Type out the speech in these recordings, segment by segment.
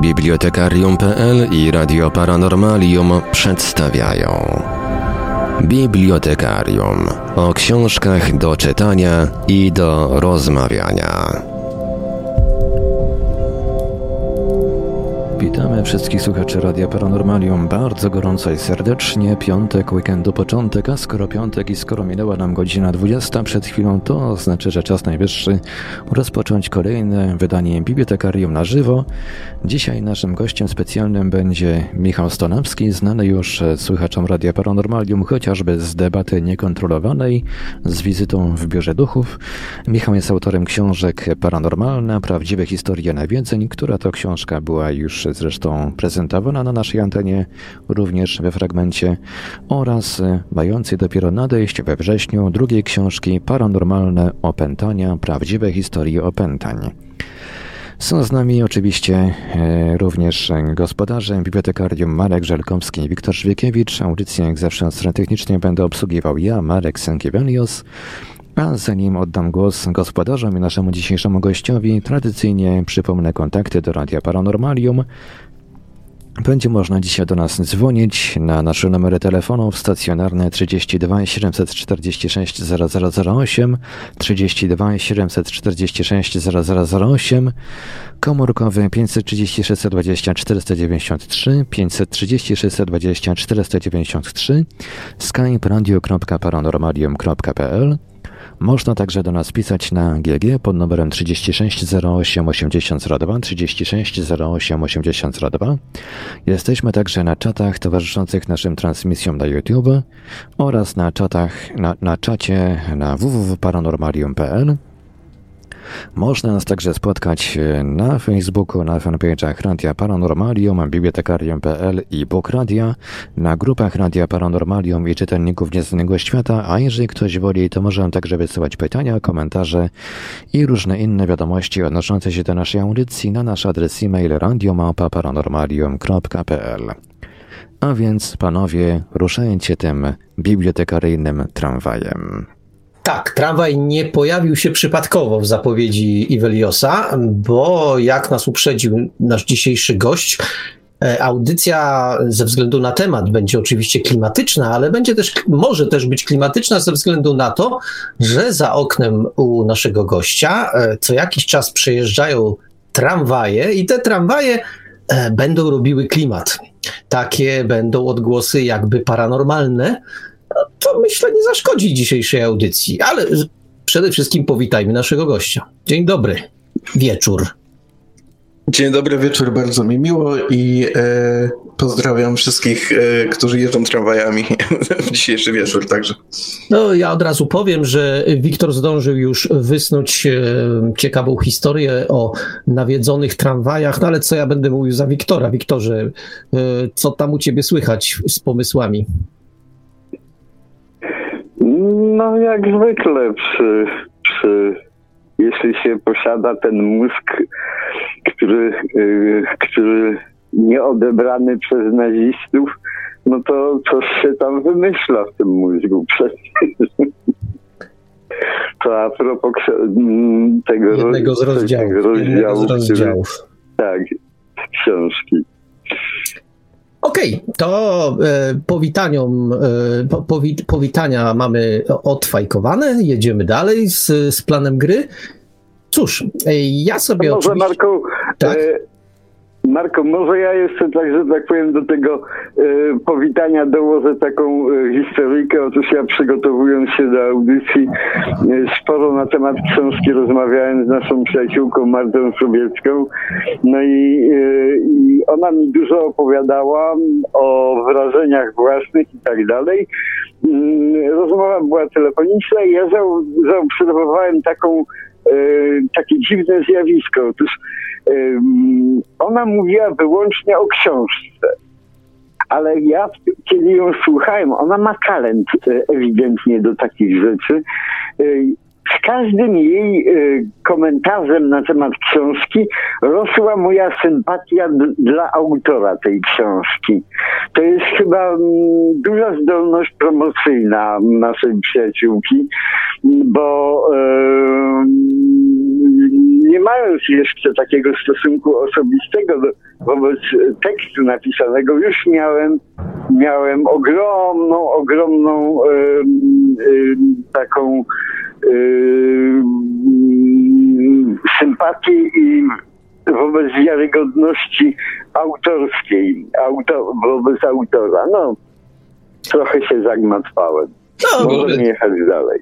Bibliotekarium.pl i Radio Paranormalium przedstawiają Bibliotekarium o książkach do czytania i do rozmawiania. Witamy wszystkich słuchaczy Radia Paranormalium bardzo gorąco i serdecznie. Piątek, weekendu początek, a skoro piątek i skoro minęła nam godzina 20 przed chwilą, to znaczy, że czas najwyższy rozpocząć kolejne wydanie Bibliotekarium na żywo. Dzisiaj naszym gościem specjalnym będzie Michał Stonawski, znany już słuchaczom Radia Paranormalium, chociażby z debaty niekontrolowanej, z wizytą w Biurze Duchów. Michał jest autorem książek Paranormalna, Prawdziwe historie nawiedzeń, która to książka była już zresztą prezentowana na naszej antenie również we fragmencie oraz mającej dopiero nadejść we wrześniu drugiej książki Paranormalne opętania, prawdziwe historie opętań. Są z nami oczywiście e, również gospodarze Bibliotekarium Marek Żelkowski i Wiktor Szwiekiewicz. Audycję jak zawsze od strony będę obsługiwał ja, Marek Sękiewelios. A zanim oddam głos gospodarzom i naszemu dzisiejszemu gościowi, tradycyjnie przypomnę kontakty do Radia Paranormalium. Będzie można dzisiaj do nas dzwonić na nasze numery telefonów stacjonarne 32 746 0008, 32 746 0008, komórkowy 536 20 493, 536 20 493, skype radio.paranormalium.pl można także do nas pisać na GG pod numerem 36 08 8002 36 08 8002. Jesteśmy także na czatach towarzyszących naszym transmisjom na YouTube oraz na czatach, na, na czacie na www.paranormalium.pl. Można nas także spotkać e, na Facebooku, na fanpage'ach Radia Paranormalium, bibliotekarium.pl i Book Radia, na grupach Radia Paranormalium i czytelników Nieznanego Świata, a jeżeli ktoś woli, to może także wysyłać pytania, komentarze i różne inne wiadomości odnoszące się do naszej audycji na nasz adres e-mail radiomapa.paranormalium.pl. A więc, panowie, ruszajcie tym bibliotekaryjnym tramwajem. Tak, tramwaj nie pojawił się przypadkowo w zapowiedzi Iweliosa, bo jak nas uprzedził nasz dzisiejszy gość, e, audycja ze względu na temat będzie oczywiście klimatyczna, ale będzie też, może też być klimatyczna ze względu na to, że za oknem u naszego gościa e, co jakiś czas przejeżdżają tramwaje i te tramwaje e, będą robiły klimat. Takie będą odgłosy jakby paranormalne, no to myślę nie zaszkodzi dzisiejszej audycji, ale przede wszystkim powitajmy naszego gościa. Dzień dobry, wieczór. Dzień dobry, wieczór, bardzo mi miło i e, pozdrawiam wszystkich, e, którzy jeżdżą tramwajami w dzisiejszy wieczór także. No ja od razu powiem, że Wiktor zdążył już wysnuć e, ciekawą historię o nawiedzonych tramwajach, no ale co ja będę mówił za Wiktora? Wiktorze, e, co tam u ciebie słychać z pomysłami? No jak zwykle przy, przy jeśli się posiada ten mózg, który, yy, który nie odebrany przez nazistów, no to coś się tam wymyśla w tym mózgu. To a propos tego jednego z rozdziałów, tego rozdziału, z rozdziałów. Który, tak, książki. Okej, okay, to e, powitaniom, e, powit, powitania mamy odfajkowane, jedziemy dalej z, z planem gry. Cóż, e, ja sobie może oczywiście... Marku, tak? Marko, może ja jeszcze tak, że tak powiem, do tego e, powitania dołożę taką e, historyjkę. Otóż ja przygotowując się do audycji e, sporo na temat książki rozmawiałem z naszą przyjaciółką Martą Sobiecką. No i, e, i ona mi dużo opowiadała o wrażeniach własnych i tak dalej. Mm, rozmowa była telefoniczna i ja zaobserwowałem taką e, takie dziwne zjawisko. Otóż ona mówiła wyłącznie o książce. Ale ja, kiedy ją słuchałem, ona ma talent e, ewidentnie do takich rzeczy. Z każdym jej e, komentarzem na temat książki rosła moja sympatia dla autora tej książki. To jest chyba mm, duża zdolność promocyjna naszej przyjaciółki, bo nie mają mając jeszcze takiego stosunku osobistego wobec tekstu napisanego, już miałem, miałem ogromną, ogromną taką sympatię i wobec wiarygodności autorskiej, auto, wobec autora. No, trochę się zagmatwałem. No, Możemy jechać dalej.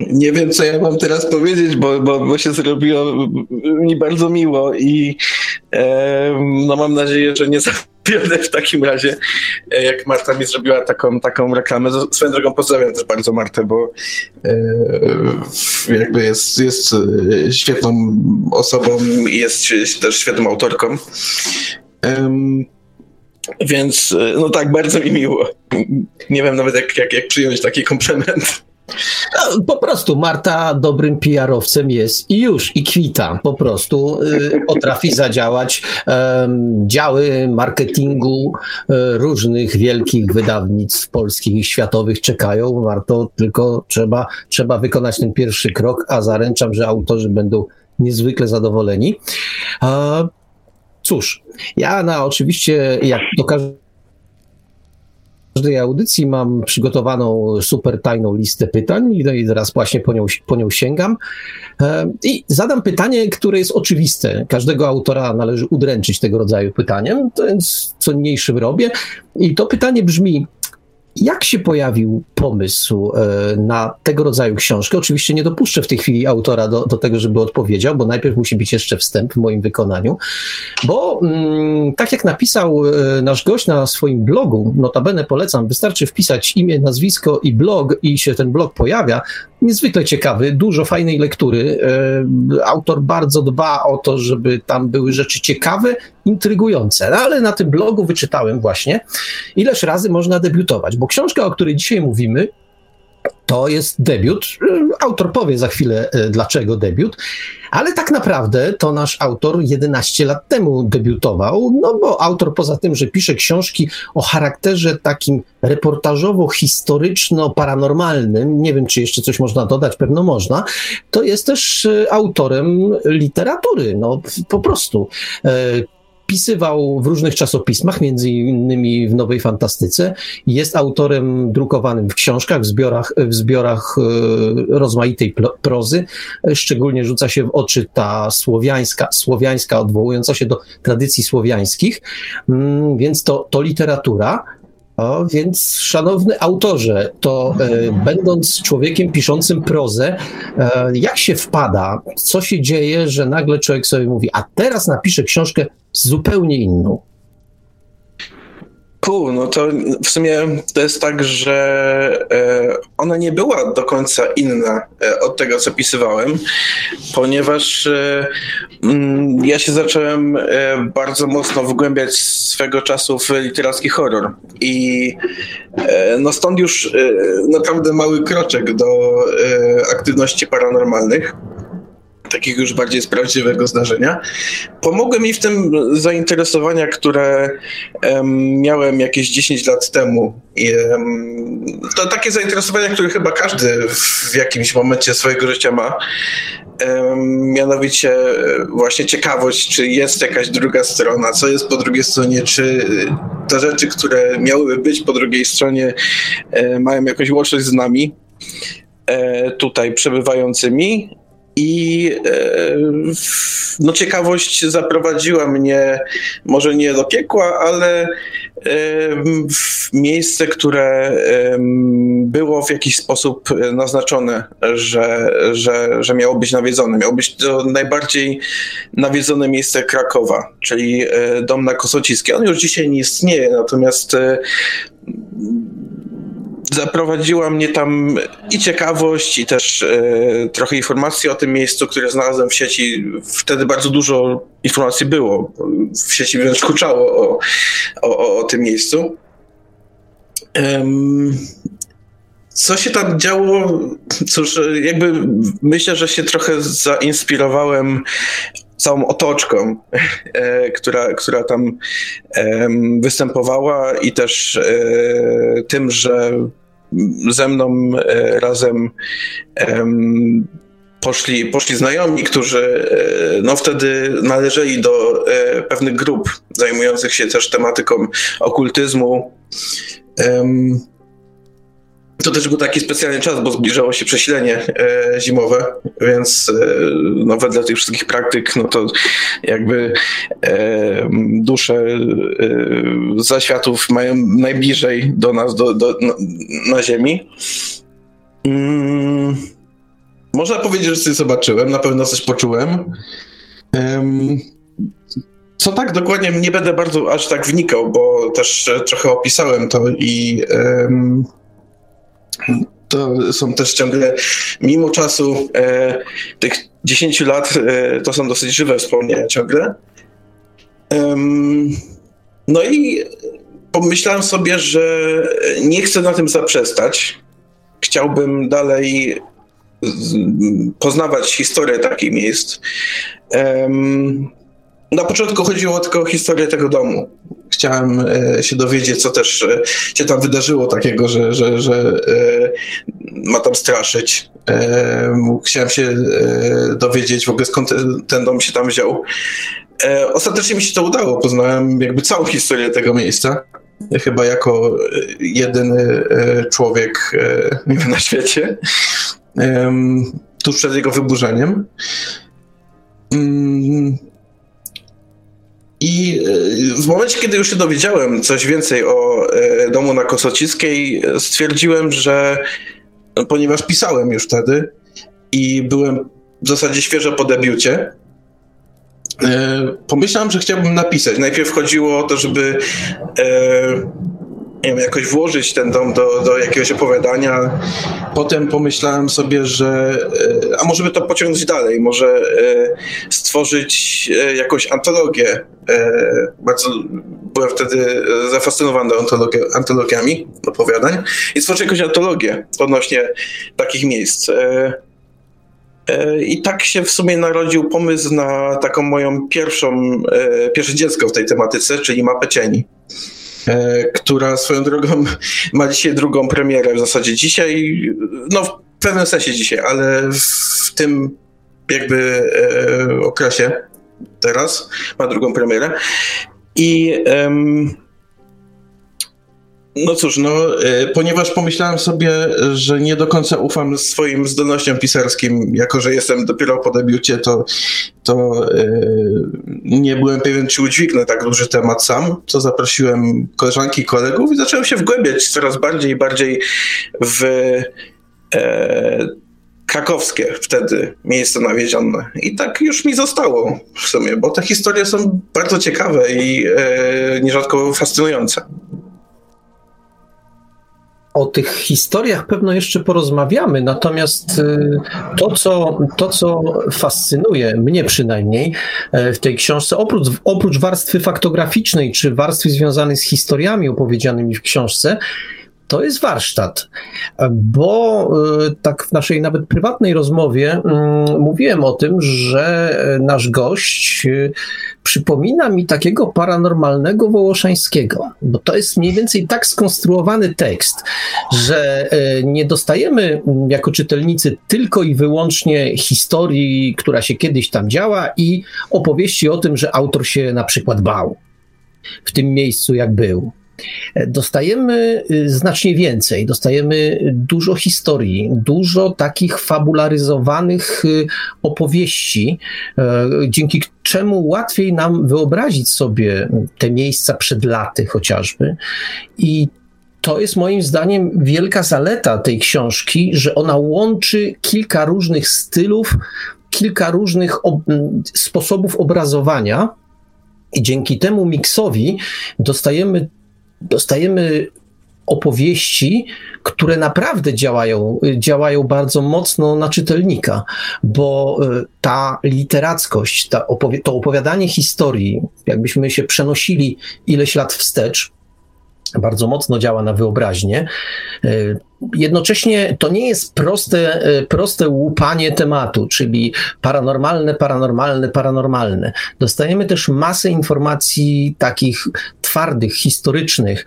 Nie wiem, co ja mam teraz powiedzieć, bo, bo, bo się zrobiło mi bardzo miło i e, no mam nadzieję, że nie zawiodę w takim razie, e, jak Marta mi zrobiła taką, taką reklamę. Swoją drogą pozdrawiam też bardzo Martę, bo e, jakby jest, jest e, świetną osobą i jest, jest też świetną autorką. Więc e, no tak, bardzo mi miło. Nie wiem nawet jak, jak, jak przyjąć taki komplement. No, po prostu Marta dobrym PR-owcem jest i już, i kwita. Po prostu y, potrafi zadziałać działy marketingu y, różnych wielkich wydawnictw polskich i światowych czekają. Warto tylko trzeba, trzeba wykonać ten pierwszy krok, a zaręczam, że autorzy będą niezwykle zadowoleni. Cóż, ja na oczywiście, jak do każdej audycji mam przygotowaną super tajną listę pytań i teraz właśnie po nią, po nią sięgam. E, I zadam pytanie, które jest oczywiste. Każdego autora należy udręczyć tego rodzaju pytaniem, to więc co niniejszym robię. I to pytanie brzmi, jak się pojawił pomysł e, na tego rodzaju książkę? Oczywiście nie dopuszczę w tej chwili autora do, do tego, żeby odpowiedział, bo najpierw musi być jeszcze wstęp w moim wykonaniu, bo mm, tak jak napisał e, nasz gość na swoim blogu, notabene polecam, wystarczy wpisać imię, nazwisko i blog i się ten blog pojawia. Niezwykle ciekawy, dużo fajnej lektury. E, autor bardzo dba o to, żeby tam były rzeczy ciekawe, intrygujące. No, ale na tym blogu wyczytałem właśnie, ileż razy można debiutować, bo książka, o której dzisiaj mówimy, to jest debiut. Autor powie za chwilę, e, dlaczego debiut, ale tak naprawdę to nasz autor 11 lat temu debiutował, no bo autor poza tym, że pisze książki o charakterze takim reportażowo-historyczno-paranormalnym, nie wiem, czy jeszcze coś można dodać, pewno można, to jest też e, autorem literatury, no po prostu. Pisywał w różnych czasopismach, między innymi w Nowej Fantastyce. Jest autorem drukowanym w książkach, w zbiorach, w zbiorach e, rozmaitej prozy. Szczególnie rzuca się w oczy ta słowiańska, słowiańska odwołująca się do tradycji słowiańskich, mm, więc to, to literatura. O, więc, szanowny autorze, to e, będąc człowiekiem piszącym prozę, e, jak się wpada, co się dzieje, że nagle człowiek sobie mówi, a teraz napiszę książkę zupełnie inną? Cool, no to w sumie to jest tak, że e, ona nie była do końca inna e, od tego, co pisywałem, ponieważ e, mm, ja się zacząłem bardzo mocno wgłębiać swego czasu w literacki horror. I no stąd już naprawdę mały kroczek do aktywności paranormalnych takiego już bardziej z prawdziwego zdarzenia. Pomogły mi w tym zainteresowania, które um, miałem jakieś 10 lat temu. I, um, to takie zainteresowania, które chyba każdy w jakimś momencie swojego życia ma. Mianowicie właśnie ciekawość, czy jest jakaś druga strona, co jest po drugiej stronie, czy te rzeczy, które miałyby być po drugiej stronie, e, mają jakąś łączność z nami e, tutaj przebywającymi i e, no, ciekawość zaprowadziła mnie może nie do piekła, ale e, w miejsce, które było w jakiś sposób naznaczone, że, że, że miało być nawiedzone. Miało być to najbardziej nawiedzone miejsce Krakowa, czyli e, dom na Kosociskiej. On już dzisiaj nie istnieje, natomiast zaprowadziła mnie tam i ciekawość, i też e, trochę informacji o tym miejscu, które znalazłem w sieci. Wtedy bardzo dużo informacji było. W sieci wręcz kurczało o, o, o tym miejscu. Um, co się tam działo? Cóż, jakby myślę, że się trochę zainspirowałem całą otoczką, e, która, która tam występowała i też e, tym, że ze mną e, razem poszli, poszli znajomi, którzy no wtedy należeli do pewnych grup zajmujących się też tematyką okultyzmu. To też był taki specjalny czas, bo zbliżało się przesilenie e, zimowe, więc e, no, wedle tych wszystkich praktyk, no to jakby e, dusze e, zaświatów mają najbliżej do nas, do, do, na, na Ziemi. Mm, można powiedzieć, że coś zobaczyłem, na pewno coś poczułem. Co tak dokładnie nie będę bardzo aż tak wnikał, bo też trochę opisałem to i to są też ciągle, mimo czasu e, tych 10 lat, e, to są dosyć żywe wspomnienia ciągle. Um, no i pomyślałem sobie, że nie chcę na tym zaprzestać. Chciałbym dalej poznawać historię takich miejsc. Um, na początku chodziło tylko o historię tego domu. Chciałem e, się dowiedzieć, co też e, się tam wydarzyło takiego, że, że, że e, ma tam straszyć. Chciałem się dowiedzieć w ogóle skąd ten dom się tam wziął. Ostatecznie mi się to udało. Poznałem jakby całą historię tego miejsca. Chyba jako jedyny człowiek na świecie. Tuż przed jego wyburzeniem. I e, w momencie, kiedy już się dowiedziałem coś więcej o e, domu na Kosocickiej, stwierdziłem, że no, ponieważ pisałem już wtedy i byłem w zasadzie świeżo po debiucie, e, pomyślałem, że chciałbym napisać. Najpierw chodziło o to, żeby nie wiem, jakoś włożyć ten dom do, do jakiegoś opowiadania. Potem pomyślałem sobie, że a może by to pociągnąć dalej, może stworzyć jakąś antologię E, bardzo byłem wtedy zafascynowany antologi antologiami opowiadań i stworzyć jakąś antologię odnośnie takich miejsc. E, e, I tak się w sumie narodził pomysł na taką moją pierwszą, pierwsze dziecko w tej tematyce, czyli mapę cieni która swoją drogą ma dzisiaj drugą premierę w zasadzie dzisiaj, no w pewnym sensie dzisiaj, ale w tym jakby okresie teraz, ma drugą premierę. I um, no cóż, no, y, ponieważ pomyślałem sobie, że nie do końca ufam swoim zdolnościom pisarskim, jako że jestem dopiero po debiucie, to, to y, nie byłem pewien, czy udźwignę tak duży temat sam, co zaprosiłem koleżanki i kolegów i zacząłem się wgłębiać coraz bardziej i bardziej w e, krakowskie wtedy miejsce nawiedzione. I tak już mi zostało w sumie, bo te historie są bardzo ciekawe i e, nierzadko fascynujące. O tych historiach pewno jeszcze porozmawiamy, natomiast e, to, co, to, co fascynuje mnie przynajmniej e, w tej książce, oprócz, oprócz warstwy faktograficznej czy warstwy związanej z historiami opowiedzianymi w książce, to jest warsztat, bo y, tak w naszej nawet prywatnej rozmowie mm, mówiłem o tym, że nasz gość y, przypomina mi takiego paranormalnego Wołoszańskiego, bo to jest mniej więcej tak skonstruowany tekst, że y, nie dostajemy mm, jako czytelnicy tylko i wyłącznie historii, która się kiedyś tam działa i opowieści o tym, że autor się na przykład bał w tym miejscu, jak był dostajemy y, znacznie więcej. Dostajemy dużo historii, dużo takich fabularyzowanych y, opowieści, y, dzięki czemu łatwiej nam wyobrazić sobie te miejsca przed laty chociażby. I to jest moim zdaniem wielka zaleta tej książki, że ona łączy kilka różnych stylów, kilka różnych ob sposobów obrazowania. I dzięki temu miksowi dostajemy dostajemy opowieści, które naprawdę działają, działają bardzo mocno na czytelnika, bo y, ta literackość, ta to opowiadanie historii, jakbyśmy się przenosili ileś lat wstecz, bardzo mocno działa na wyobraźnię. Y, jednocześnie to nie jest proste, y, proste łupanie tematu, czyli paranormalne, paranormalne, paranormalne. Dostajemy też masę informacji takich twardych, historycznych,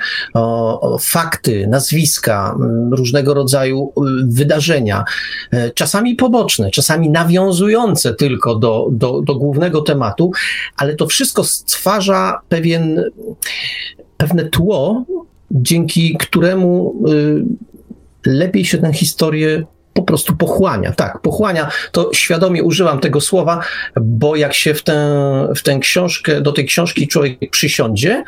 fakty, nazwiska, różnego rodzaju wydarzenia, e, czasami poboczne, czasami nawiązujące tylko do, do, do głównego tematu, ale to wszystko stwarza pewien, pewne tło, dzięki któremu y, lepiej się tę historię po prostu pochłania. Tak, pochłania. To świadomie używam tego słowa, bo jak się w tę, w tę książkę, do tej książki człowiek przysiądzie,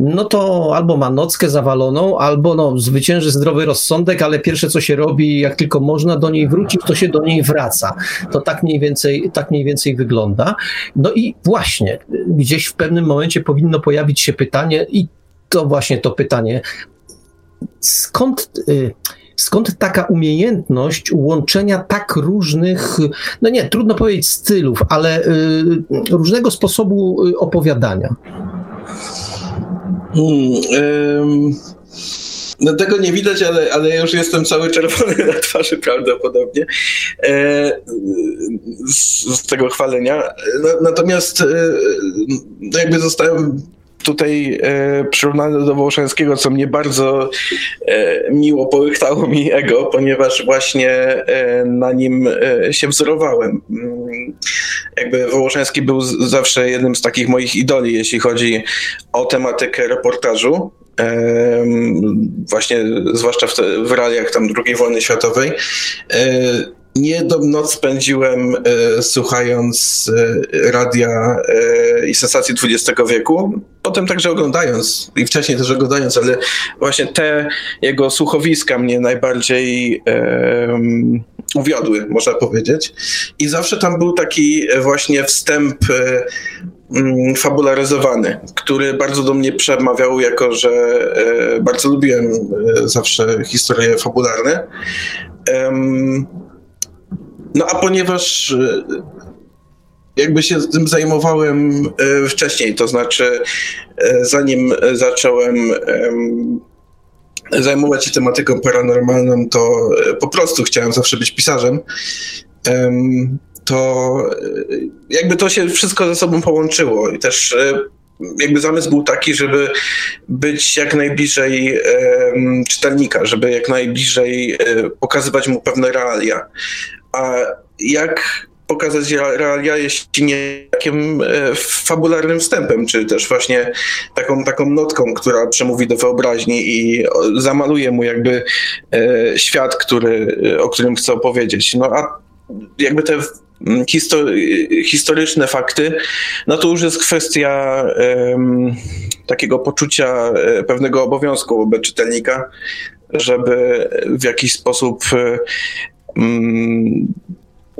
no to albo ma nockę zawaloną, albo no, zwycięży zdrowy rozsądek, ale pierwsze co się robi, jak tylko można do niej wrócić, to się do niej wraca. To tak mniej więcej, tak mniej więcej wygląda. No i właśnie, gdzieś w pewnym momencie powinno pojawić się pytanie, i to właśnie to pytanie, skąd. Y, skąd taka umiejętność łączenia tak różnych, no nie, trudno powiedzieć stylów, ale y, różnego sposobu y, opowiadania? Hmm, no tego nie widać, ale, ale już jestem cały czerwony na twarzy prawdopodobnie e, z, z, tego chwalenia. No, natomiast e, no jakby zostałem tutaj e, przyrównany do Wołoszańskiego, co mnie bardzo e, miło połychtało mi ego, ponieważ właśnie e, na nim e, się wzorowałem. Mm, jakby Wołoszański był z, zawsze jednym z takich moich idoli, jeśli chodzi o tematykę reportażu. E, właśnie zwłaszcza w, te, w realiach tam II wojny światowej. E, Niejedną noc spędziłem e, słuchając e, radia e, i sensacji XX wieku, potem także oglądając i wcześniej też oglądając, ale właśnie te jego słuchowiska mnie najbardziej e, uwiodły, można powiedzieć. I zawsze tam był taki właśnie wstęp e, mm, fabularyzowany, który bardzo do mnie przemawiał, jako że e, bardzo lubiłem zawsze historie fabularne. No a ponieważ e, jakby się tym zajmowałem e, wcześniej, to znaczy e, zanim zacząłem zajmować się tematyką paranormalną, to po prostu chciałem zawsze być pisarzem. To jakby to się wszystko ze sobą połączyło i też jakby zamysł był taki, żeby być jak najbliżej czytelnika, żeby jak najbliżej pokazywać mu pewne realia. A jak pokazać realia, jeśli nie takim e, fabularnym wstępem, czy też właśnie taką, taką notką, która przemówi do wyobraźni i zamaluje mu jakby e, świat, który, o którym chce opowiedzieć. No a jakby te historyczne fakty, no to już jest kwestia takiego poczucia e, pewnego obowiązku wobec czytelnika, żeby w jakiś sposób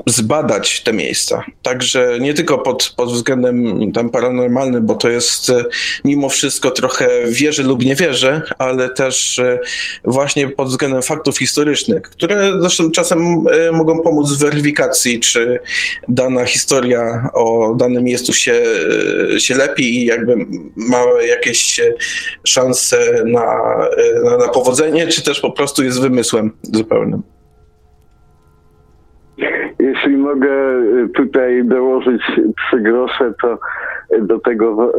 zbadać te miejsca. Także nie tylko pod, pod względem tam paranormalnym, bo to jest e, mimo wszystko trochę wierzy lub nie wierzy, ale też e, właśnie pod względem faktów historycznych, które zresztą czasem e, mogą pomóc w weryfikacji, czy dana historia o danym miejscu się, się lepi i jakby ma jakieś szanse na, na, na powodzenie, czy też po prostu jest wymysłem zupełnym. Jeśli mogę y, tutaj dołożyć trzy grosze, to do tego,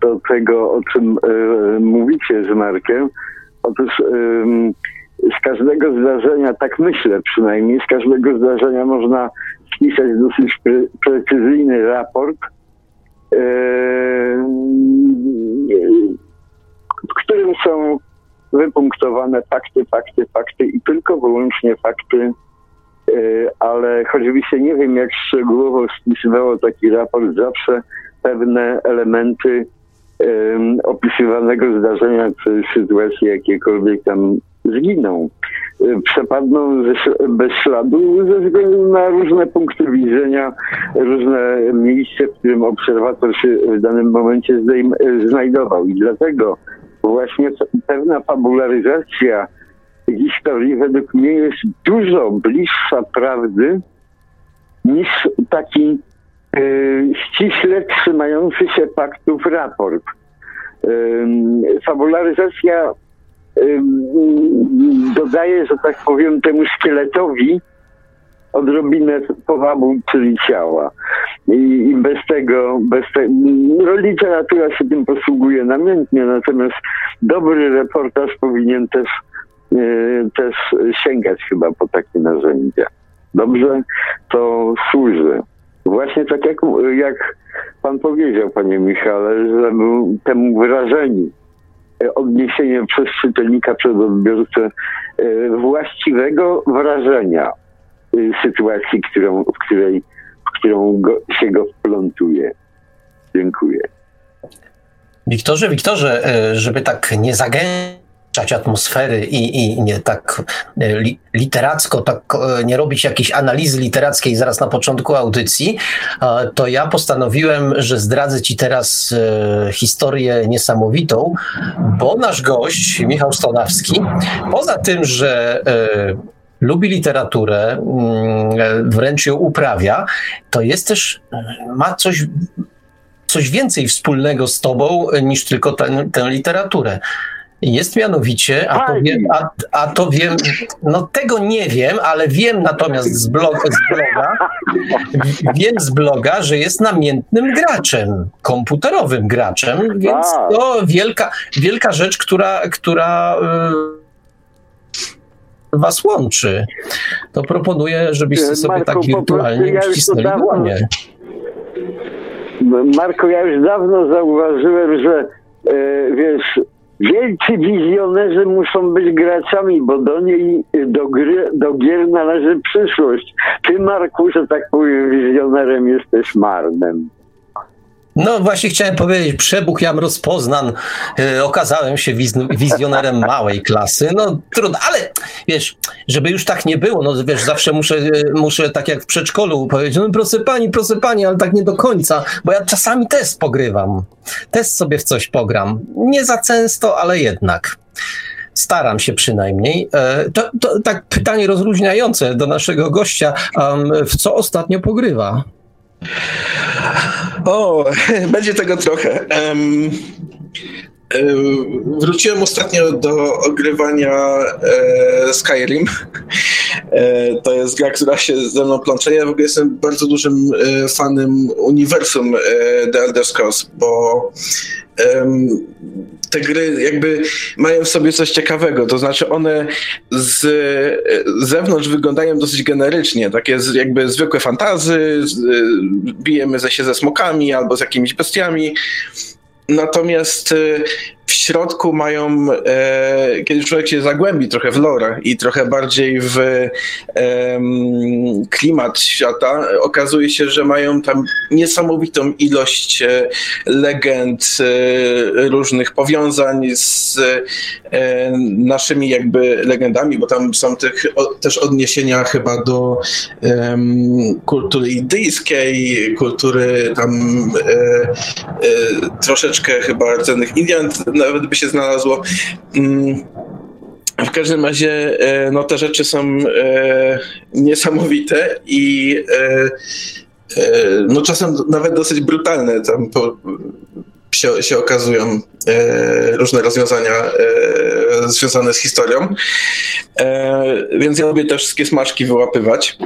do tego o czym y, mówicie z Markiem. Otóż z każdego zdarzenia, tak myślę przynajmniej, z każdego zdarzenia można spisać dosyć pre precyzyjny raport, w którym są wypunktowane fakty, fakty, fakty i tylko wyłącznie fakty ale choćby nie wiem, jak szczegółowo spisywało taki raport, zawsze pewne elementy um, opisywanego zdarzenia czy sytuacji jakiekolwiek tam zginą. E, przepadną bez śladu ze względu na różne punkty widzenia, różne miejsce, w którym obserwator się w danym momencie znajdował. I dlatego właśnie pewna fabularyzacja historii według mnie jest dużo bliższa prawdy niż taki y, ściśle trzymający się faktów raport. Fabularyzacja dodaje, że tak powiem, temu szkieletowi odrobinę powabu, czyli ciała. i, i bez tego, bez te, no, literatura się tym posługuje namiętnie, natomiast dobry reportaż powinien też, też sięgać chyba po takie narzędzia. Dobrze to służy. Właśnie tak jak, jak pan powiedział, panie Michale, żeby temu wyrażeniu e, odniesienie przez czytelnika, przez odbiorcę e, właściwego wrażenia sytuacji, którą, w której którą go, się go wplątuje. Dziękuję. Wiktorze, Wiktorze, żeby tak nie zagęszczać atmosfery i, i nie tak e, li, literacko, tak e, nie robić jakiejś analizy literackiej zaraz na początku audycji, to ja postanowiłem, że zdradzę Ci teraz historię niesamowitą, bo nasz gość, Michał Stonawski, poza tym, że lubi literaturę, mm, wręcz ją uprawia, to jest też, ma coś, coś więcej wspólnego z tobą niż tylko ten, tę literaturę. Jest mianowicie, a to, wiem, a, a to wiem, no tego nie wiem, ale wiem natomiast z, blog, z bloga, wiem z bloga, że jest namiętnym graczem, komputerowym graczem, więc to wielka, wielka rzecz, która, która was łączy, to proponuję, żebyście sobie Marko, tak wirtualnie ja uścisnęli dłonie. Marko, ja już dawno zauważyłem, że e, wiesz, wielcy wizjonerzy muszą być graczami, bo do niej, do, gry, do gier należy przyszłość. Ty, Marku, że tak powiem, wizjonerem jesteś marnem. No właśnie chciałem powiedzieć, przebuch jam rozpoznan, e, okazałem się wiz- wizjonerem małej klasy, no trudno, ale wiesz, żeby już tak nie było, no wiesz, zawsze muszę, e, muszę tak jak w przedszkolu powiedzieć, no proszę pani, proszę pani, ale tak nie do końca, bo ja czasami test pogrywam, test sobie w coś pogram, nie za często, ale jednak. Staram się przynajmniej. E, to, to tak pytanie rozluźniające do naszego gościa. Um, w co ostatnio pogrywa? O, będzie tego trochę. Um, Wróciłem ostatnio do ogrywania e, Skyrim. E, to jest gra, która się ze mną plącze. Ja w ogóle jestem bardzo dużym e, fanem uniwersum e, The Elder Scrolls, bo te gry jakby mają w sobie coś ciekawego, to znaczy one z zewnątrz wyglądają dosyć generycznie, takie jakby zwykłe fantazy, bijemy ze się ze smokami albo z jakimiś bestiami, Natomiast środku mają, e, kiedy człowiek się zagłębi trochę w lore i trochę bardziej w e, klimat świata, okazuje się, że mają tam niesamowitą ilość e, legend, e, różnych powiązań z e, naszymi jakby legendami, bo tam są tych, o, też odniesienia chyba do kultury indyjskiej, kultury tam e, troszeczkę chyba rdzennych Indian, nawet by się znalazło. Mm, w każdym razie e, no, te rzeczy są e, niesamowite i e, no, czasem nawet dosyć brutalne tam po, się, się okazują różne rozwiązania związane z historią. Więc ja lubię te wszystkie smaczki wyłapywać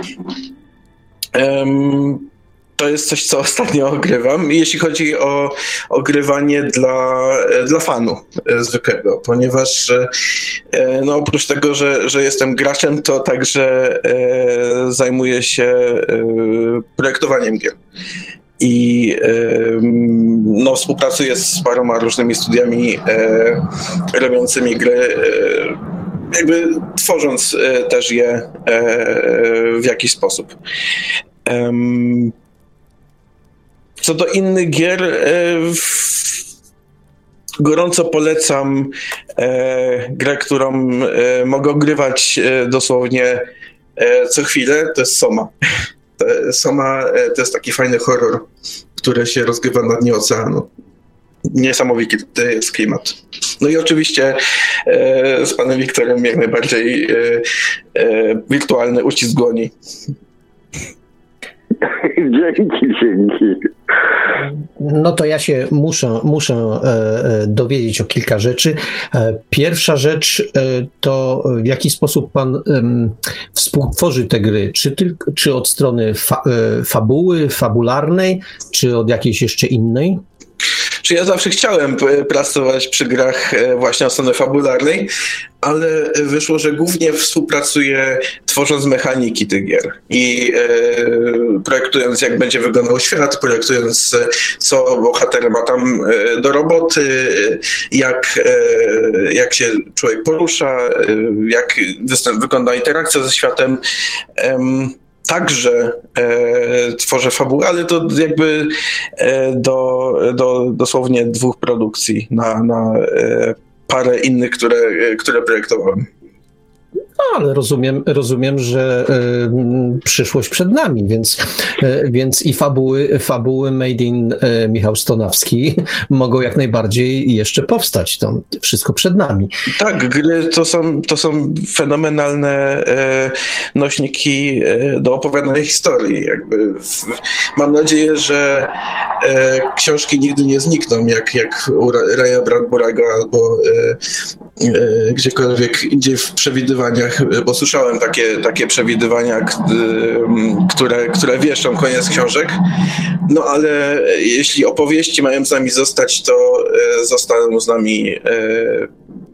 to jest coś, co ostatnio ogrywam, jeśli chodzi o ogrywanie dla, dla fanu e, zwykłego, ponieważ e, no, oprócz tego, że, że jestem graczem, to także e, zajmuję się projektowaniem gier. I no, współpracuję z paroma różnymi studiami robiącymi gry jakby tworząc też je w jakiś sposób. Co do innych gier, e, gorąco polecam e, grę, którą e, mogę ogrywać dosłownie co chwilę. To jest Soma. Soma to jest taki fajny horror, który się rozgrywa na dnie oceanu. Niesamowity jest klimat. No i oczywiście z panem Wiktorem jak najbardziej wirtualny uścisk dłoni. dzięki, dzięki. No to ja się muszę, muszę dowiedzieć o kilka rzeczy. Pierwsza rzecz to w jaki sposób pan współtworzy te gry? Czy, tylko, czy od strony fa fabuły, fabularnej, czy od jakiejś jeszcze innej? Czy ja zawsze chciałem pracować przy grach e, właśnie o strony fabularnej, ale wyszło, że głównie współpracuję tworząc mechaniki tych gier i e, projektując jak będzie wyglądał świat, projektując co bohater ma tam e, do roboty, jak, e, jak się człowiek porusza, e, jak wygląda interakcja ze światem także e, tworzę fabułę, ale to jakby e, do, do dosłownie dwóch produkcji na, na e, parę innych, które, e, które projektowałem. No, ale rozumiem, rozumiem że y, przyszłość przed nami, więc, y, więc i fabuły, fabuły Made in y, Michał Stonawski mogą jak najbardziej jeszcze powstać. To wszystko przed nami. Tak, gry to są, to są fenomenalne nośniki do opowiadania historii. Jakby mam nadzieję, że książki nigdy nie znikną, jak, jak u Raya Bradburego albo gdziekolwiek indziej w przewidywaniach bo słyszałem takie, takie przewidywania, które, które wieszczą koniec książek. No ale jeśli opowieści mają z nami zostać, to e, zostaną z nami e,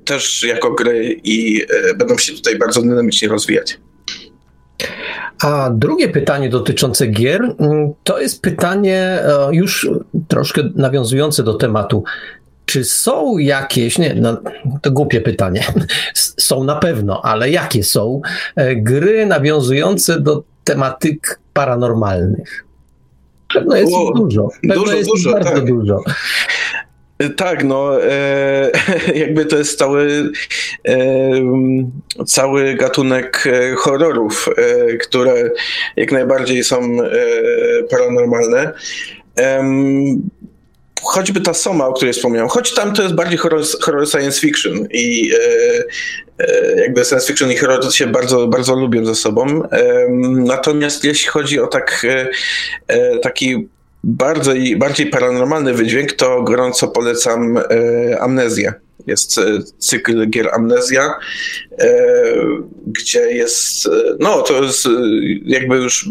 też jako gry i e, będą się tutaj bardzo dynamicznie rozwijać. A drugie pytanie dotyczące gier mm, to jest pytanie już troszkę nawiązujące do tematu. Czy są jakieś, nie, no, to głupie pytanie, są na pewno, ale jakie są e, gry nawiązujące do tematyk paranormalnych? Pewno jest o, dużo. Pewno dużo, jest dużo, bardzo tak. dużo. E, tak, no e, jakby to jest cały, e, cały gatunek e, horrorów, e, które jak najbardziej są paranormalne choćby ta Soma, o której wspomniałem, choć tam to jest bardziej horror, horror science fiction i e, e, jakby science fiction i horror się bardzo, bardzo lubią ze sobą. E, natomiast jeśli chodzi o tak, e, e, taki bardziej, bardziej paranormalny wydźwięk, to gorąco polecam e, Amnezję. Jest cykl gier Amnezja, gdzie jest, no to jest jakby już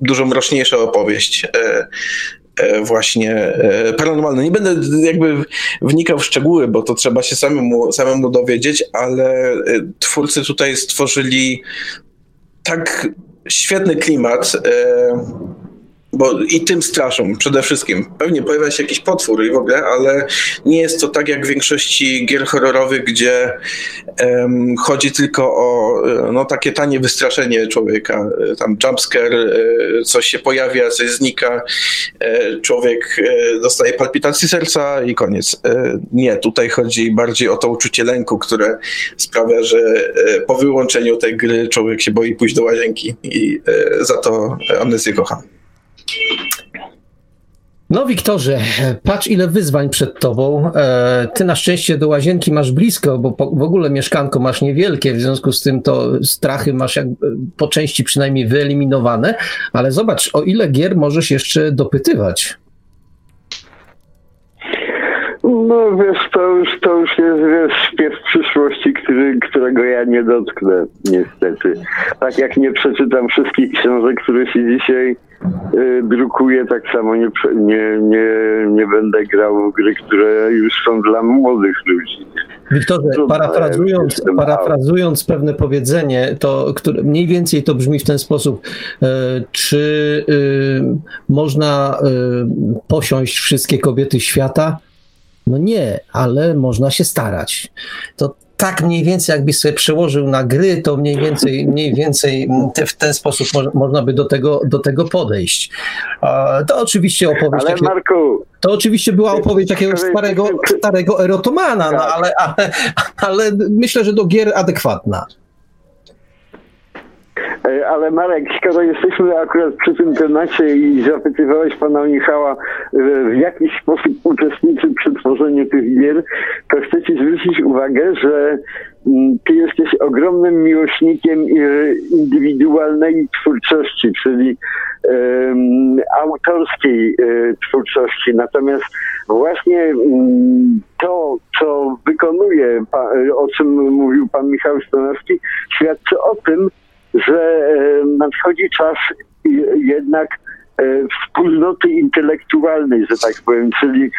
dużo mroczniejsza opowieść. E, właśnie e, paranormalne. Nie będę jakby wnikał w szczegóły, bo to trzeba się samemu, samemu dowiedzieć, ale e, twórcy tutaj stworzyli tak świetny klimat bo i tym straszą przede wszystkim. Pewnie pojawia się jakiś potwór i w ogóle, ale nie jest to tak jak w większości gier horrorowych, gdzie um, chodzi tylko o no, takie tanie wystraszenie człowieka. Tam jumpscare, e, coś się pojawia, coś znika, e, człowiek e, dostaje palpitacji serca i koniec. Nie, tutaj chodzi bardziej o to uczucie lęku, które sprawia, że po wyłączeniu tej gry człowiek się boi pójść do łazienki i za to amnezję kocham. No, Wiktorze, patrz ile wyzwań przed tobą. E, ty na szczęście do łazienki masz blisko, bo w ogóle mieszkanko masz niewielkie, w związku z tym to strachy masz jak po części przynajmniej wyeliminowane, ale zobacz, o ile gier możesz jeszcze dopytywać. No wiesz, to już, to już jest wiesz, śpiew przyszłości, który, którego ja nie dotknę, niestety. Tak jak nie przeczytam wszystkich książek, które się dzisiaj y, drukuje, tak samo nie, nie, nie, nie będę grał w gry, które już są dla młodych ludzi. Wiktorze, parafrazując, parafrazując pewne powiedzenie, to, które mniej więcej to brzmi w ten sposób, e, czy y, można y, posiąść wszystkie kobiety świata? No nie, ale można się starać. To tak mniej więcej, jakbyś sobie przełożył na gry, to mniej więcej, mniej więcej te, w ten sposób mo, można by do tego, do tego podejść. To oczywiście opowieść. Ale takie, Marku, to oczywiście była opowieść takiego starego, starego erotomana, no tak. ale, ale, ale myślę, że do gier adekwatna. E, E, ale Marek, skoro jesteśmy akurat przy tym temacie i zapytywałeś pana Michała, w jaki sposób uczestniczy przy tworzeniu tych gier, to chcę ci zwrócić uwagę, że mm, ty jesteś ogromnym miłośnikiem indywidualnej twórczości, czyli um, autorskiej twórczości. Natomiast właśnie um, to, co wykonuje, o czym mówił pan Michał Stanowski, świadczy o tym, że nadchodzi czas jednak e, wspólnoty intelektualnej, że tak powiem, czyli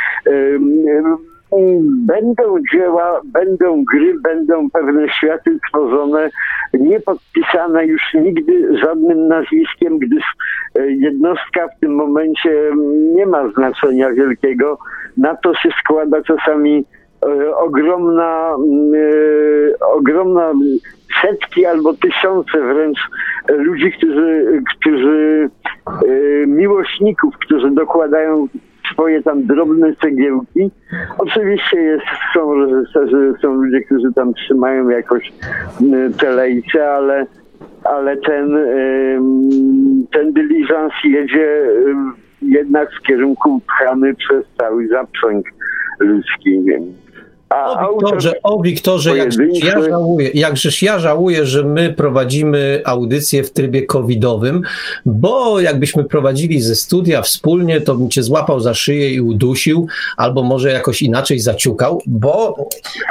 będą dzieła, będą gry, będą pewne światy tworzone, nie podpisane już nigdy żadnym nazwiskiem, gdyż e, jednostka w tym momencie nie ma znaczenia wielkiego. Na to się składa czasami ogromna, ogromna setki albo tysiące wręcz ludzi, którzy, którzy e, miłośników, którzy dokładają swoje tam drobne cegiełki. Oczywiście jest, są reżyserzy, są ludzie, którzy tam trzymają jakoś te lejce, ale, ale ten, ten dyliżans jedzie jednak w kierunku pchany przez cały zaprzęg ludzki, więc o Wiktorze, o Wiktorze jakżeś ja, żałuję, jakżeż ja żałuję, że my prowadzimy audycję w trybie covidowym, bo jakbyśmy prowadzili ze studia wspólnie, to bym cię złapał za szyję i udusił, albo może jakoś inaczej zaciukał, bo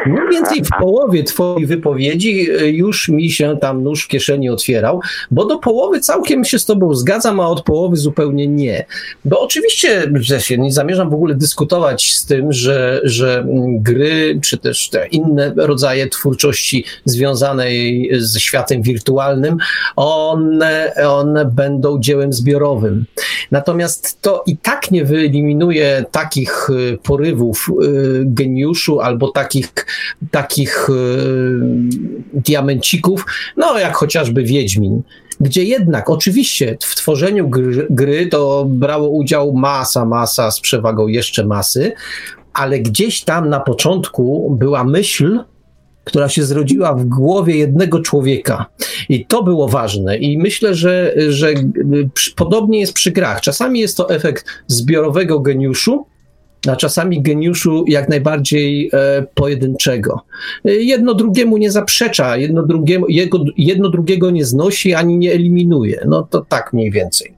mniej więcej w połowie twojej wypowiedzi y, już mi się tam nóż w kieszeni otwierał, bo do połowy całkiem się z tobą zgadzam, a od połowy zupełnie nie. Bo oczywiście, że się nie zamierzam w ogóle dyskutować z tym, że, że gry czy też te inne rodzaje twórczości związanej ze światem wirtualnym, one, one będą dziełem zbiorowym. Natomiast to i tak nie wyeliminuje takich y, porywów y, geniuszu albo takich, takich y, diamencików, no jak chociażby Wiedźmin gdzie jednak oczywiście w tworzeniu gry, gry, to brało udział masa, masa z przewagą jeszcze masy, ale gdzieś tam na początku była myśl, która się zrodziła w głowie jednego człowieka. I to było ważne. I myślę, że, że podobnie jest przy grach. Czasami jest to efekt zbiorowego geniuszu, a czasami geniuszu jak najbardziej e, pojedynczego. Jedno drugiemu nie zaprzecza, jedno, drugiemu, jego, jedno drugiego nie znosi ani nie eliminuje. No to tak mniej więcej.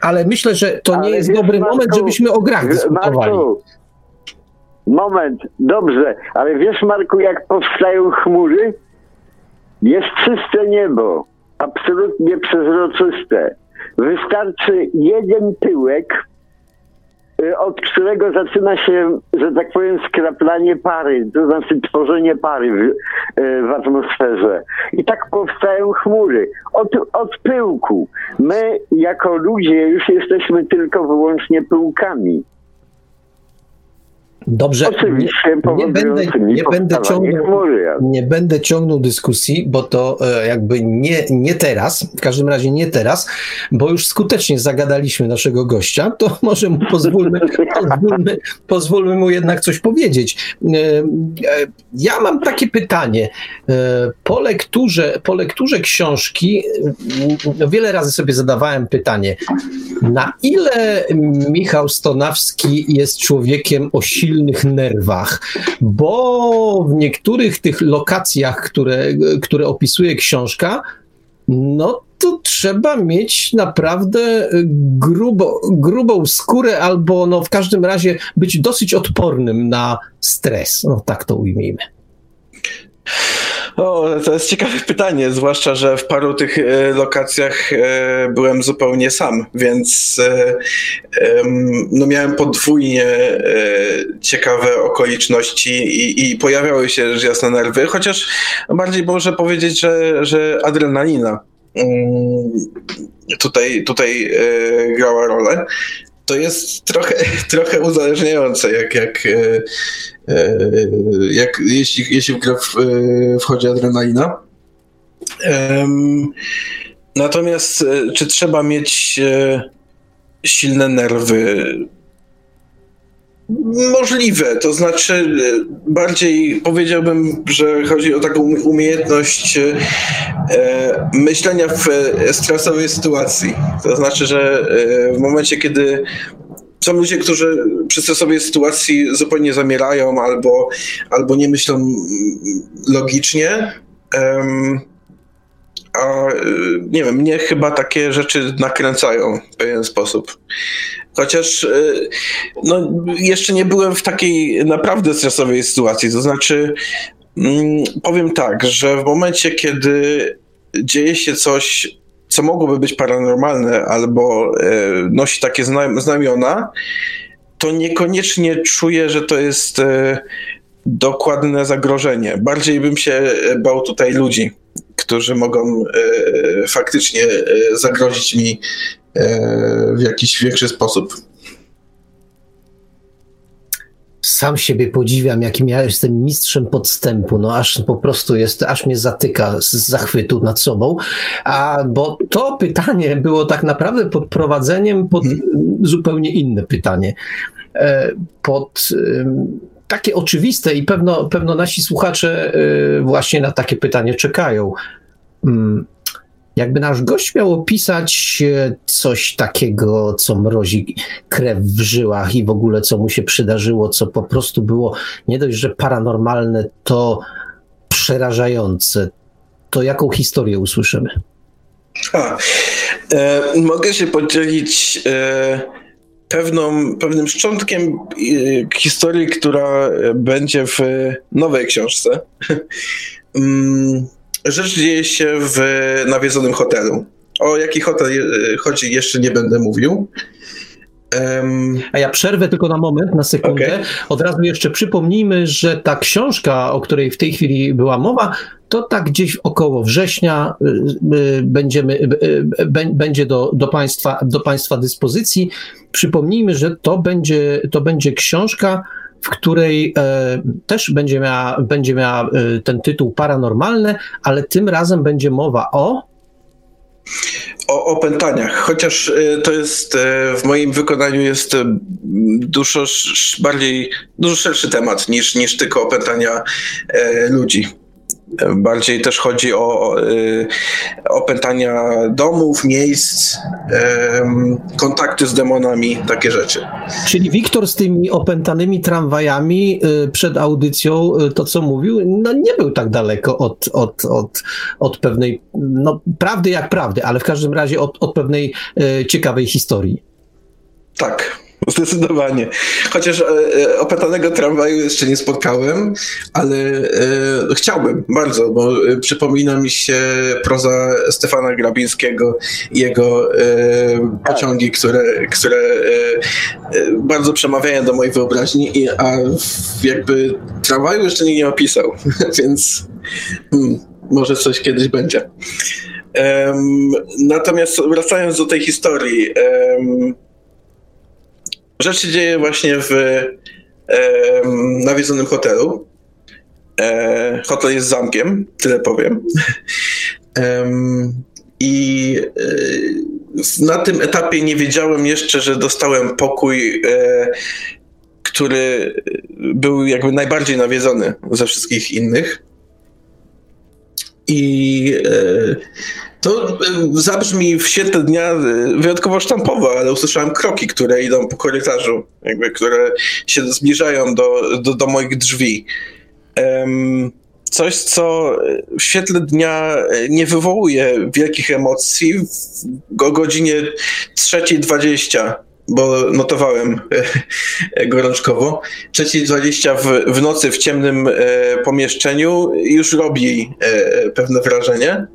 Ale myślę, że to Ale nie jest dobry Marku, moment, żebyśmy o grach dyskutowali. Marku, Moment, dobrze, ale wiesz Marku, jak powstają chmury? Jest czyste niebo, absolutnie przezroczyste. Wystarczy jeden tyłek, y, od którego zaczyna się, że tak powiem, skraplanie pary, to znaczy tworzenie pary w, y, w atmosferze. I tak powstają chmury. Od, od pyłku. My, jako ludzie, już jesteśmy tylko wyłącznie pyłkami. Dobrze, Oczywiście, nie, nie, będę, nie, będę ciągnął, nie będę ciągnął dyskusji, bo to e, jakby nie, nie teraz, w każdym razie nie teraz, bo już skutecznie zagadaliśmy naszego gościa, to może mu pozwólmy, pozwólmy, pozwólmy mu jednak coś powiedzieć. E, e, ja mam takie pytanie. Po lekturze, po lekturze książki wiele razy sobie zadawałem pytanie, na ile Michał Stonawski jest człowiekiem o silnym silnych nerwach, bo w niektórych tych lokacjach, które, które opisuje książka, no to trzeba mieć naprawdę grubo, grubą skórę, albo no w każdym razie być dosyć odpornym na stres. No tak to ujmijmy. O, to jest ciekawe pytanie, zwłaszcza, że w paru tych e, lokacjach e, byłem zupełnie sam, więc e, no miałem podwójnie ciekawe okoliczności i, i pojawiały się rzecz jasne nerwy, chociaż bardziej może powiedzieć, że, że adrenalina mm, tutaj, tutaj grała rolę to jest trochę, trochę uzależniające, jak, jak, e, e, jak jeśli, jeśli w grę e, wchodzi adrenalina. Natomiast czy trzeba mieć silne nerwy? Możliwe, to znaczy bardziej powiedziałbym, że chodzi o taką umiejętność e, myślenia w stresowej sytuacji. To znaczy, że e, w momencie, kiedy są ludzie, którzy przy stresowej sytuacji zupełnie zamierają albo, albo nie myślą logicznie. A nie wiem, mnie chyba takie rzeczy nakręcają w pewien sposób. Chociaż e, no, jeszcze nie byłem w takiej naprawdę stresowej sytuacji. To znaczy, mm, powiem tak, że w momencie, kiedy dzieje się coś, co mogłoby być paranormalne albo e, nosi takie znamiona, to niekoniecznie czuję, że to jest dokładne zagrożenie. Bardziej bym się bał tutaj ludzi, którzy mogą faktycznie zagrozić mi w jakiś większy sposób. Sam siebie podziwiam, jakim ja jestem mistrzem podstępu. No aż po prostu jest, aż mnie zatyka z zachwytu nad sobą. A bo to pytanie było tak naprawdę podprowadzeniem pod hmm. zupełnie inne pytanie. E, pod takie oczywiste i pewno, pewno nasi słuchacze e, właśnie na takie pytanie czekają. Mm, jakby nasz gość miał opisać e, coś takiego, co mrozi krew w żyłach i w ogóle co mu się przydarzyło, co po prostu było nie dość, że paranormalne, to przerażające, to jaką historię usłyszymy? A, e, mogę się podzielić e, pewną, pewnym szczątkiem e, historii, która będzie w nowej książce. mm Rzecz dzieje się w nawiedzonym hotelu. O jaki hotel chodzi, jeszcze nie będę mówił. Um... A ja przerwę tylko na moment, na sekundę. Okay. Od razu jeszcze przypomnijmy, że ta książka, o której w tej chwili była mowa, to tak gdzieś około września y, y, będziemy, y, będzie do, do, państwa, do Państwa dyspozycji. Przypomnijmy, że to będzie, to będzie książka, w której e, też będzie miała, będzie miała e, ten tytuł paranormalny, ale tym razem będzie mowa o o opętaniach, chociaż e, to jest e, w moim wykonaniu jest dużo bardziej, dużo szerszy temat niż, niż tylko opętania ludzi. Bardziej też chodzi o y, opętania domów, miejsc, kontakty z demonami, takie rzeczy. Czyli Wiktor z tymi opętanymi tramwajami y, przed audycją, y, to co mówił, no nie był tak daleko od, od, od, od pewnej, no prawdy jak prawdy, ale w każdym razie od, od pewnej ciekawej historii. Tak, Zdecydowanie. Chociaż e, e, opętanego tramwaju jeszcze nie spotkałem, ale e, chciałbym bardzo, bo e, przypomina mi się proza Stefana Grabińskiego i jego e, pociągi, które, które e, bardzo przemawiają do mojej wyobraźni, i, a jakby tramwaju jeszcze nikt nie opisał, więc hmm, może coś kiedyś będzie. natomiast wracając do tej historii, Rzecz się dzieje właśnie w e, nawiedzonym hotelu. E, hotel jest zamkiem, tyle powiem. E, I na tym etapie nie wiedziałem jeszcze, że dostałem pokój, e, który był jakby najbardziej nawiedzony ze wszystkich innych. I e, to e, zabrzmi w świetle dnia e, wyjątkowo sztampowo, ale usłyszałem kroki, które idą po korytarzu, jakby, które się zbliżają do, do, do moich drzwi. Um, coś, co w świetle dnia nie wywołuje wielkich emocji. O godzinie 3.20 bo notowałem gorączkowo. 3.20 w, w nocy w ciemnym e, pomieszczeniu już robi e, pewne wrażenie.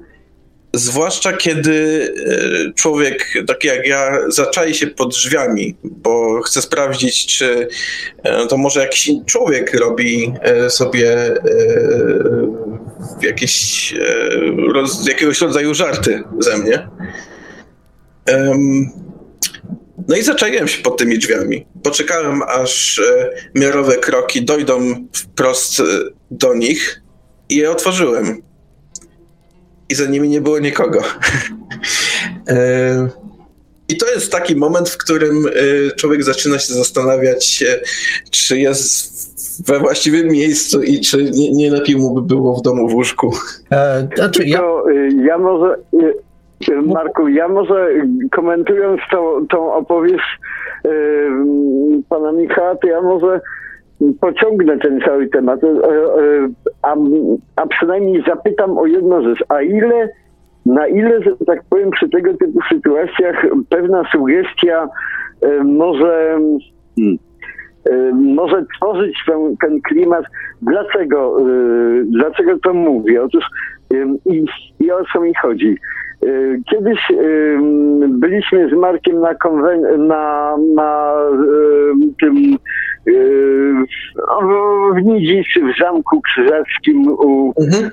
Zwłaszcza kiedy e, człowiek, taki jak ja, zaczai się pod drzwiami, bo chce sprawdzić, czy e, to może jakiś człowiek robi e, sobie jakieś, jakiegoś rodzaju żarty ze mnie. No i zaczaiłem się pod tymi drzwiami. Poczekałem, aż miarowe kroki dojdą wprost do nich i je otworzyłem i za nimi nie było nikogo. E, I to jest taki moment, w którym człowiek zaczyna się zastanawiać, czy jest we właściwym miejscu i czy nie, nie lepiej mu by było w domu w łóżku. E, znaczy, ja... ja może Marku, ja może komentując tą, tą opowieść pana Michała, to ja może pociągnę ten cały temat, yy, a, a przynajmniej zapytam o jedną rzecz. A ile, na ile, że tak powiem, przy tego typu sytuacjach pewna sugestia yy, może... Hmm, może tworzyć ten, ten klimat. Dlaczego, dlaczego to mówię? Otóż i, i o co mi chodzi? Kiedyś byliśmy z Markiem na, konwen- na, na tym w Nidzicy, w Zamku Krzyżackim u, mhm.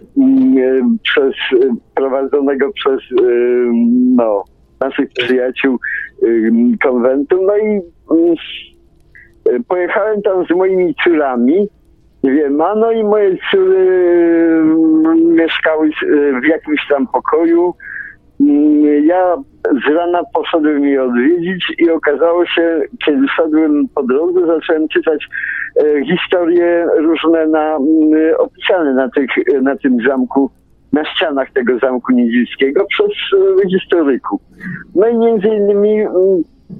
Y, przez, prowadzonego przez no, naszych przyjaciół konwentu. No i pojechałem tam z moimi córami Wiem, a no i moje córy mieszkały w jakimś tam pokoju ja z rana poszedłem je odwiedzić i okazało się, kiedy szedłem po drodze, zacząłem czytać e, historie różne na, opisane na, tych, na tym zamku, na ścianach tego zamku niedzickiego przez e, historyków. No i między innymi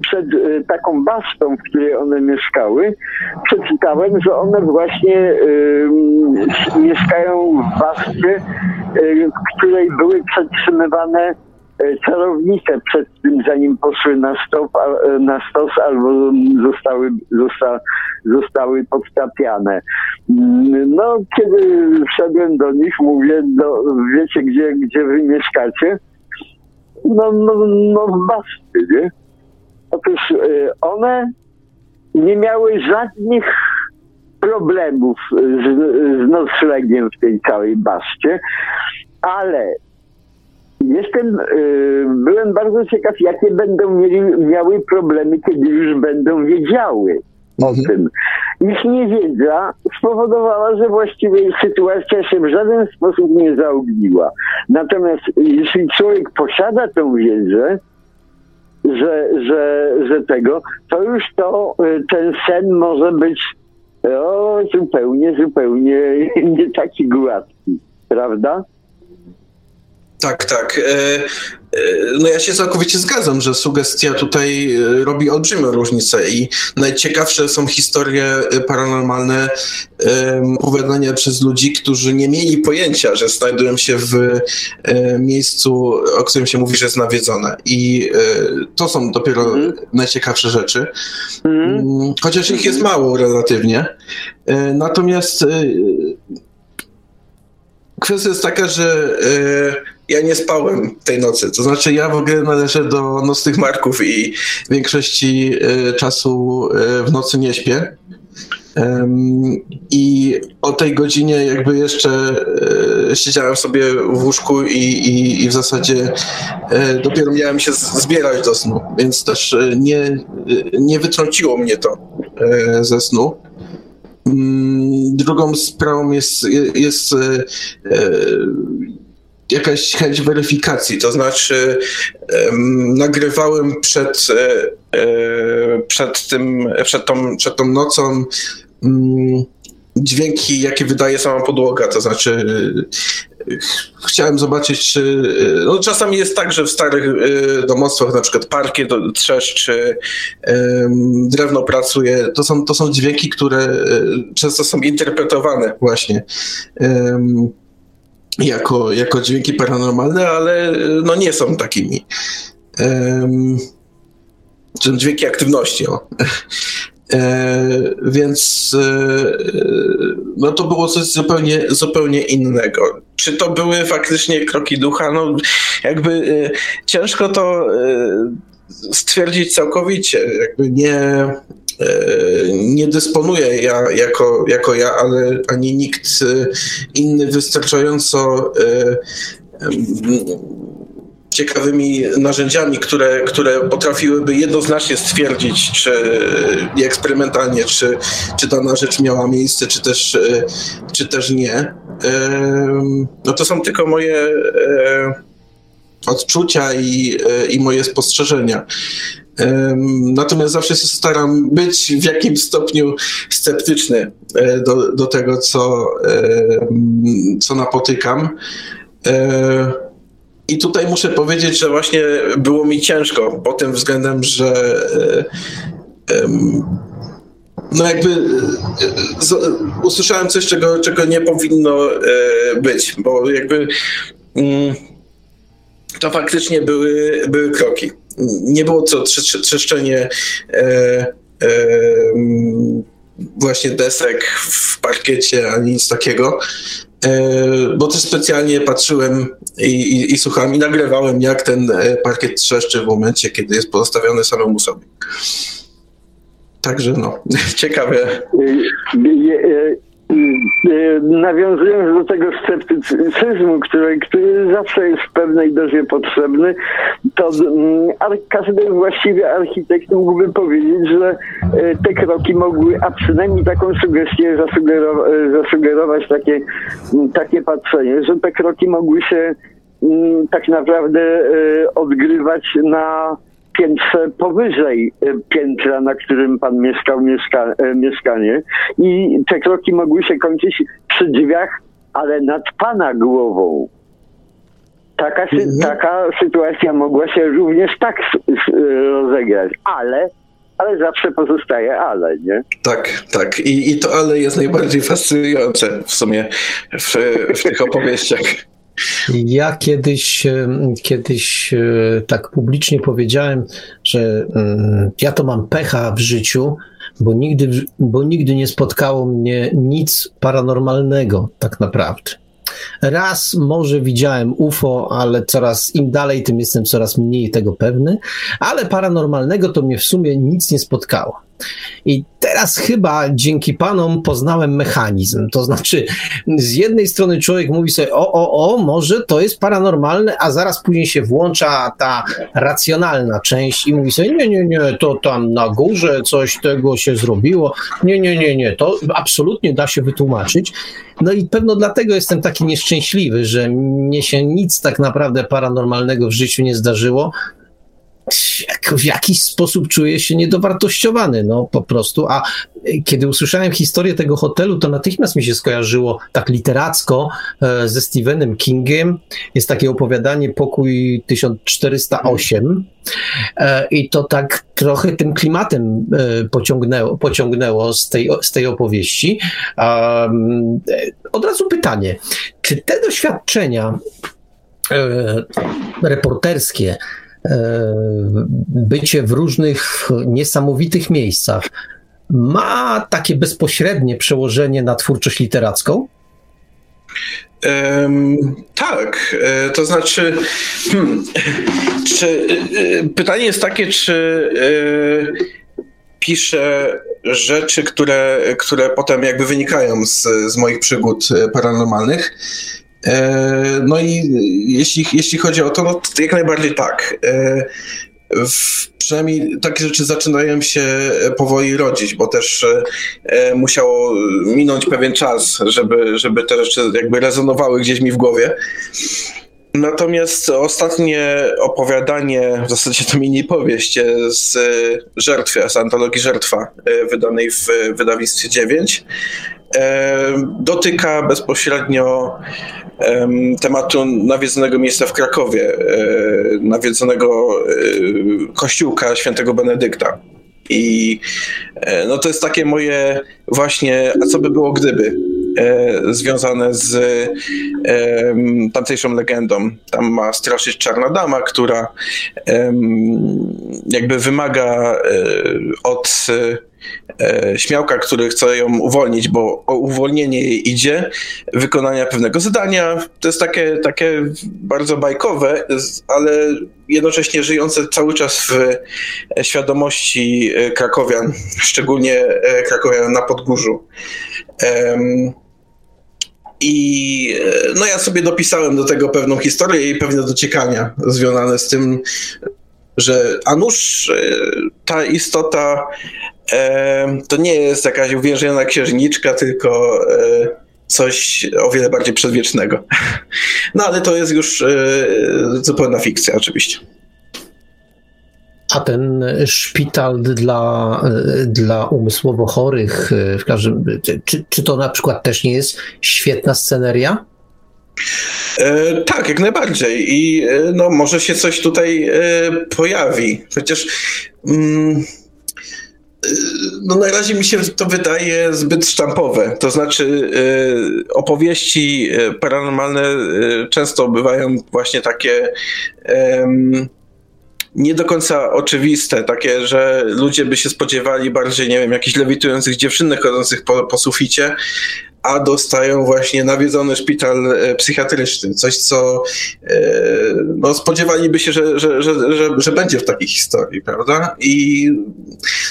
przed e, taką basztą, w której one mieszkały, przeczytałem, że one właśnie y, mieszkają w baszcie, y, w której były przetrzymywane celownice przed tym, zanim poszły na, stop, na stos albo zostały, zosta, zostały podtapiane. No, kiedy wszedłem do nich, mówię, do, wiecie, gdzie, gdzie wy mieszkacie? No, no, no w Baszty, nie? Otóż y, one nie miały żadnych problemów z, z noclegiem w tej całej baszcie, ale Jestem, y, byłem bardzo ciekaw, jakie będą mieli, miały problemy, kiedy już będą wiedziały o mhm. tym. Ich niewiedza spowodowała, że właściwie sytuacja się w żaden sposób nie zaogniła. Natomiast jeśli człowiek posiada tą wiedzę, że, że, że tego, to już to y, ten sen może być o, zupełnie, zupełnie nie taki gładki, prawda? Tak, tak. E, e, no ja się całkowicie zgadzam, że sugestia tutaj e, robi olbrzymią różnicę i najciekawsze są historie paranormalne opowiadane przez ludzi, którzy nie mieli pojęcia, że znajdują się w miejscu, o którym się mówi, że jest nawiedzone. I to są dopiero mm. najciekawsze rzeczy. Mm. Chociaż ich jest mało relatywnie. Natomiast kwestia jest taka, że ja nie spałem tej nocy. To znaczy, ja w ogóle należę do nocnych marków i większości e, czasu e, w nocy nie śpię. I o tej godzinie jakby jeszcze siedziałem sobie w łóżku i, i, i w zasadzie dopiero miałem się zbierać do snu, więc też nie, nie wytrąciło mnie to ze snu. Mm, drugą sprawą jest, jest jakaś chęć weryfikacji, to znaczy nagrywałem przed, e, e, przed, tym, przed, tą, przed tą nocą um, dźwięki, jakie wydaje sama podłoga, to znaczy e, chciałem zobaczyć, czy... No, czasami jest tak, że w starych domostwach, na przykład parkiet trzesz, czy drewno pracuje, to są, to są dźwięki, które często są interpretowane właśnie jako, jako dźwięki paranormalne, ale no nie są takimi. Um, dźwięki aktywności. O. E, więc e, no to było coś zupełnie, zupełnie innego. Czy to były faktycznie kroki ducha? No jakby e, ciężko to stwierdzić całkowicie. Jakby nie, nie dysponuję ja jako, jako ja, ale ani nikt inny wystarczająco ciekawymi narzędziami, które, które potrafiłyby jednoznacznie stwierdzić, czy eksperymentalnie, czy, czy dana rzecz miała miejsce, czy też, czy też nie. No to są tylko moje odczucia i, i moje spostrzeżenia. Natomiast zawsze się staram być w jakimś stopniu sceptyczny do, do tego, co, co napotykam. I tutaj muszę powiedzieć, że właśnie było mi ciężko pod tym względem, że no jakby usłyszałem coś, czego, czego nie powinno być, bo jakby mm, to faktycznie były, były kroki. Nie było to trzeszczenie e, e, właśnie desek w parkiecie ani nic takiego, e, bo też specjalnie patrzyłem i, i, i słuchałem i nagrywałem, jak ten e, parkiet trzeszczy w momencie, kiedy jest pozostawiony samemu sobie. Także no, ciekawe. Y, nawiązując do tego sceptycyzmu, który, który zawsze jest w pewnej dozie potrzebny, to mm, każdy właściwie architekt mógłby powiedzieć, że y, te kroki mogły, a przynajmniej taką sugestię zasugerować, zasugerować takie, mm, takie patrzenie, że te kroki mogły się mm, tak naprawdę y, odgrywać na piętrze powyżej e, piętra, na którym pan mieszkał mieszka, e, mieszkanie i te kroki mogły się kończyć przy drzwiach, ale nad pana głową. Taka, mhm. taka sytuacja mogła się również tak rozegrać, ale ale zawsze pozostaje ale, nie? Tak, tak. I, i to ale jest najbardziej fascynujące w sumie w, w tych opowieściach. Ja kiedyś, kiedyś e, tak publicznie powiedziałem, że mm, ja to mam pecha w życiu, bo nigdy, bo nigdy nie spotkało mnie nic paranormalnego, tak naprawdę. Raz może widziałem UFO, ale coraz im dalej, tym jestem coraz mniej tego pewny, ale paranormalnego to mnie w sumie nic nie spotkało. I teraz chyba dzięki panom poznałem mechanizm. To znaczy, z jednej strony człowiek mówi sobie, o, o, o, może to jest paranormalne, a zaraz później się włącza ta racjonalna część i mówi sobie, nie, nie, nie, to tam na górze coś tego się zrobiło. Nie, nie, nie, nie, to absolutnie da się wytłumaczyć. No i pewno dlatego jestem taki nieszczęśliwy, że mnie się nic tak naprawdę paranormalnego w życiu nie zdarzyło, w jakiś sposób czuję się niedowartościowany, no po prostu. A kiedy usłyszałem historię tego hotelu, to natychmiast mi się skojarzyło tak literacko e, ze Stephenem Kingiem. Jest takie opowiadanie Pokój 1408 e, i to tak trochę tym klimatem e, pociągnęło, pociągnęło z, tej, z tej opowieści. Od razu pytanie, czy te doświadczenia reporterskie, bycie w różnych niesamowitych miejscach ma takie bezpośrednie przełożenie na twórczość literacką? Um, tak, e, to znaczy, hmm, czy, e, pytanie jest takie, czy e, piszę rzeczy, które, które potem jakby wynikają z, z moich przygód paranormalnych, E, no i jeśli, jeśli chodzi o to, no to jak najbardziej tak. E, w, przynajmniej takie rzeczy zaczynają się powoli rodzić, bo też e, musiało minąć pewien czas, żeby, żeby te rzeczy jakby rezonowały gdzieś mi w głowie. Natomiast ostatnie opowiadanie, w zasadzie to mini powieść z Żertwy, z antologii Żertwa, wydanej w wydawnictwie 9, dotyka bezpośrednio tematu nawiedzonego miejsca w Krakowie, e, nawiedzonego e, kościółka świętego Benedykta. I e, no to jest takie moje właśnie, a co by było gdyby, związane z tamtejszą legendą. Tam ma straszyć czarna dama, która jakby wymaga od śmiałka, który chce ją uwolnić, bo o uwolnienie jej idzie, wykonania pewnego zadania. To jest takie, takie bardzo bajkowe, ale jednocześnie żyjące cały czas w świadomości e, krakowian, szczególnie e, krakowian na Podgórzu. I e, no ja sobie dopisałem do tego pewną historię i pewne dociekania związane z tym, że a nuż ta istota e, to nie jest jakaś uwięziona księżniczka, tylko, e, coś o wiele bardziej przedwiecznego. No ale to jest już zupełna fikcja oczywiście. A ten szpital dla, dla umysłowo chorych, w każdym, czy, czy to na przykład też nie jest świetna sceneria? E, tak, jak najbardziej. I e, no, może się coś tutaj e, pojawi. Chociaż. Mm, no na razie mi się to wydaje zbyt sztampowe. To znaczy opowieści paranormalne często bywają właśnie takie nie do końca oczywiste, takie, że ludzie by się spodziewali bardziej, nie wiem, jakichś lewitujących dziewczynek chodzących po, po suficie, a dostają właśnie nawiedzony szpital e, psychiatryczny. Coś, co e, no, spodziewaliby się, że, że, że, że, będzie w takiej historii, prawda? I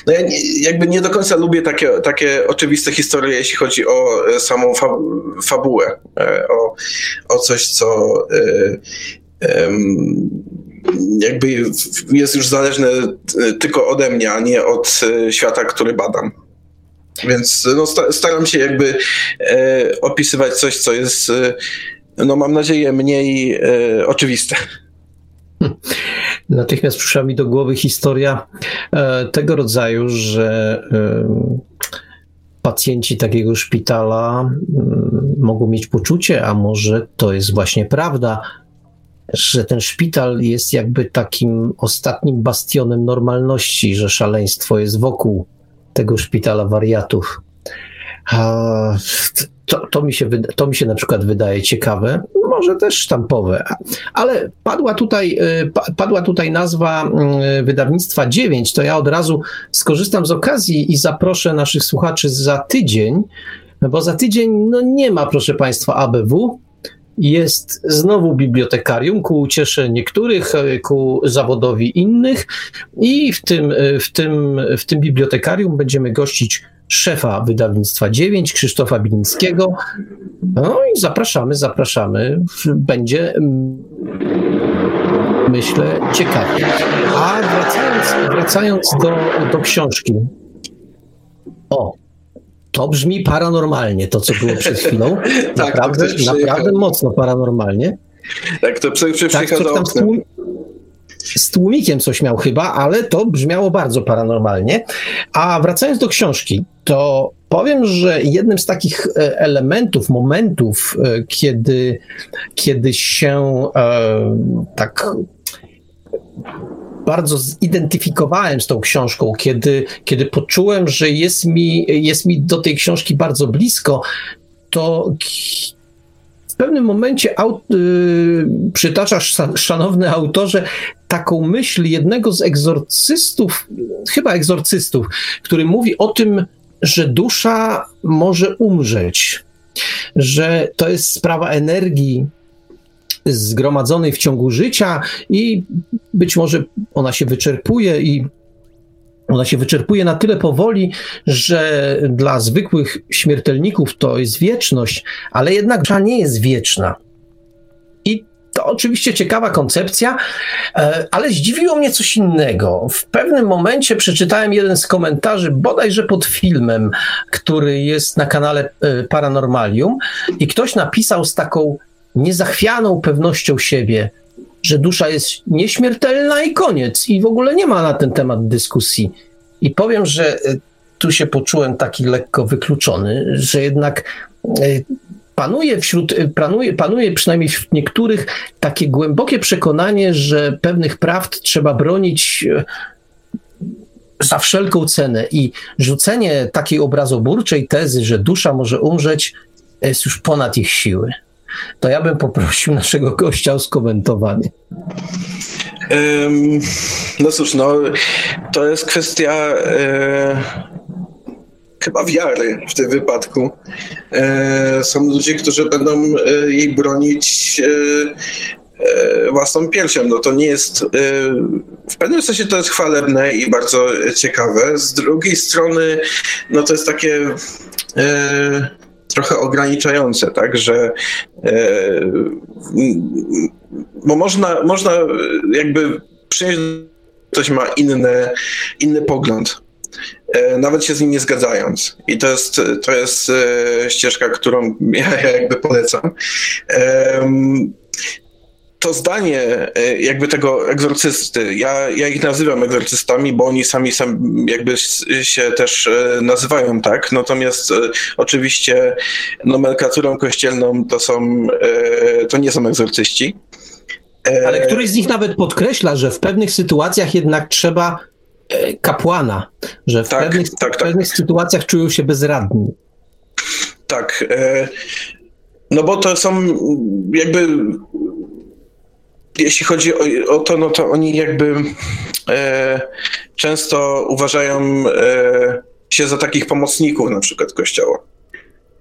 no, ja jakby nie do końca lubię takie, takie oczywiste historie, jeśli chodzi o e, samą fa fabułę, o, o coś, co jakby jest już zależne tylko ode mnie, a nie od świata, który badam. Więc no, staram się jakby e, opisywać coś, co jest, e, no mam nadzieję, mniej e, oczywiste. Natychmiast przyszła mi do głowy historia e, tego rodzaju, że e, pacjenci takiego szpitala mogą mieć poczucie, a może to jest właśnie prawda, że ten szpital jest jakby takim ostatnim bastionem normalności, że szaleństwo jest wokół tego szpitala wariatów. To, to, mi się, to mi się na przykład wydaje ciekawe, może też sztampowe, ale padła tutaj, y, padła tutaj nazwa y, wydawnictwa 9, to ja od razu skorzystam z okazji i zaproszę naszych słuchaczy za tydzień, bo za tydzień no nie ma, proszę Państwa, ABW, jest znowu bibliotekarium ku uciesze niektórych, e, ku zawodowi innych i w tym, e, w tym, w tym bibliotekarium będziemy gościć szefa wydawnictwa 9, Krzysztofa Bilińskiego. No i zapraszamy, zapraszamy. Będzie myślę ciekawie. A wracając, wracając do, do książki. O, to brzmi paranormalnie, to co było przed chwilą. tak, naprawdę, naprawdę mocno paranormalnie. Tak, to przy, przy tak, tam z, tłum, z tłumikiem coś miał chyba, ale to brzmiało bardzo paranormalnie. A wracając do książki, to powiem, że jednym z takich e, elementów, momentów, e, kiedy, kiedy się e, tak bardzo zidentyfikowałem z tą książką, kiedy, kiedy poczułem, że jest mi, jest mi do tej książki bardzo blisko, to w pewnym momencie aut, yy, przytaczasz, szanowny autorze, taką myśl jednego z egzorcystów, chyba egzorcystów, który mówi o tym, że dusza może umrzeć, że to jest sprawa energii, zgromadzonej w ciągu życia i być może ona się wyczerpuje i ona się wyczerpuje na tyle powoli, że dla zwykłych śmiertelników to jest wieczność, ale jednak dusza nie jest wieczna. I to oczywiście ciekawa koncepcja, e, ale zdziwiło mnie coś innego. W pewnym momencie przeczytałem jeden z komentarzy, bodajże pod filmem, który jest na kanale e, Paranormalium, i ktoś napisał z taką niezachwianą pewnością siebie, że dusza jest nieśmiertelna i koniec. I w ogóle nie ma na ten temat dyskusji. I powiem, że e, tu się poczułem taki lekko wykluczony, że jednak e, panuje wśród, e, panuje, panuje przynajmniej wśród niektórych takie głębokie przekonanie, że pewnych prawd trzeba bronić za wszelką cenę i rzucenie takiej obrazoburczej tezy, że dusza może umrzeć, jest już ponad ich siły to ja bym poprosił naszego gościa o skomentowanie. Um, no cóż, no, to jest kwestia e, chyba wiary w tym wypadku. E, są ludzie, którzy będą e, jej bronić e, e, własną piersią. No to nie jest, e, w pewnym sensie to jest chwalebne i bardzo ciekawe. Z drugiej strony, no to jest takie trochę ograniczające, tak, że e, bo można, można jakby przyjąć, ktoś ma inny, inny pogląd. nawet się z nim nie zgadzając. I to jest, to jest ścieżka, którą ja jakby polecam to zdanie e, jakby tego egzorcysty, ja, ja ich nazywam egzorcystami, bo oni sami sam jakby się też e, nazywają tak, natomiast e, oczywiście nomenklaturą kościelną to są, to nie są egzorcyści. Ale któryś z nich nawet podkreśla, że w pewnych sytuacjach jednak trzeba kapłana, że w, tak, pewnych, tak, tak. w pewnych sytuacjach czują się bezradni. Tak. No bo to są jakby jeśli chodzi o, o, to, no to oni jakby e, często uważają e, się za takich pomocników na przykład kościoła.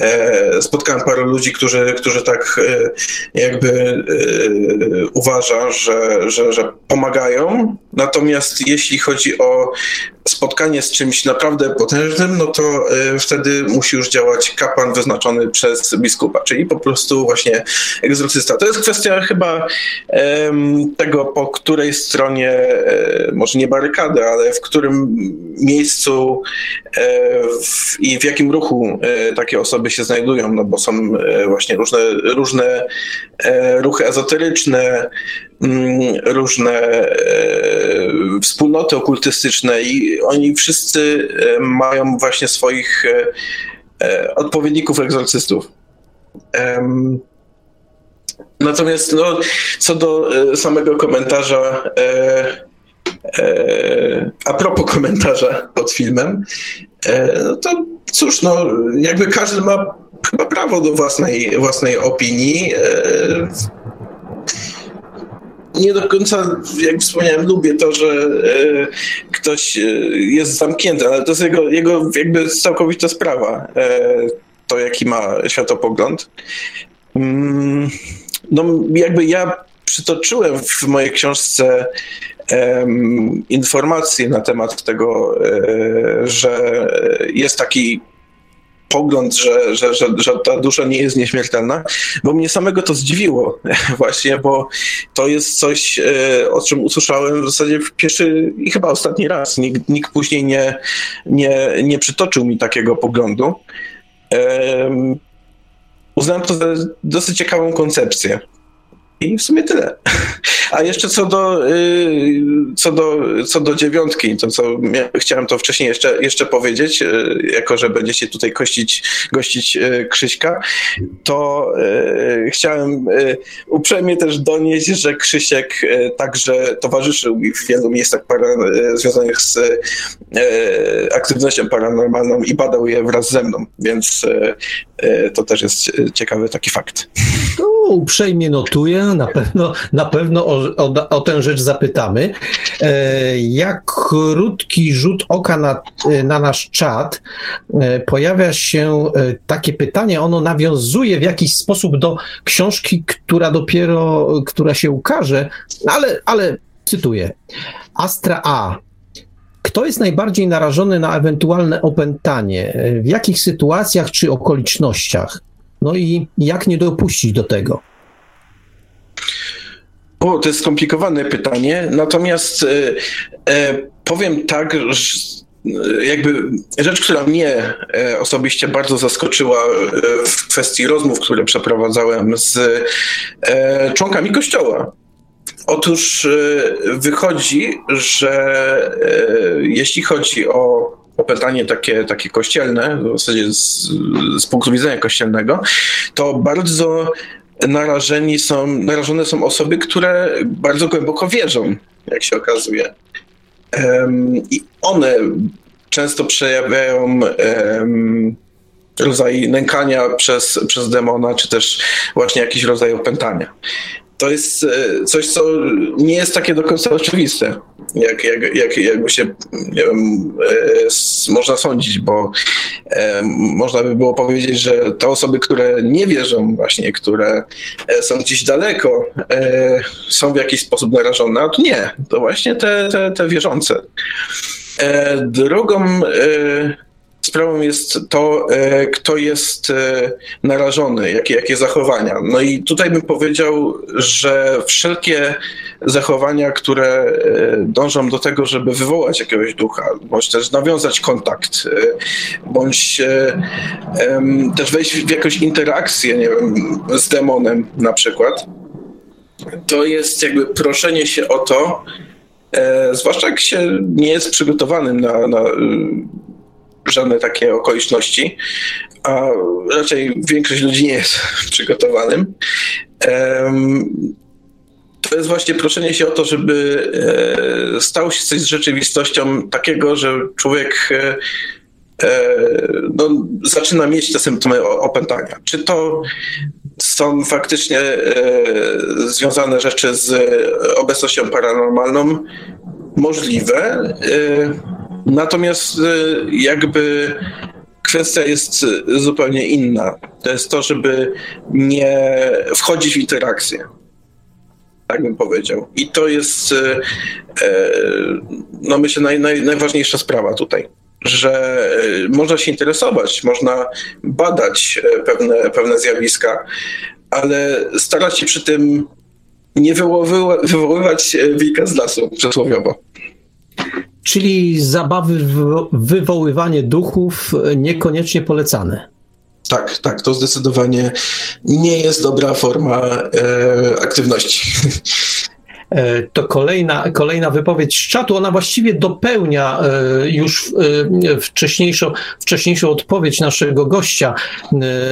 E, spotkałem parę ludzi, którzy, którzy tak e, jakby e, uważa, że, że, że pomagają. Natomiast jeśli chodzi o spotkanie z czymś naprawdę potężnym, no to wtedy musi już działać kapłan wyznaczony przez biskupa, czyli po prostu właśnie egzorcysta. To jest kwestia chyba tego, po której stronie, może nie barykady, ale w którym miejscu i w jakim ruchu takie osoby się znajdują, no bo są e, właśnie różne, różne e, ruchy ezoteryczne, różne e, wspólnoty okultystyczne i oni wszyscy mają właśnie swoich odpowiedników egzorcystów. Natomiast no, co do samego komentarza, a propos komentarza pod filmem, no to cóż, no jakby każdy ma chyba prawo do własnej, własnej opinii. E, nie do końca, jak wspomniałem, lubię to, że e, ktoś e, jest zamknięty, ale to jest jego, jego jakby całkowita sprawa, to jaki ma światopogląd. Mm, no jakby ja przytoczyłem w mojej książce informacje na temat tego, e, że jest taki pogląd, że, że, że, że ta dusza nie jest nieśmiertelna, bo mnie samego to zdziwiło właśnie, bo to jest coś, e, o czym usłyszałem w zasadzie w pierwszy i chyba ostatni raz. Nikt, nikt później nie, nie, nie przytoczył mi takiego poglądu. Uznałem to za dosyć ciekawą koncepcję. I w sumie tyle. A jeszcze co do, y, co do, co do dziewiątki, to co chciałem to wcześniej jeszcze, jeszcze powiedzieć, y, jako że będziecie tutaj gościć, gościć y, Krzyśka, to chciałem uprzejmie też donieść, że Krzysiek także towarzyszył mi w wielu miejscach para, związanych z aktywnością paranormalną i badał je wraz ze mną, więc to też jest ciekawy taki fakt. Uprzejmie notuję, na pewno, na pewno o, o, o tę rzecz zapytamy. E, jak krótki rzut oka na, na nasz czat, e, pojawia się e, takie pytanie, ono nawiązuje w jakiś sposób do książki, która dopiero, która się ukaże, ale, ale cytuję. Astra A. Kto jest najbardziej narażony na ewentualne opętanie? W jakich sytuacjach czy okolicznościach? No i jak nie dopuścić do tego? O, to jest skomplikowane pytanie, natomiast e, e, powiem tak, że e, jakby rzecz, która mnie e, osobiście bardzo zaskoczyła e, w kwestii rozmów, które przeprowadzałem z członkami kościoła. Otóż wychodzi, że jeśli chodzi o opętanie takie, takie kościelne, w zasadzie z, z punktu widzenia kościelnego, to bardzo narażeni są, narażone są osoby, które bardzo głęboko wierzą, jak się okazuje. Um, I one często przejawiają um, rodzaj nękania przez, przez demona, czy też właśnie jakiś rodzaj opętania to jest e, coś, co nie jest takie do końca oczywiste, jak, jak, jak, jakby się, wiem, e, można sądzić, bo e, można by było powiedzieć, że te osoby, które nie wierzą właśnie, które są gdzieś daleko, są w jakiś sposób narażone, a to nie, to właśnie te, te, te wierzące. Drugą sprawą jest to, e, kto jest e, narażony, jakie, jakie zachowania. No i tutaj bym powiedział, że wszelkie zachowania, które e, dążą do tego, żeby wywołać jakiegoś ducha, bądź też nawiązać kontakt, bądź też wejść w jakąś interakcję, nie wiem, z demonem na przykład, to jest jakby proszenie się o to, zwłaszcza jak się nie jest przygotowanym na, na żadne takie okoliczności, a raczej większość ludzi nie jest przygotowanym. To jest właśnie proszenie się o to, żeby e, stało się coś z rzeczywistością takiego, że człowiek e, e, no, zaczyna mieć te symptomy opętania. Czy to są faktycznie związane rzeczy z obecnością paranormalną? Możliwe. Natomiast y, jakby kwestia jest zupełnie inna. To jest to, żeby nie wchodzić w interakcję. Tak bym powiedział. I to jest, y, y, no myślę, naj, naj, najważniejsza sprawa tutaj. Że można się interesować, można badać pewne, pewne zjawiska, ale starać się przy tym nie wywoływać wilka z lasu przysłowiowo czyli zabawy, wywoływanie duchów niekoniecznie polecane. Tak, tak, to zdecydowanie nie jest dobra forma e, aktywności. E, to kolejna, kolejna wypowiedź z czatu. Ona właściwie dopełnia e, już e, wcześniejszą, wcześniejszą odpowiedź naszego gościa,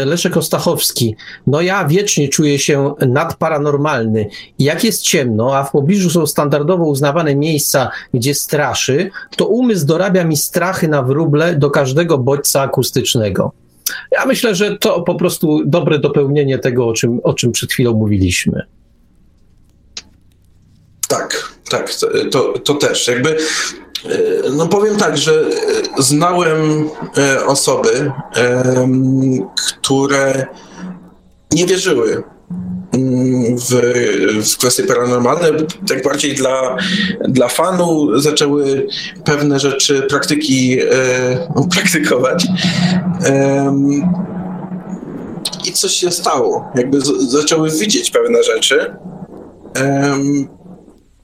Leszek Ostachowski. No ja wiecznie czuję się nadparanormalny. Jak jest ciemno, a w pobliżu są standardowo uznawane miejsca, gdzie straszy, to umysł dorabia mi strachy na wróble do każdego bodźca akustycznego. Ja myślę, że to po prostu dobre dopełnienie tego, o czym, o czym przed chwilą mówiliśmy. Tak, tak, to, to też. Jakby, e, no powiem tak, że znałem e, osoby, które nie wierzyły mm, w, w kwestie paranormalne, tak bardziej dla, dla fanu zaczęły pewne rzeczy, praktyki e, praktykować. I coś się stało. Jakby z, zaczęły widzieć pewne rzeczy.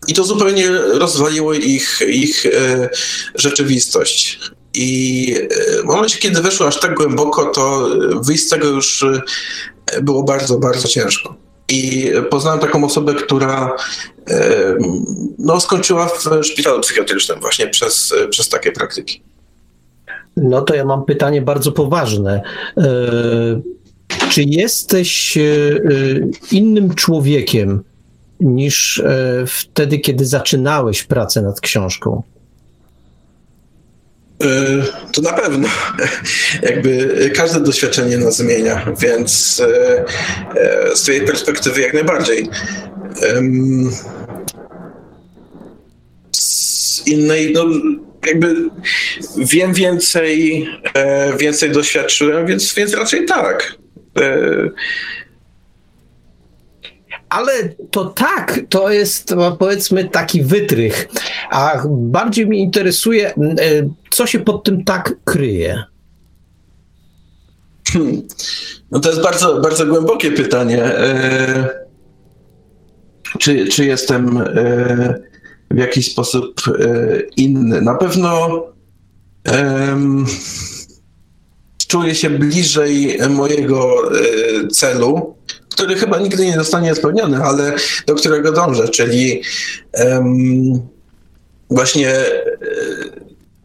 I to zupełnie rozwaliło ich, ich e, rzeczywistość. I e, w momencie, kiedy weszło aż tak głęboko, to wyjść z tego już e, było bardzo, bardzo ciężko. I poznałem taką osobę, która e, no, skończyła w szpitalu psychiatrycznym właśnie przez, przez takie praktyki. No to ja mam pytanie bardzo poważne. E, czy jesteś e, innym człowiekiem niż e, wtedy, kiedy zaczynałeś pracę nad książką? E, to na pewno. Jakby każde doświadczenie nas zmienia, więc e, z tej perspektywy jak najbardziej. Z innej, no jakby wiem więcej, więcej doświadczyłem, więc, więc raczej tak ale to tak, to jest powiedzmy taki wytrych. A bardziej mnie interesuje, e, co się pod tym tak kryje. Hmm. No to jest bardzo, bardzo głębokie pytanie. E, czy, czy jestem e, w jakiś sposób inny? Na pewno czuję się bliżej mojego celu, który chyba nigdy nie zostanie spełniony, ale do którego dążę, czyli um, właśnie e,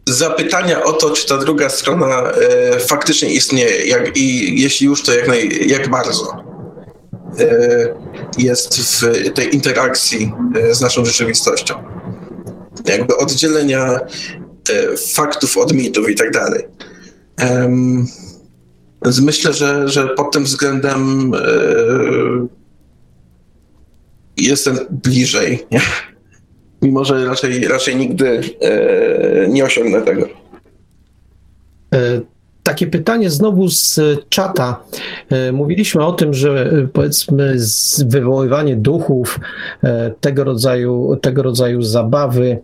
zapytania o to, czy ta druga strona e, faktycznie istnieje jak, i jeśli już, to jak, naj, jak bardzo e, jest w tej interakcji z naszą rzeczywistością. Jakby oddzielenia faktów od mitów i tak dalej. Więc myślę, że, że pod tym względem yy, jestem bliżej. Nie? Mimo, że raczej, raczej nigdy yy, nie osiągnę tego. E, takie pytanie znowu z czata. Mówiliśmy o tym, że powiedzmy wywoływanie duchów, tego rodzaju, tego rodzaju zabawy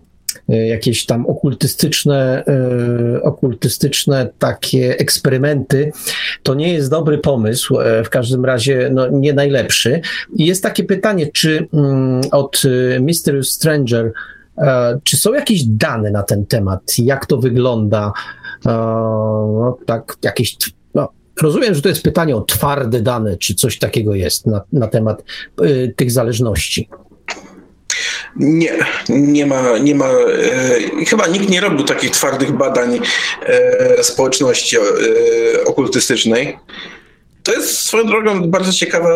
jakieś tam okultystyczne, okultystyczne takie eksperymenty, to nie jest dobry pomysł, w każdym razie no, nie najlepszy. I jest takie pytanie, czy mm, od Mysterious Stranger, czy są jakieś dane na ten temat? Jak to wygląda? No, tak, jakieś Rozumiem, że to jest pytanie o twarde dane, czy coś takiego jest na, na temat y, tych zależności. Nie, nie ma, nie ma e, chyba nikt nie robił takich twardych badań e, społeczności e, okultystycznej. To jest swoją drogą bardzo ciekawa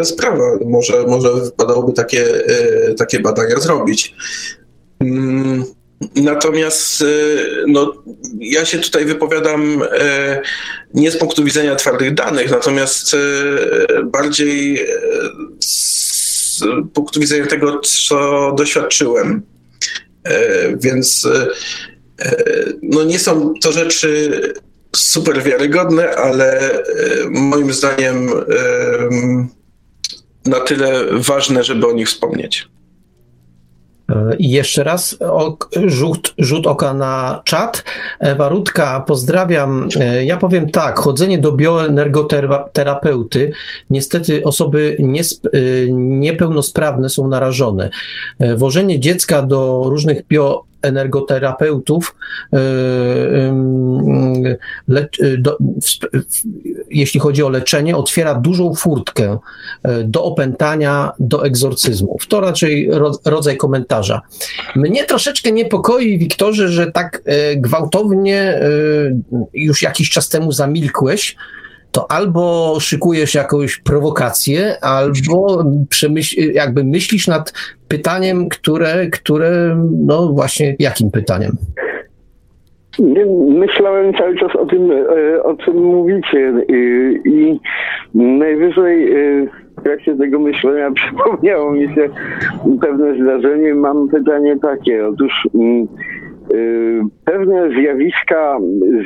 e, sprawa. Może, może wypadałoby takie, e, takie badania zrobić. Mm, Natomiast y, no, ja się tutaj wypowiadam nie z punktu widzenia twardych danych, natomiast bardziej z punktu widzenia tego, co doświadczyłem. Więc no, nie są to rzeczy super wiarygodne, ale moim zdaniem na tyle ważne, żeby o nich wspomnieć. I jeszcze raz rzut, rzut oka na czat. Ewa Rudka, pozdrawiam. E, ja powiem tak, chodzenie do bioenergoterapeuty, niestety osoby niesp- e, niepełnosprawne są narażone. E, wożenie dziecka do różnych bio energoterapeutów, e, le, do, jeśli chodzi o leczenie, otwiera dużą furtkę e, do opętania, do egzorcyzmów. To raczej rodzaj komentarza. Mnie troszeczkę niepokoi, Wiktorze, że tak e, gwałtownie już jakiś czas temu zamilkłeś, to albo szykujesz jakąś prowokację, albo przemyśl, jakby myślisz nad pytaniem, które, które, no właśnie, jakim pytaniem? Myślałem cały czas o tym, e, o czym mówicie i najwyżej e, w trakcie tego myślenia przypomniało mi się pewne zdarzenie. Mam pytanie takie. Otóż mm, e, pewne zjawiska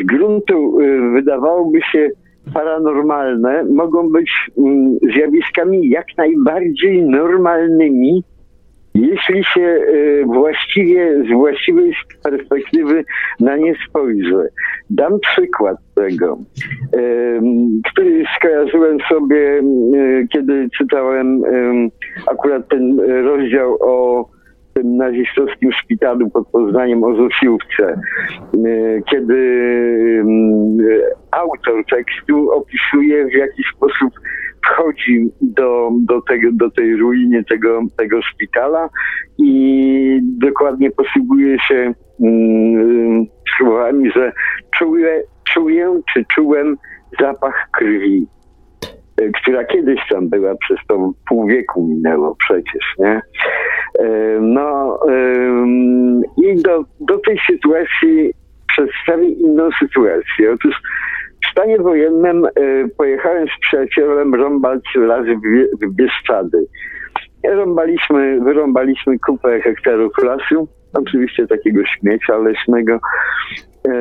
z gruntu wydawałoby się paranormalne mogą być mm, zjawiskami jak najbardziej normalnymi, jeśli się y, właściwie, z właściwej perspektywy na nie spojrzy. Dam przykład tego, który skojarzyłem sobie, y, kiedy czytałem akurat ten rozdział o tym nazistowskim szpitalu pod Poznaniem o Zosiówce, y, kiedy autor tekstu opisuje w jaki sposób wchodzi do, do, tego, do tej ruiny tego, tego szpitala i dokładnie posługuje się mm, słowami, że czuję, czuję czy czułem zapach krwi która kiedyś tam była, przez to pół wieku minęło przecież, nie? No i do, do tej sytuacji przedstawię inną sytuację. Otóż w stanie wojennym e, pojechałem z przyjacielem rąbać las w Bieszczady. Rąbaliśmy, wyrąbaliśmy kupę hektarów lasu, oczywiście takiego śmiecia leśnego. E,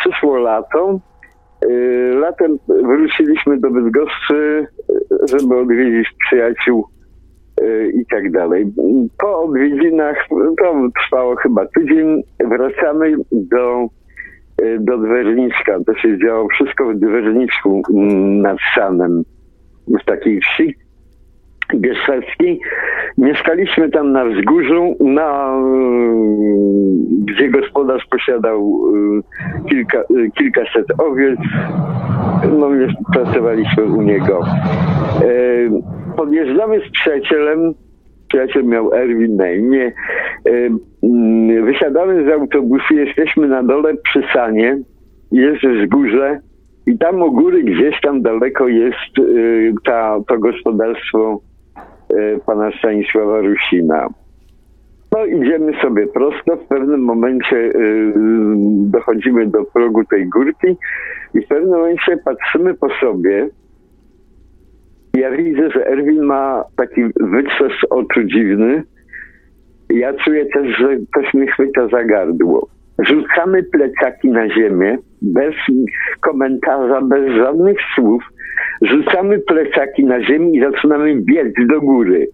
przyszło lato, Latem wróciliśmy do Bydgoszczy, żeby odwiedzić przyjaciół i tak dalej. Po odwiedzinach, to trwało chyba tydzień, wracamy do, do Dwerniczka. To się działo wszystko w Dwerniczku nad Sanem, w takiej wsi Bieszczadzkiej. Mieszkaliśmy tam na wzgórzu, na, gdzie gospodarz posiadał y, kilka, y, kilkaset owiec. No, pracowaliśmy u niego. Y, podjeżdżamy z przyjacielem, przyjaciel miał Erwin na imię. Wysiadamy z autobusu, jesteśmy na dole przy Sanie, jest wzgórze i tam u góry gdzieś tam daleko jest ta, to gospodarstwo pana Stanisława Rusina. No idziemy sobie prosto, w pewnym momencie y, dochodzimy do progu tej górki i w pewnym momencie patrzymy po sobie. Ja widzę, że Erwin ma taki wytrzesz oczu dziwny. Ja czuję też, że ktoś mi chwyta za gardło. Rzucamy plecaki na ziemię, bez komentarza, bez żadnych słów Rzucamy plecaki na ziemię i zaczynamy biec do góry.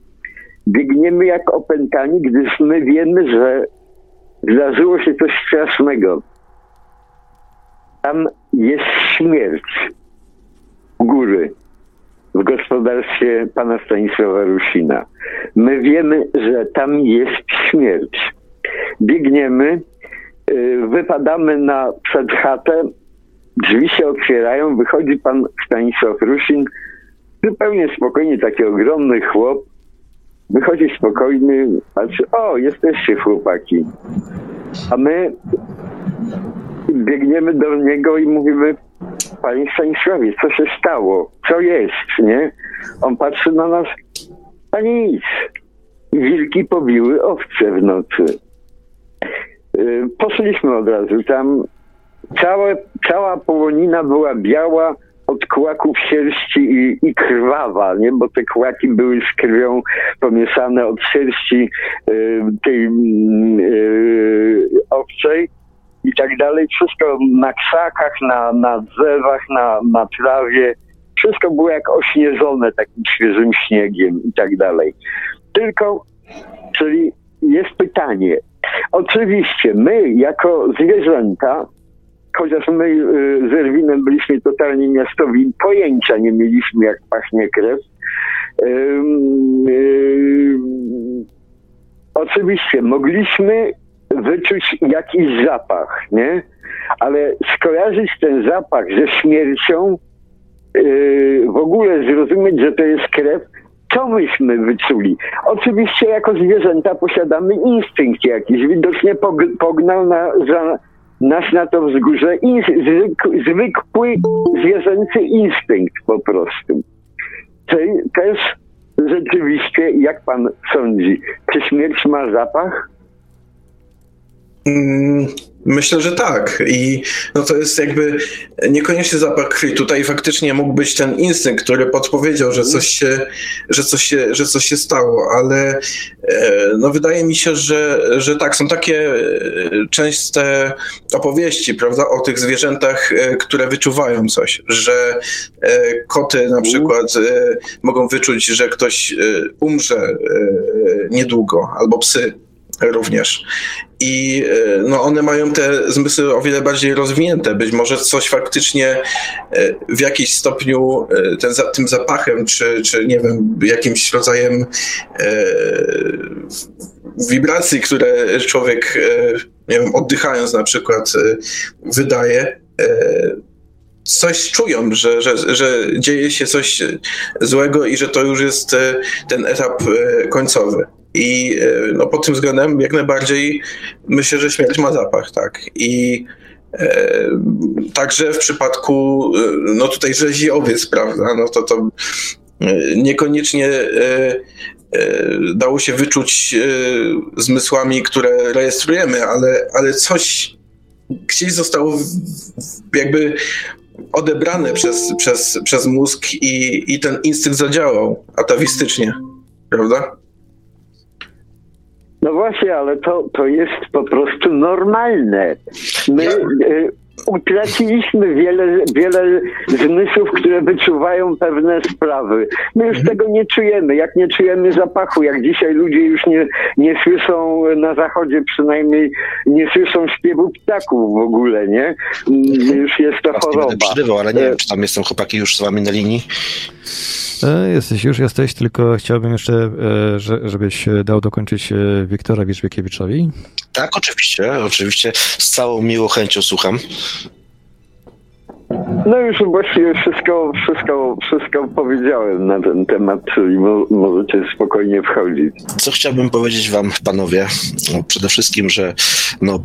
Biegniemy jak opętani, gdyż my wiemy, że zdarzyło się coś strasznego. Tam jest śmierć u góry w gospodarstwie pana Stanisława Rusina. My wiemy, że tam jest śmierć. Biegniemy, y, wypadamy na przed chatę, drzwi się otwierają, wychodzi pan Stanisław Rusin, zupełnie spokojnie, taki ogromny chłop, wychodzi spokojny, patrzy, o, jesteście chłopaki. A my biegniemy do niego i mówimy, panie Stanisławie, co się stało? Co jest, nie? On patrzy na nas, a nic. Wilki pobiły owce w nocy. Y, poszliśmy od razu tam. Całe, cała połonina była biała, od kłaków sierści i, i, krwawa, nie? bo te kłaki były z krwią pomieszane od sierści y, tej y, owczej i tak dalej. Wszystko na krzakach, na, na drzewach, na, na trawie. Wszystko było jak ośnieżone takim świeżym śniegiem i tak dalej. Tylko, czyli jest pytanie. Oczywiście my jako zwierzęta chociaż my y, z Erwinem byliśmy totalnie miastowi, pojęcia nie mieliśmy, jak pachnie krew. oczywiście mogliśmy wyczuć jakiś zapach, nie? Ale skojarzyć ten zapach ze śmiercią, yy, w ogóle zrozumieć, że to jest krew, co myśmy wyczuli? Oczywiście jako zwierzęta posiadamy instynkt jakiś. Widocznie pognał na, za, nas na to wzgórze zwykły zwierzęcy instynkt po prostu. Też rzeczywiście, jak pan sądzi, czy śmierć ma zapach? Mm, myślę, że tak. I no to jest jakby niekoniecznie zapach krwi. Tutaj faktycznie mógł być ten instynkt, który podpowiedział, że coś się, że coś się, że coś się stało, ale e, no wydaje mi się, że, że tak, są takie e, częste opowieści, prawda, o tych zwierzętach, e, które wyczuwają coś, że koty na przykład mogą wyczuć, że ktoś umrze niedługo, albo psy również. I e, no, one mają te zmysły o wiele bardziej rozwinięte. Być może coś faktycznie e, w jakimś stopniu e, ten, tym zapachem, czy, czy nie wiem, jakimś rodzajem wibracji, które człowiek, nie wiem, oddychając na przykład, wydaje, coś czują, że, że, że dzieje się coś złego i że to już jest ten etap końcowy. I e, no, pod tym względem jak najbardziej myślę, że śmierć ma zapach, tak. I e, także w przypadku, e, no tutaj rzezi owiec, prawda, no to to niekoniecznie dało się wyczuć zmysłami, które rejestrujemy, ale, ale coś gdzieś zostało jakby odebrane przez, przez, przez mózg i, i ten instynkt zadziałał atawistycznie, prawda? No właśnie, ale to, to jest po prostu normalne. My ja... utraciliśmy wiele, wiele zmysłów, które wyczuwają pewne sprawy. My już mhm. tego nie czujemy. Jak nie czujemy zapachu, jak dzisiaj ludzie już nie, nie słyszą na zachodzie przynajmniej, nie słyszą śpiewu ptaków w ogóle, nie? Mhm. Już jest to choroba. Będę przerywał, ale nie wiem, czy tam jestem chłopaki już z wami na linii. E, jesteś już, jesteś, tylko chciałbym jeszcze, e, żebyś dał dokończyć e, Wiktorowi Żwiekiewiczowi. Tak, oczywiście, oczywiście. Z całą miłą chęcią słucham. No już właściwie wszystko, wszystko, wszystko powiedziałem na ten temat, czyli mo możecie spokojnie wchodzić. Co chciałbym powiedzieć wam, panowie? No, przede wszystkim, że no,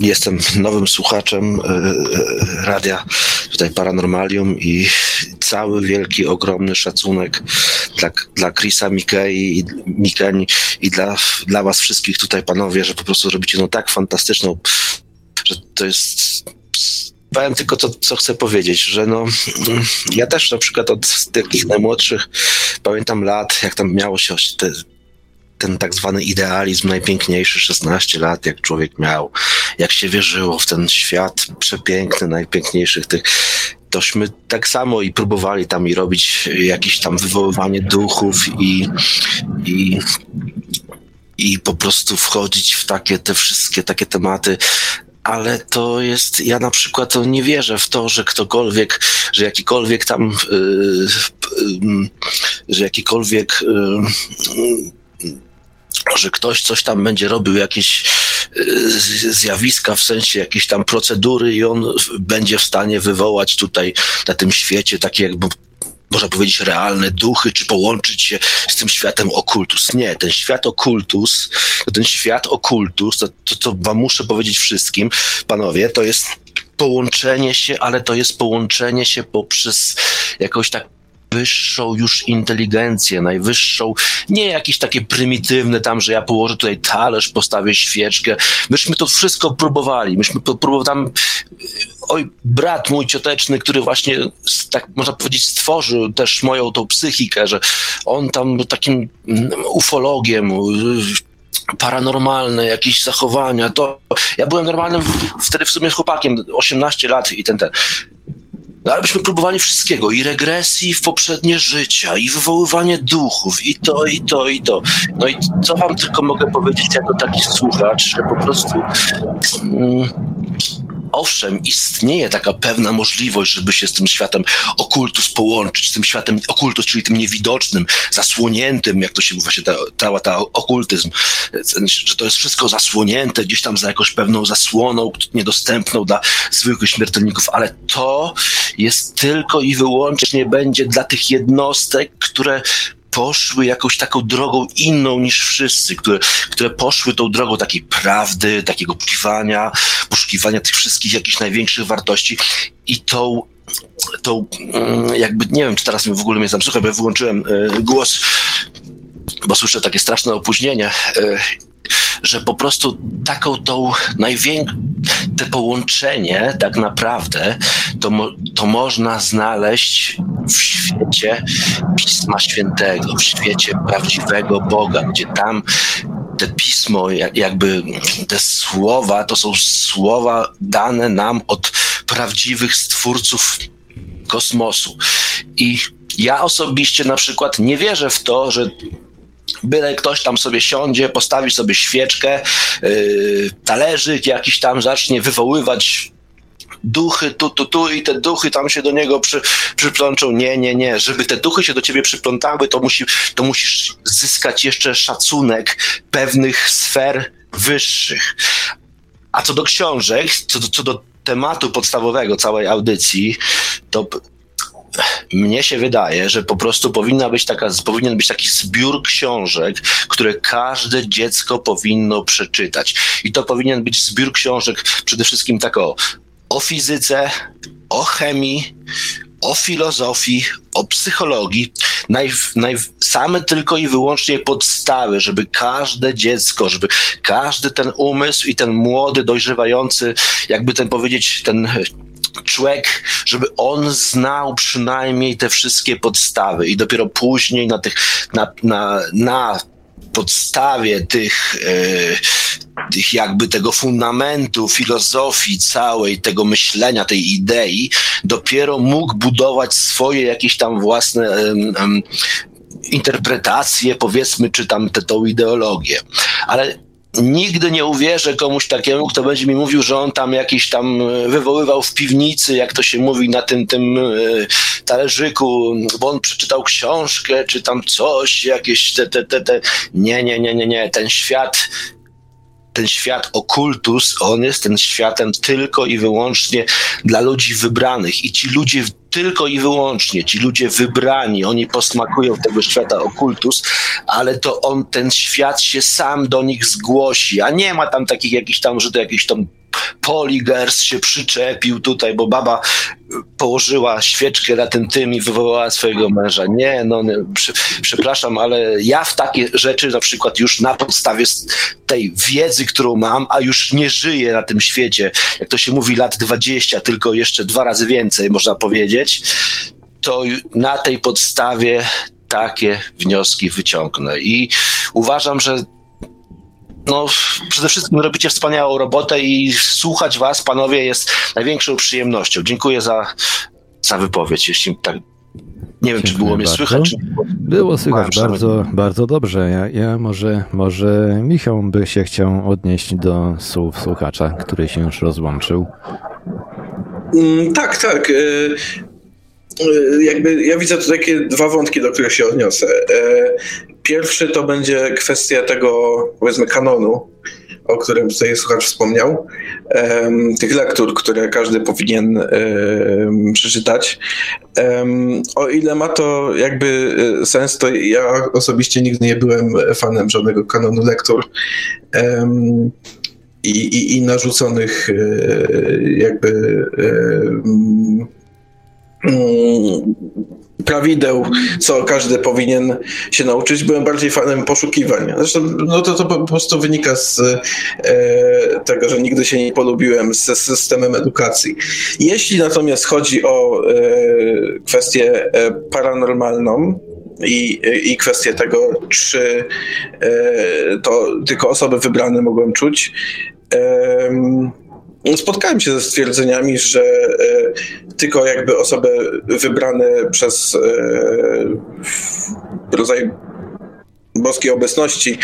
jestem nowym słuchaczem e, radia tutaj Paranormalium i cały wielki, ogromny szacunek dla, dla Chrisa Mikei i Mikeni i dla, dla was wszystkich tutaj, panowie, że po prostu robicie no tak fantastyczną, że to jest powiem tylko to, co chcę powiedzieć, że no, ja też na przykład od takich najmłodszych pamiętam lat, jak tam miało się te, ten tak zwany idealizm najpiękniejszy, 16 lat, jak człowiek miał, jak się wierzyło w ten świat przepiękny, najpiękniejszych tych tośmy tak samo i próbowali tam i robić jakieś tam wywoływanie duchów i, i i po prostu wchodzić w takie te wszystkie takie tematy, ale to jest, ja na przykład nie wierzę w to, że ktokolwiek, że jakikolwiek tam, yy, yy, że jakikolwiek że ktoś coś tam będzie robił, jakieś zjawiska, w sensie jakieś tam procedury i on będzie w stanie wywołać tutaj na tym świecie takie jakby można powiedzieć, realne duchy, czy połączyć się z tym światem okultus. Nie, ten świat okultus, ten świat okultus, to, to, to wam muszę powiedzieć wszystkim, panowie, to jest połączenie się, ale to jest połączenie się poprzez jakąś tak najwyższą już inteligencję, najwyższą, nie jakieś takie prymitywne tam, że ja położę tutaj talerz, postawię świeczkę. Myśmy to wszystko próbowali. Myśmy próbowali tam, oj, brat mój cioteczny, który właśnie, tak można powiedzieć, stworzył też moją tą psychikę, że on tam takim ufologiem, paranormalne jakieś zachowania, to ja byłem normalnym wtedy w sumie chłopakiem, 18 lat i ten, ten. No, ale byśmy próbowali wszystkiego, i regresji w poprzednie życia, i wywoływanie duchów, i to, i to, i to. No i co wam tylko mogę powiedzieć jako taki słuchacz, że po prostu... Mm, owszem, istnieje taka pewna możliwość, żeby się z tym światem okultus połączyć, z tym światem okultus, czyli tym niewidocznym, zasłoniętym, jak to się mówi, właśnie ta, ta, okultyzm, że to jest wszystko zasłonięte gdzieś tam za jakąś pewną zasłoną, niedostępną dla zwykłych śmiertelników, ale to jest tylko i wyłącznie będzie dla tych jednostek, które poszły jakąś taką drogą inną niż wszyscy, które, które poszły tą drogą takiej prawdy, takiego poszukiwania, poszukiwania tych wszystkich jakichś największych wartości i tą tą, mm, jakby, nie wiem, czy teraz w ogóle mnie tam bo ja wyłączyłem y, głos, bo słyszę takie straszne opóźnienie y, że po prostu taką tą największą, te połączenie tak naprawdę to, to można znaleźć w świecie Pisma Świętego, w świecie prawdziwego Boga, gdzie tam te pismo, jakby te słowa, to są słowa dane nam od prawdziwych stwórców kosmosu. I ja osobiście na przykład nie wierzę w to, że byle ktoś tam sobie siądzie, postawi sobie świeczkę, yy, talerzyk jakiś tam zacznie wywoływać duchy tu, tu, tu i te duchy tam się do niego przy, przyplączą. Nie, nie, nie. Żeby te duchy się do ciebie przyplątały, to, musi, to musisz zyskać jeszcze szacunek pewnych sfer wyższych. A co do książek, co co do tematu podstawowego całej audycji, to mnie się wydaje, że po prostu powinna być taka, powinien być taki zbiór książek, które każde dziecko powinno przeczytać. I to powinien być zbiór książek przede wszystkim tak o, o fizyce, o chemii, o filozofii, o psychologii, naj, naj, same tylko i wyłącznie podstawy, żeby każde dziecko, żeby każdy ten umysł i ten młody, dojrzewający, jakby ten powiedzieć, ten człowiek, żeby on znał przynajmniej te wszystkie podstawy i dopiero później na tych, na, na, na podstawie tych, e, tych jakby tego fundamentu filozofii całej, tego myślenia, tej idei, dopiero mógł budować swoje jakieś tam własne interpretacje, powiedzmy, czy tam tę tą ideologię. Ale nigdy nie uwierzę komuś takiemu, kto będzie mi mówił, że on tam jakiś tam e, wywoływał w piwnicy, jak to się mówi na tym, tym e, talerzyku, bo on przeczytał książkę, czy tam coś, jakieś te, te, te, te. Nie, nie, nie, nie, nie. Ten świat ten świat okultus, on jest ten światem tylko i wyłącznie dla ludzi wybranych i ci ludzie tylko i wyłącznie, ci ludzie wybrani, oni posmakują tego świata okultus, ale to on, ten świat się sam do nich zgłosi, a nie ma tam takich jakichś tam, że to jakiś tam Poligers się przyczepił tutaj, bo baba położyła świeczkę na tym tym i wywołała swojego męża. Nie, no nie, przepraszam, ale ja w takie rzeczy na przykład już na podstawie tej wiedzy, którą mam, a już nie żyję na tym świecie, jak to się mówi lat 20, tylko jeszcze dwa razy więcej można powiedzieć, to na tej podstawie takie wnioski wyciągnę. I uważam, że no, przede wszystkim robicie wspaniałą robotę i słuchać was, panowie, jest największą przyjemnością. Dziękuję za, za wypowiedź, jeśli tak Nie wiem, czy było mnie słychać. Czy... Było słychać bardzo, bardzo dobrze. Ja, ja może, może Michał by się chciał odnieść do słów słuchacza, który się już rozłączył. Mm, tak, tak. E, e, jakby ja widzę tu takie dwa wątki, do których się odniosę. E, pierwszy to będzie kwestia tego, powiedzmy, kanonu, o którym tutaj słuchacz wspomniał, tych lektur, które każdy powinien przeczytać. O ile ma to jakby sens, to ja osobiście nigdy nie byłem fanem żadnego kanonu lektur i, i, i narzuconych e, jakby prawideł, co każdy powinien się nauczyć. Byłem bardziej fanem poszukiwań. Zresztą no to, to po prostu wynika z e, tego, że nigdy się nie polubiłem z, systemem edukacji. Jeśli natomiast chodzi o e, kwestię e, paranormalną, i, i kwestię tego, czy e, to tylko osoby wybrane mogą czuć, spotkałem się ze stwierdzeniami, że e, tylko jakby osoby wybrane przez e, rodzaj boskiej obecności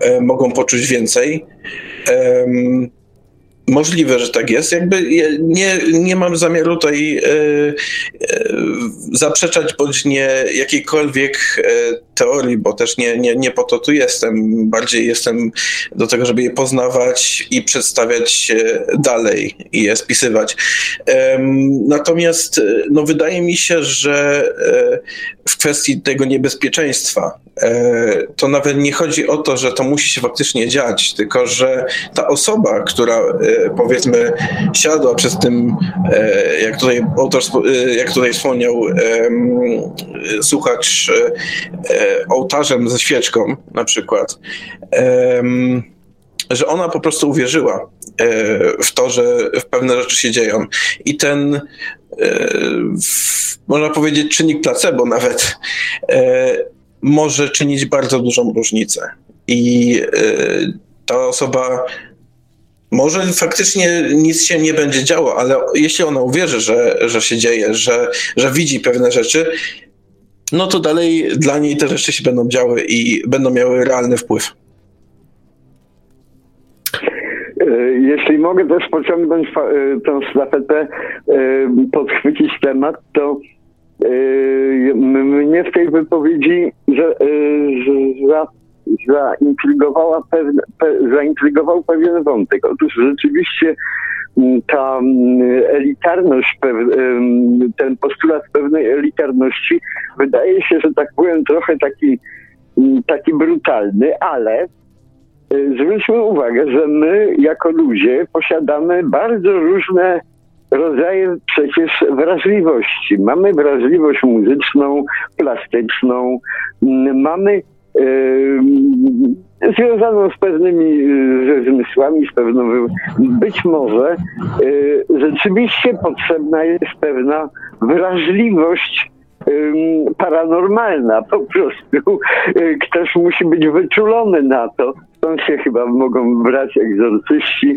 e, mogą poczuć więcej. Możliwe, że tak jest. Jakby nie, nie mam zamiaru tutaj zaprzeczać bądź nie jakiejkolwiek teorii, bo też nie, nie, nie po to tu jestem. Bardziej jestem do tego, żeby je poznawać i przedstawiać dalej i je spisywać. Natomiast no, wydaje mi się, że w kwestii tego niebezpieczeństwa to nawet nie chodzi o to, że to musi się faktycznie dziać, tylko że ta osoba, która powiedzmy siadła przez tym, e, jak tutaj autor, e, jak tutaj wspomniał słuchacz, e, ołtarzem ze świeczką na przykład, że ona po prostu uwierzyła w to, że pewne rzeczy się dzieją. I ten, można powiedzieć, czynnik placebo nawet może czynić bardzo dużą różnicę. I ta osoba może faktycznie nic się nie będzie działo, ale jeśli ona uwierzy, że, że się dzieje, że, że widzi pewne rzeczy, no to dalej dla niej te rzeczy się będą działy i będą miały realny wpływ. E, jeśli mogę też pociągnąć e, tę stafetę, e, podchwycić temat, to mnie w tej wypowiedzi że, zaintrygowała pewne, pe, zaintrygował pewien wątek. Otóż rzeczywiście ta mm, elitarność, ten postulat pewnej elitarności wydaje się, że tak powiem, trochę taki, mm, taki brutalny, ale y, zwróćmy uwagę, że my jako ludzie posiadamy bardzo różne rodzaje przecież wrażliwości. Mamy wrażliwość muzyczną, plastyczną, mamy związaną z pewnymi ze zmysłami, z pewną. Być może y, rzeczywiście potrzebna jest pewna wrażliwość paranormalna po prostu. Y, ktoś musi być wyczulony na to. Stąd się chyba mogą brać egzorcyści,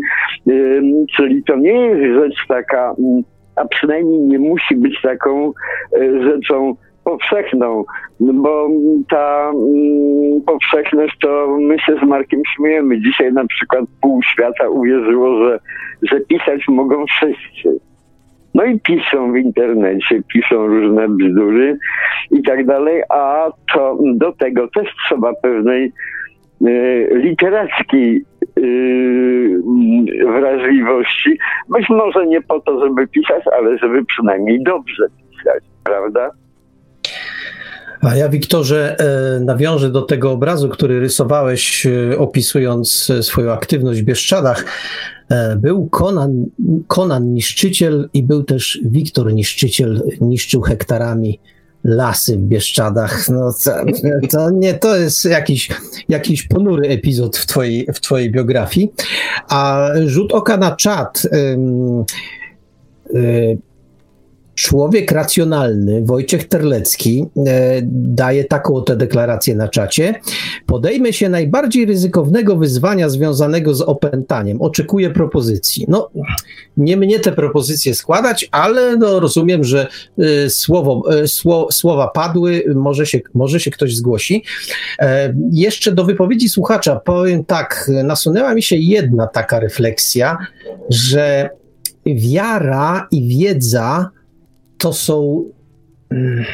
czyli to nie jest rzecz taka, a przynajmniej nie musi być taką y, rzeczą powszechną, bo ta mm, powszechność to my się z Markiem śmiejemy. Dzisiaj na przykład pół świata uwierzyło, że, że pisać mogą wszyscy. No i piszą w internecie, piszą różne bzdury i tak dalej, a to do tego też trzeba pewnej y, literackiej y, wrażliwości. Być może nie po to, żeby pisać, ale żeby przynajmniej dobrze pisać, prawda? A ja, Wiktorze, e, nawiążę do tego obrazu, który rysowałeś, e, opisując e, swoją aktywność w Bieszczadach. Był Konan, Konan niszczyciel i był też Wiktor niszczyciel, niszczył hektarami lasy w Bieszczadach. No to, to, nie, to jest jakiś, jakiś ponury epizod w twojej, w twojej biografii. A rzut oka na czat. Człowiek racjonalny, Wojciech Terlecki, e, daje taką oto deklarację na czacie. Podejmę się najbardziej ryzykownego wyzwania związanego z opętaniem. Oczekuję propozycji. No, nie mnie te propozycje składać, ale no, rozumiem, że y, słowo, sło, słowa padły, może się, może się ktoś zgłosi. E, jeszcze do wypowiedzi słuchacza powiem tak, nasunęła mi się jedna taka refleksja, że wiara i wiedza to są. Mm,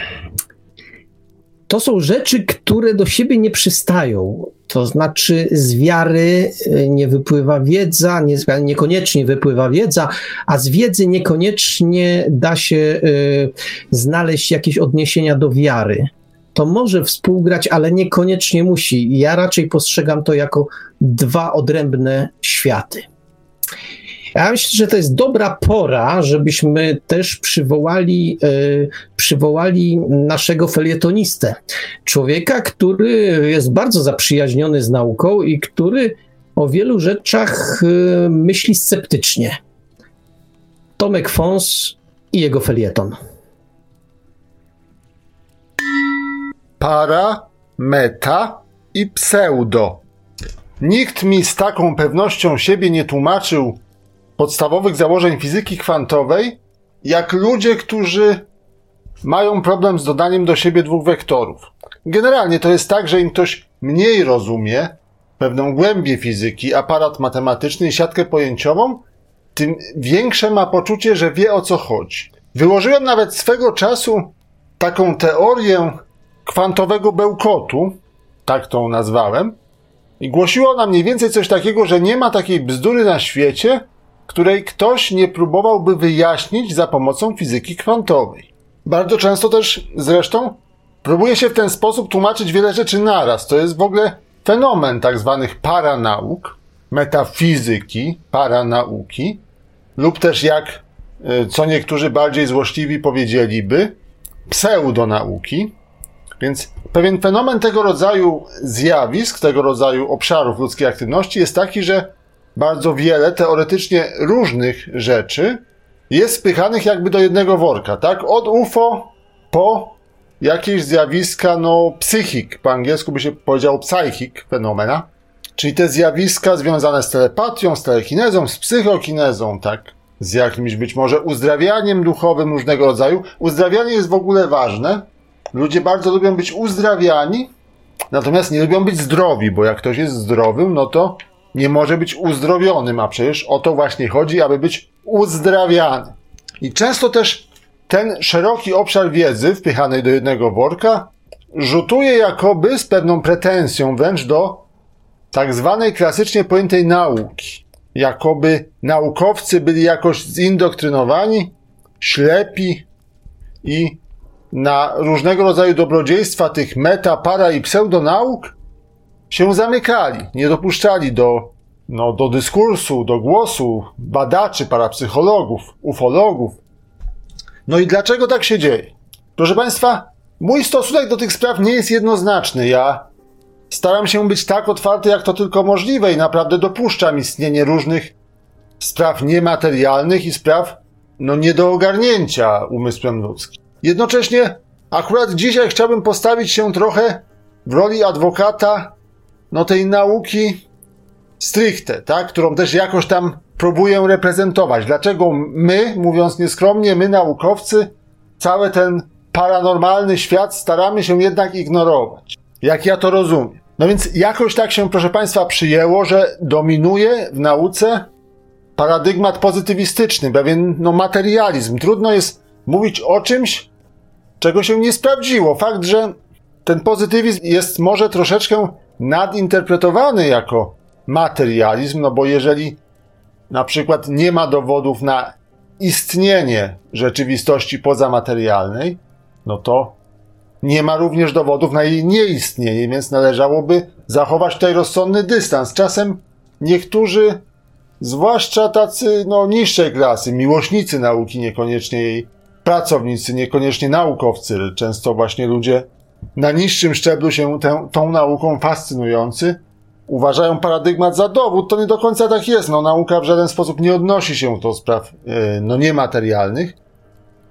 to są rzeczy, które do siebie nie przystają. To znaczy, z wiary y, nie wypływa wiedza, nie, niekoniecznie wypływa wiedza, a z wiedzy niekoniecznie da się y, znaleźć jakieś odniesienia do wiary. To może współgrać, ale niekoniecznie musi. Ja raczej postrzegam to jako dwa odrębne światy. Ja myślę, że to jest dobra pora, żebyśmy też przywołali, e, przywołali naszego felietonistę. Człowieka, który jest bardzo zaprzyjaźniony z nauką i który o wielu rzeczach e, myśli sceptycznie. Tomek Fons i jego felieton. Para, meta i pseudo. Nikt mi z taką pewnością siebie nie tłumaczył podstawowych założeń fizyki kwantowej, jak ludzie, którzy mają problem z dodaniem do siebie dwóch wektorów. Generalnie to jest tak, że im ktoś mniej rozumie pewną głębię fizyki, aparat matematyczny i siatkę pojęciową, tym większe ma poczucie, że wie o co chodzi. Wyłożyłem nawet swego czasu taką teorię kwantowego bełkotu, tak tą nazwałem, i głosiło ona mniej więcej coś takiego, że nie ma takiej bzdury na świecie, której ktoś nie próbowałby wyjaśnić za pomocą fizyki kwantowej. Bardzo często też zresztą próbuje się w ten sposób tłumaczyć wiele rzeczy naraz. To jest w ogóle fenomen tak zwanych paranauk, metafizyki, paranauki, lub też jak e, co niektórzy bardziej złośliwi powiedzieliby, pseudonauki. Więc pewien fenomen tego rodzaju zjawisk, tego rodzaju obszarów ludzkiej aktywności jest taki, że bardzo wiele teoretycznie różnych rzeczy jest wpychanych jakby do jednego worka, tak? Od UFO po jakieś zjawiska, no, psychik, po angielsku by się powiedziało psychic fenomena, czyli te zjawiska związane z telepatią, z telekinezą, z psychokinezą, tak? Z jakimś być może uzdrawianiem duchowym różnego rodzaju. Uzdrawianie jest w ogóle ważne. Ludzie bardzo lubią być uzdrawiani, natomiast nie lubią być zdrowi, bo jak ktoś jest zdrowym, no to nie może być uzdrowionym, a przecież o to właśnie chodzi, aby być uzdrawiany. I często też ten szeroki obszar wiedzy wpychanej do jednego worka rzutuje jakoby z pewną pretensją wręcz do tak zwanej klasycznie pojętej nauki. Jakoby naukowcy byli jakoś zindoktrynowani, ślepi i na różnego rodzaju dobrodziejstwa tych meta, para i pseudonauk się zamykali, nie dopuszczali do, no, do dyskursu, do głosu badaczy, parapsychologów, ufologów. No i dlaczego tak się dzieje? Proszę Państwa, mój stosunek do tych spraw nie jest jednoznaczny. Ja staram się być tak otwarty, jak to tylko możliwe i naprawdę dopuszczam istnienie różnych spraw niematerialnych i spraw, no, nie do ogarnięcia umysłem ludzkim. Jednocześnie, akurat dzisiaj chciałbym postawić się trochę w roli adwokata no tej nauki stricte, tak, którą też jakoś tam próbuję reprezentować. Dlaczego my, mówiąc nieskromnie, my naukowcy, cały ten paranormalny świat staramy się jednak ignorować. Jak ja to rozumiem. No więc jakoś tak się, proszę Państwa, przyjęło, że dominuje w nauce paradygmat pozytywistyczny, pewien no, materializm. Trudno jest mówić o czymś, czego się nie sprawdziło. Fakt, że ten pozytywizm jest może troszeczkę nadinterpretowany jako materializm, no bo jeżeli na przykład nie ma dowodów na istnienie rzeczywistości pozamaterialnej, no to nie ma również dowodów na jej nieistnienie, więc należałoby zachować tutaj rozsądny dystans. Czasem niektórzy, zwłaszcza tacy no, niższej klasy, miłośnicy nauki, niekoniecznie jej pracownicy, niekoniecznie naukowcy, często właśnie ludzie na niższym szczeblu się tę, tą nauką fascynujący, uważają paradygmat za dowód, to nie do końca tak jest. No, nauka w żaden sposób nie odnosi się do spraw yy, no, niematerialnych.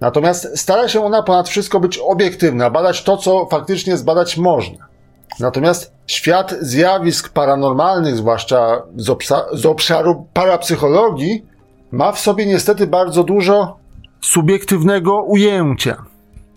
Natomiast stara się ona ponad wszystko być obiektywna, badać to, co faktycznie zbadać można. Natomiast świat zjawisk paranormalnych, zwłaszcza z, obsa- z obszaru parapsychologii, ma w sobie niestety bardzo dużo subiektywnego ujęcia.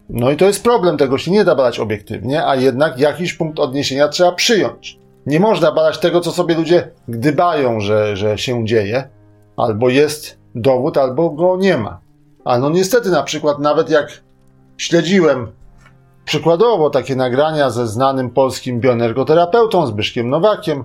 No i to jest problem, tego się nie da badać obiektywnie, a jednak jakiś punkt odniesienia trzeba przyjąć. Nie można badać tego, co sobie ludzie gdybają, że, że się dzieje, albo jest dowód, albo go nie ma. A no niestety na przykład nawet jak śledziłem przykładowo takie nagrania ze znanym polskim bioenergoterapeutą Zbyszkiem Nowakiem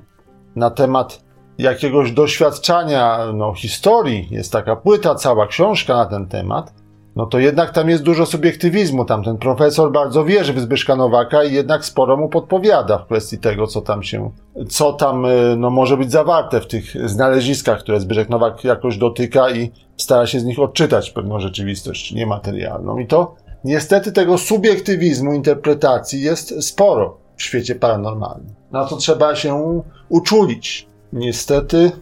na temat jakiegoś doświadczenia, no historii, jest taka płyta, cała książka na ten temat, no to jednak tam jest dużo subiektywizmu. Tam ten profesor bardzo wierzy w Zbyszka Nowaka i jednak sporo mu podpowiada w kwestii tego, co tam się, co tam y, no, może być zawarte w tych znaleziskach, które Zbyszek Nowak jakoś dotyka i stara się z nich odczytać pewną rzeczywistość niematerialną. I to niestety tego subiektywizmu interpretacji jest sporo w świecie paranormalnym. Na to trzeba się uczulić. Niestety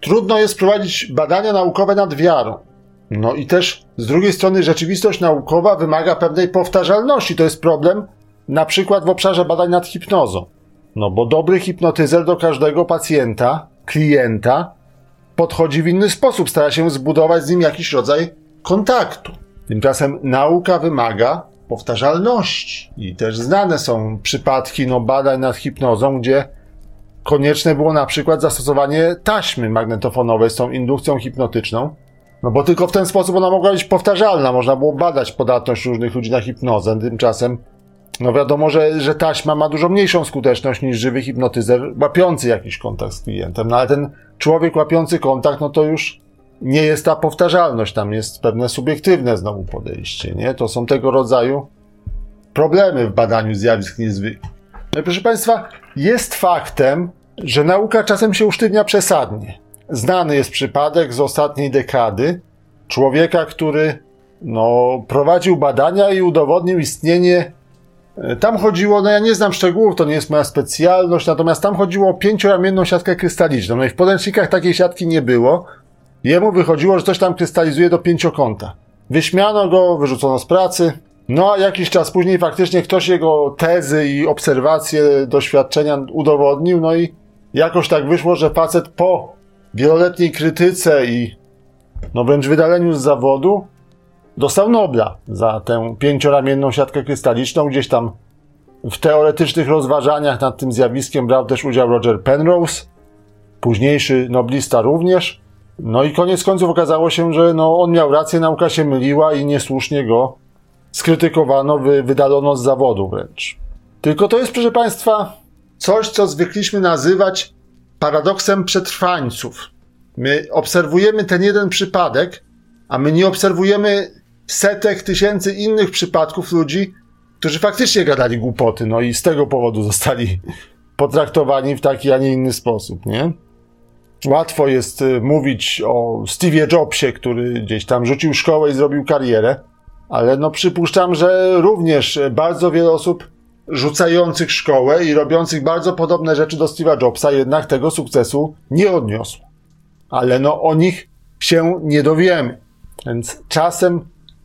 trudno jest prowadzić badania naukowe nad wiarą. No i też z drugiej strony rzeczywistość naukowa wymaga pewnej powtarzalności. To jest problem na przykład w obszarze badań nad hipnozą. No bo dobry hipnotyzer do każdego pacjenta, klienta podchodzi w inny sposób, stara się zbudować z nim jakiś rodzaj kontaktu. Tymczasem nauka wymaga powtarzalności. I też znane są przypadki no, badań nad hipnozą, gdzie konieczne było na przykład zastosowanie taśmy magnetofonowej z tą indukcją hipnotyczną, no bo tylko w ten sposób ona mogła być powtarzalna, można było badać podatność różnych ludzi na hipnozę. Tymczasem, no wiadomo, że, że taśma ma dużo mniejszą skuteczność niż żywy hipnotyzer łapiący jakiś kontakt z klientem. No ale ten człowiek łapiący kontakt, no to już nie jest ta powtarzalność, tam jest pewne subiektywne znowu podejście, nie? To są tego rodzaju problemy w badaniu zjawisk niezwykłych. No proszę Państwa, jest faktem, że nauka czasem się usztywnia przesadnie. Znany jest przypadek z ostatniej dekady człowieka, który no, prowadził badania i udowodnił istnienie. e, Tam chodziło, no ja nie znam szczegółów, to nie jest moja specjalność, natomiast tam chodziło o pięcioramienną siatkę krystaliczną. No i w podręcznikach takiej siatki nie było. Jemu wychodziło, że coś tam krystalizuje do pięciokąta. Wyśmiano go, wyrzucono z pracy. No a jakiś czas później faktycznie ktoś jego tezy i obserwacje, doświadczenia udowodnił, no i jakoś tak wyszło, że facet po wieloletniej krytyce i no wręcz wydaleniu z zawodu dostał Nobla za tę pięcioramienną siatkę krystaliczną. Gdzieś tam w teoretycznych rozważaniach nad tym zjawiskiem brał też udział Roger Penrose, późniejszy noblista również. No i koniec końców okazało się, że no on miał rację, nauka się myliła i niesłusznie go skrytykowano, wy, wydalono z zawodu wręcz. Tylko to jest, proszę Państwa, coś, co zwykliśmy nazywać paradoksem przetrwańców. My obserwujemy ten jeden przypadek, a my nie obserwujemy setek tysięcy innych przypadków ludzi, którzy faktycznie gadali głupoty, no i z tego powodu zostali potraktowani w taki, a nie inny sposób, nie? Łatwo jest y, mówić o Steve'ie Jobsie, który gdzieś tam rzucił szkołę i zrobił karierę, ale no przypuszczam, że również bardzo wiele osób rzucających szkołę i robiących bardzo podobne rzeczy do Steve'a Jobsa jednak tego sukcesu nie odniosło. Ale no o nich się nie dowiemy. Więc czasem,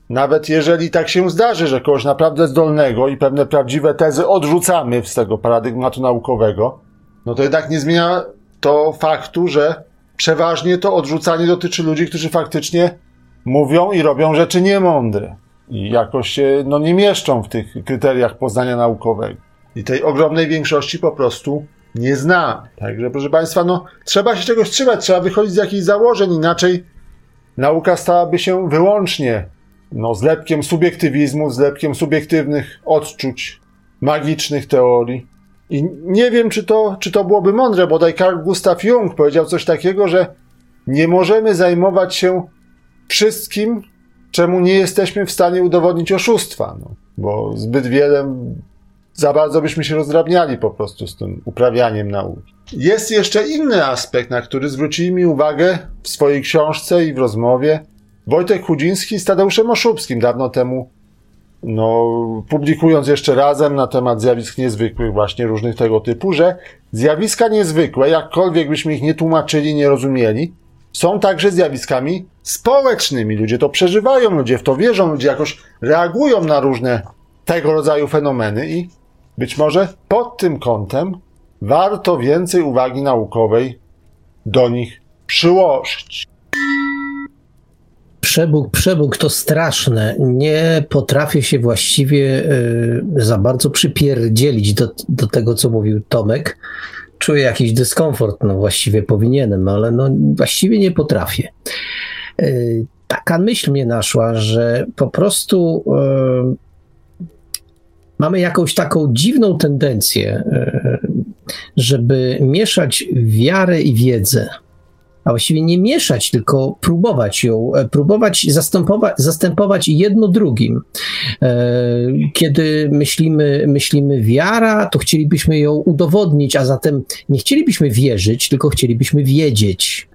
nawet jeżeli tak się zdarzy, że kogoś naprawdę zdolnego i pewne prawdziwe tezy odrzucamy z tego paradygmatu naukowego, no to jednak nie zmienia to faktu, że przeważnie to odrzucanie dotyczy ludzi, którzy faktycznie mówią i robią rzeczy niemądre jakoś się no, nie mieszczą w tych kryteriach poznania naukowego. I tej ogromnej większości po prostu nie znamy. Także, proszę Państwa, no, trzeba się czegoś trzymać, trzeba wychodzić z jakichś założeń, inaczej nauka stałaby się wyłącznie no, zlepkiem subiektywizmu, zlepkiem subiektywnych odczuć, magicznych teorii. I nie wiem, czy to, czy to byłoby mądre, bo Carl Gustav Jung powiedział coś takiego, że nie możemy zajmować się wszystkim, czemu nie jesteśmy w stanie udowodnić oszustwa, no, bo zbyt wiele, za bardzo byśmy się rozdrabniali po prostu z tym uprawianiem nauki. Jest jeszcze inny aspekt, na który zwrócili mi uwagę w swojej książce i w rozmowie Wojtek Chudziński z Tadeuszem Oszubskim dawno temu, no, publikując jeszcze razem na temat zjawisk niezwykłych, właśnie różnych tego typu, że zjawiska niezwykłe, jakkolwiek byśmy ich nie tłumaczyli, nie rozumieli, są także zjawiskami społecznymi. Ludzie to przeżywają, ludzie w to wierzą, ludzie jakoś reagują na różne tego rodzaju fenomeny i być może pod tym kątem warto więcej uwagi naukowej do nich przyłożyć. Przebóg, przebóg to straszne. Nie potrafię się właściwie y, za bardzo przypierdzielić do, do tego, co mówił Tomek. Czuję jakiś dyskomfort, no właściwie powinienem, ale no właściwie nie potrafię. Y, taka myśl mnie naszła, że po prostu y, mamy jakąś taką dziwną tendencję, żeby mieszać wiarę i wiedzę a właściwie nie mieszać, tylko próbować ją, e, próbować zastępować, zastępować jedno drugim. E, kiedy myślimy, myślimy wiara, to chcielibyśmy ją udowodnić, a zatem nie chcielibyśmy wierzyć, tylko chcielibyśmy wiedzieć.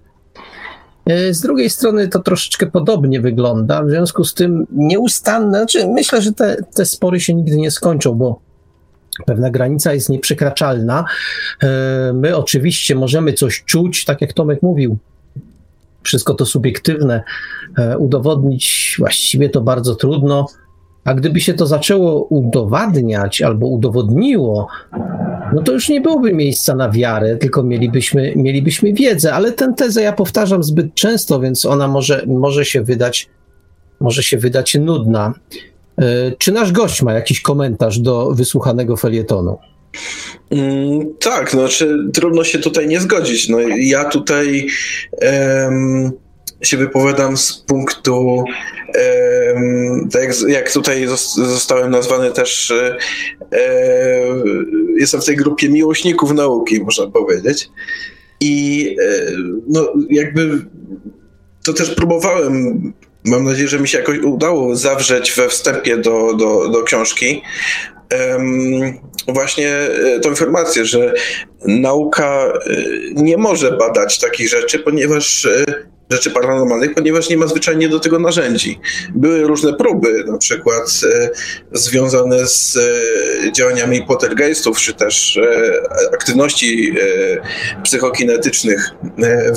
E, z drugiej strony to troszeczkę podobnie wygląda, w związku z tym nieustanne, znaczy myślę, że te, te spory się nigdy nie skończą, bo Pewna granica jest nieprzekraczalna. E, my oczywiście możemy coś czuć, tak jak Tomek mówił. Wszystko to subiektywne. E, udowodnić właściwie to bardzo trudno. A gdyby się to zaczęło udowadniać albo udowodniło, no to już nie byłoby miejsca na wiarę, tylko mielibyśmy, mielibyśmy wiedzę, ale tę tezę ja powtarzam zbyt często, więc ona może, może się wydać może się wydać nudna. E, czy nasz gość ma jakiś komentarz do wysłuchanego felietonu? Mm, tak, znaczy trudno się tutaj nie zgodzić. No, ja tutaj się wypowiadam z punktu, tak jak, jak, tutaj zostałem nazwany też, um, jestem w tej grupie miłośników nauki, można powiedzieć. I no, jakby to też próbowałem Mam nadzieję, że mi się jakoś udało zawrzeć we wstępie do, do, do książki właśnie e, tą informację, że nauka e, nie może badać takich rzeczy, ponieważ e, rzeczy paranormalnych, ponieważ nie ma zwyczajnie do tego narzędzi. Były różne próby, na przykład związane z działaniami poltergeistów, czy też aktywności psychokinetycznych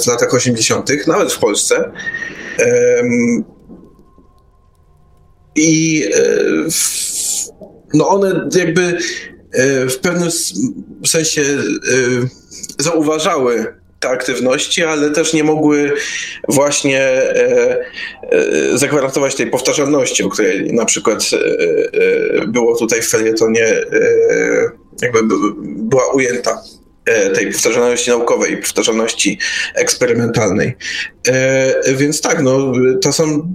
w latach 80., nawet w Polsce. I e, no one jakby e, w pewnym sensie e, zauważały te aktywności, ale też nie mogły właśnie zagwarantować tej powtarzalności, o której na przykład było tutaj w felietonie, jakby była ujęta tej powtarzalności naukowej, powtarzalności eksperymentalnej. Więc tak, no, to są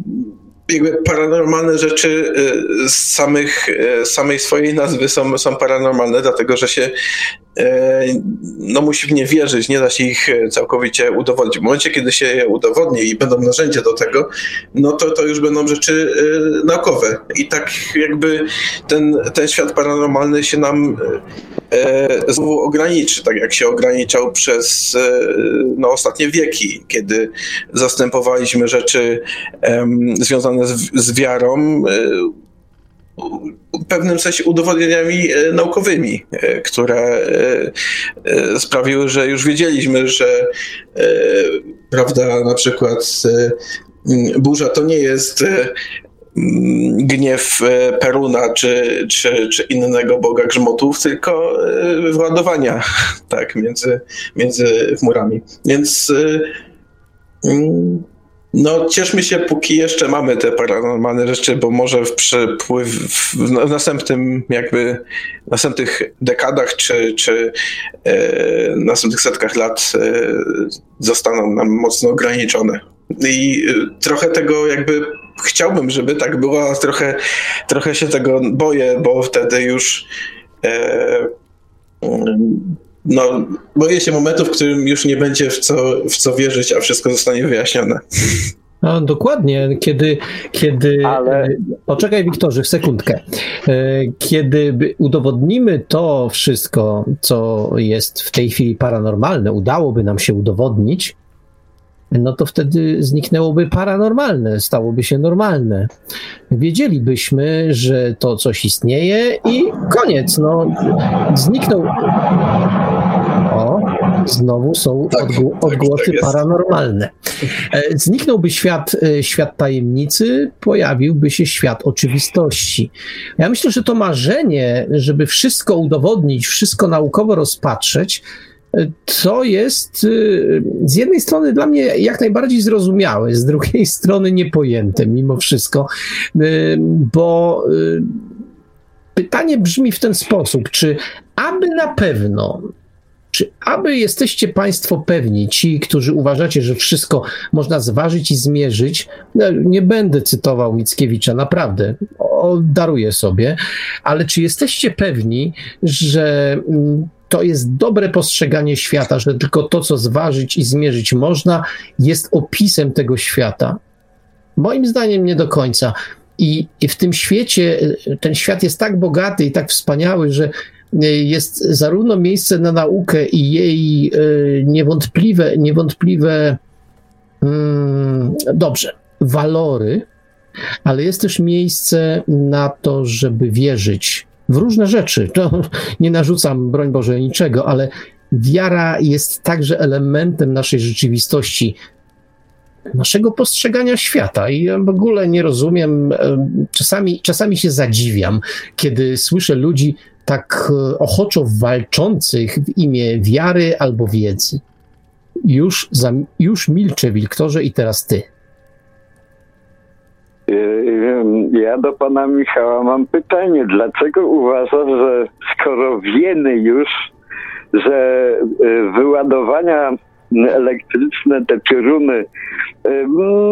jakby paranormalne rzeczy y, z samych, y, samej swojej nazwy są, są paranormalne, dlatego że się E, no musi w nie wierzyć, nie da się ich e, całkowicie udowodnić. W momencie, kiedy się je udowodni i będą narzędzia do tego, no to to już będą rzeczy e, naukowe. I tak jakby ten, ten świat paranormalny się nam znowu ograniczy, tak jak się ograniczał przez no, ostatnie wieki, kiedy zastępowaliśmy rzeczy związane z, z wiarą w pewnym sensie udowodnieniami e, naukowymi, e, które e, sprawiły, że już wiedzieliśmy, że prawda, na przykład burza to nie jest gniew Peruna czy, czy, czy innego boga grzmotów, tylko wyładowania tak, między, między chmurami. Więc no, cieszmy się, póki jeszcze mamy te paranormalne rzeczy, bo może w przepływ w następnym, jakby w następnych dekadach czy, czy e, następnych setkach lat e, zostaną nam mocno ograniczone. I e, trochę tego jakby chciałbym, żeby tak było, a trochę, trochę się tego boję, bo wtedy już e, no, boję się momentu, w którym już nie będzie w co, w co wierzyć, a wszystko zostanie wyjaśnione. No, dokładnie, kiedy, kiedy. Ale... Poczekaj, Wiktorze, w sekundkę. E, kiedy udowodnimy to wszystko, co jest w tej chwili paranormalne, udałoby nam się udowodnić, no to wtedy zniknęłoby paranormalne, stałoby się normalne. Wiedzielibyśmy, że to coś istnieje i koniec. No, zniknął. Znowu są tak, tak, odgłosy tak paranormalne. E, zniknąłby świat, e, świat tajemnicy, pojawiłby się świat oczywistości. Ja myślę, że to marzenie, żeby wszystko udowodnić, wszystko naukowo rozpatrzeć, to jest z jednej strony dla mnie jak najbardziej zrozumiałe, z drugiej strony niepojęte mimo wszystko, bo pytanie brzmi w ten sposób, czy aby na pewno czy aby jesteście Państwo pewni, ci, którzy uważacie, że wszystko można zważyć i zmierzyć, no, nie będę cytował Mickiewicza, naprawdę, daruję sobie, ale czy jesteście pewni, że mm, to jest dobre postrzeganie świata, że tylko to, co zważyć i zmierzyć można, jest opisem tego świata? Moim zdaniem nie do końca. I, I w tym świecie, ten świat jest tak bogaty i tak wspaniały, że jest zarówno miejsce na naukę i jej e, niewątpliwe, niewątpliwe hmm, dobrze, walory, ale jest też miejsce na to, żeby wierzyć w różne rzeczy. To nie narzucam, broń Boże, niczego, ale wiara jest także elementem naszej rzeczywistości, naszego postrzegania świata. I ja w ogóle nie rozumiem, czasami, czasami się zadziwiam, kiedy słyszę ludzi tak e, ochoczo walczących w imię wiary albo wiedzy. Już, za, już milczę, Wilktorze, i teraz ty. E, ja do pana Michała mam pytanie. Dlaczego uważasz, że skoro wiemy już, że e, wyładowania elektryczne, te pioruny,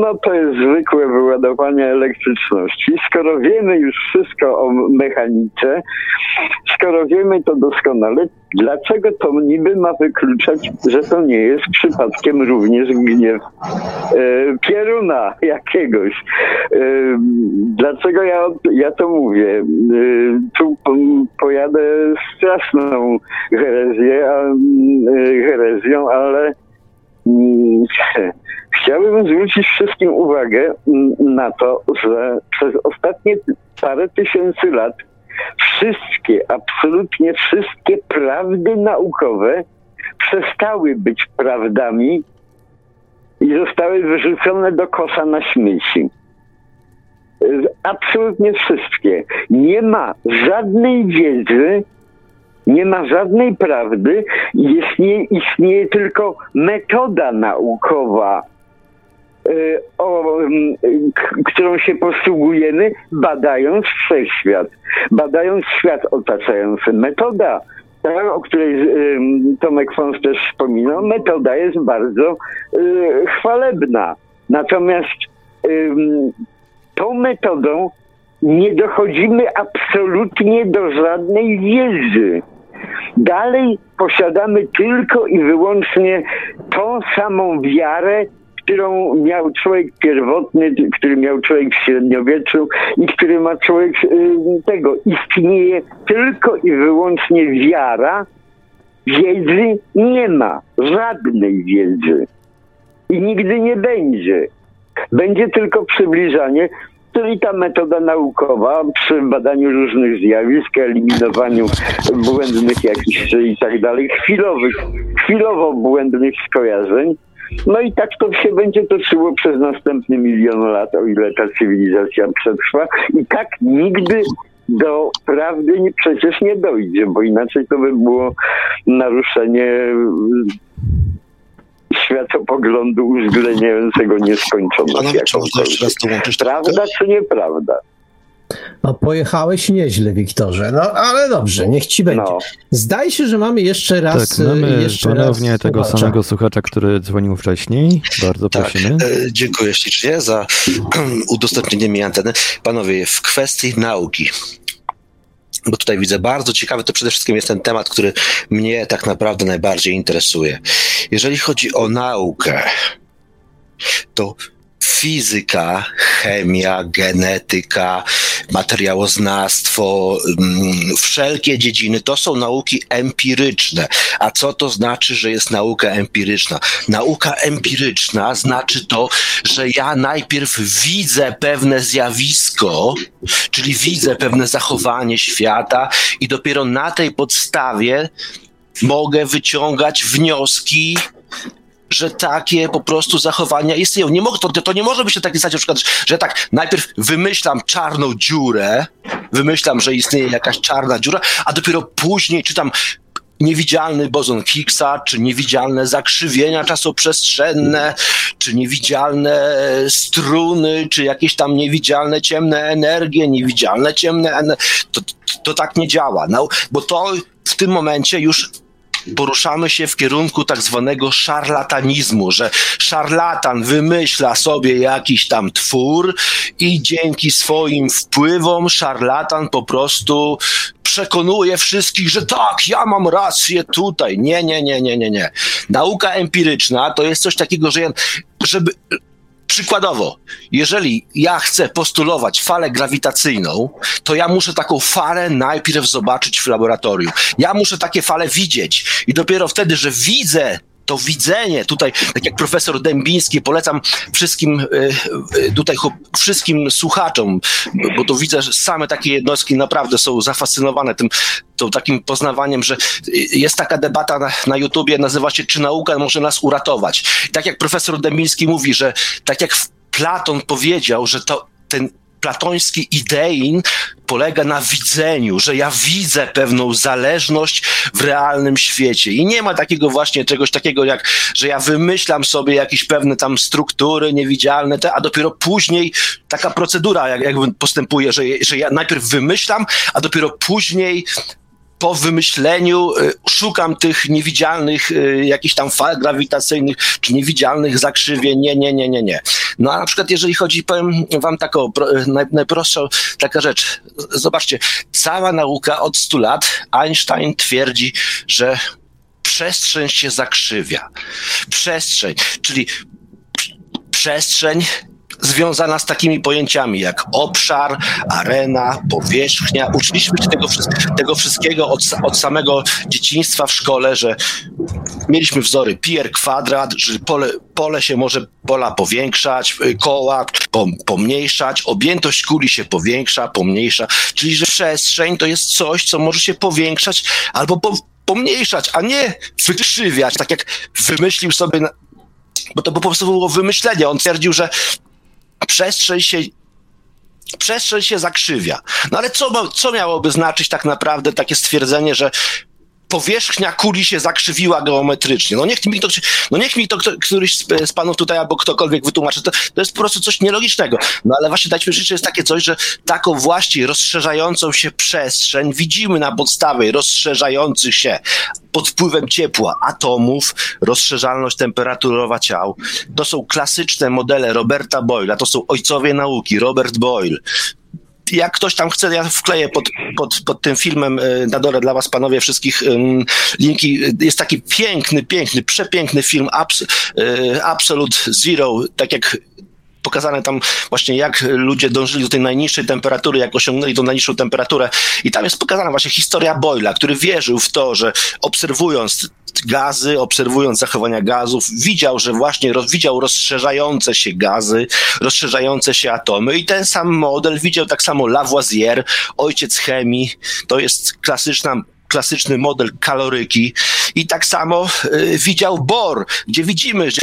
no to jest zwykłe wyładowanie elektryczności. Skoro wiemy już wszystko o mechanice, skoro wiemy to doskonale, dlaczego to niby ma wykluczać, że to nie jest przypadkiem również gniew e, pieruna jakiegoś? E, dlaczego ja, ja to mówię? Tu pojadę straszną herezję, a, herezją, ale Chciałbym zwrócić wszystkim uwagę na to, że przez ostatnie parę tysięcy lat wszystkie, absolutnie wszystkie prawdy naukowe przestały być prawdami i zostały wyrzucone do kosza na śmieci. Absolutnie wszystkie. Nie ma żadnej wiedzy, nie ma żadnej prawdy, istnieje, istnieje tylko metoda naukowa, y, o, którą się posługujemy, badając wszechświat, badając świat otaczający. Metoda, ta, o której Tomek Fons też wspominał, metoda jest bardzo y, chwalebna. Natomiast tą metodą nie dochodzimy absolutnie do żadnej wiedzy. Dalej posiadamy tylko i wyłącznie tą samą wiarę, którą miał człowiek pierwotny, który miał człowiek w średniowieczu i który ma człowiek y, tego. Istnieje tylko i wyłącznie wiara, wiedzy nie ma, żadnej wiedzy. I nigdy nie będzie. Będzie tylko przybliżanie, Czyli ta metoda naukowa przy badaniu różnych zjawisk, eliminowaniu błędnych jakichś i tak dalej, chwilowych, chwilowo błędnych skojarzeń. No i tak to się będzie toczyło przez następny milion lat, o ile ta cywilizacja przetrwa. I tak nigdy do prawdy nie, przecież nie dojdzie, bo inaczej to by było naruszenie światopoglądu uwzględniającego nieskończoność można jeszcze raz to łączyć? Prawda czy nieprawda? No, pojechałeś nieźle, Wiktorze. No, ale dobrze, niech ci będzie. No. Zdaje się, że mamy jeszcze raz. Tak, mamy jeszcze ponownie raz tego słuchacza. samego słuchacza, który dzwonił wcześniej. Bardzo tak, prosimy. E, dziękuję ślicznie za udostępnienie mi anteny. Panowie, w kwestii nauki bo tutaj widzę bardzo ciekawy, to przede wszystkim jest ten temat, który mnie tak naprawdę najbardziej interesuje. Jeżeli chodzi o naukę, to fizyka, chemia, genetyka, materiałoznawstwo, mm, wszelkie dziedziny to są nauki empiryczne. A co to znaczy, że jest nauka empiryczna? Nauka empiryczna znaczy to, że ja najpierw widzę pewne zjawisko, czyli widzę pewne zachowanie świata i dopiero na tej podstawie mogę wyciągać wnioski że takie po prostu zachowania istnieją. Nie mogę, to, to nie może być zasadzie, na przykład, że tak najpierw wymyślam czarną dziurę, wymyślam, że istnieje jakaś czarna dziura, a dopiero później czytam niewidzialny bozon Higgsa, czy niewidzialne zakrzywienia czasoprzestrzenne, czy niewidzialne struny, czy jakieś tam niewidzialne ciemne energie, niewidzialne ciemne. To, to, to tak nie działa, no, bo to w tym momencie już poruszamy się w kierunku tak zwanego szarlatanizmu, że szarlatan wymyśla sobie jakiś tam twór i dzięki swoim wpływom szarlatan po prostu przekonuje wszystkich, że tak, ja mam rację tutaj. Nie, nie, nie, nie, nie, nie. Nauka empiryczna to jest coś takiego, że żeby Przykładowo, jeżeli ja chcę postulować falę grawitacyjną, to ja muszę taką falę najpierw zobaczyć w laboratorium. Ja muszę takie fale widzieć i dopiero wtedy, że widzę to widzenie tutaj, tak jak profesor Dębiński, polecam wszystkim e, e, tutaj wszystkim słuchaczom, bo to widzę, że same takie jednostki naprawdę są zafascynowane tym, tą takim poznawaniem, że jest taka debata na, na YouTubie, nazywa się Czy nauka może nas uratować? Tak jak profesor Dębiński mówi, że tak jak Platon powiedział, że to ten platoński idein polega na widzeniu, że ja widzę pewną zależność w realnym świecie. I nie ma takiego właśnie czegoś takiego jak, że ja wymyślam sobie jakieś pewne tam struktury niewidzialne, te, a dopiero później taka procedura jak, jakby postępuje, że, że ja najpierw wymyślam, a dopiero później po wymyśleniu y, szukam tych niewidzialnych y, jakichś tam fal grawitacyjnych, czy niewidzialnych zakrzywień. Nie, nie, nie, nie, nie. No a na przykład jeżeli chodzi, powiem wam taką y, naj, najprostsza taka rzecz. Zobaczcie, cała nauka od 100 lat, Einstein twierdzi, że przestrzeń się zakrzywia. Przestrzeń, czyli przestrzeń związana z takimi pojęciami jak obszar, arena, powierzchnia. Uczyliśmy się tego, tego wszystkiego od, od samego dzieciństwa w szkole, że mieliśmy wzory pier kwadrat, że pole, pole się może pola powiększać, y, koła pomniejszać, objętość kuli się powiększa, pomniejsza, czyli że przestrzeń to jest coś, co może się powiększać albo po, pomniejszać, a nie wykrzywiać, tak jak wymyślił sobie bo to po prostu było wymyślenie. On twierdził, że przestrzeń się przestrzeń się zakrzywia. No ale co, co miałoby znaczyć tak naprawdę takie stwierdzenie, że powierzchnia kuli się zakrzywiła geometrycznie. No niech mi to, no niech mi to któryś z, z panów tutaj albo ktokolwiek wytłumaczy. To, to jest po prostu coś nielogicznego. No ale właśnie dajmy życie jest takie coś, że taką właśnie rozszerzającą się przestrzeń widzimy na podstawie rozszerzających się pod wpływem ciepła atomów, rozszerzalność temperaturowa ciał. To są klasyczne modele Roberta Boyla, to są ojcowie nauki, Robert Boyle, jak ktoś tam chce, ja wkleję pod, pod, pod tym filmem e, na dole dla was, panowie, wszystkich linki. Jest taki piękny, piękny, przepiękny film Abs e, Absolute Zero, tak jak pokazane tam właśnie jak ludzie dążyli do tej najniższej temperatury, jak osiągnęli tą najniższą temperaturę i tam jest pokazana właśnie historia Boyla, który wierzył w to, że obserwując gazy, obserwując zachowania gazów, widział, że właśnie roz, widział rozszerzające się gazy, rozszerzające się atomy i ten sam model widział tak samo Lavoisier, ojciec chemii, to jest klasyczna klasyczny model kaloryki. I tak samo y, widział Bohr, gdzie widzimy, że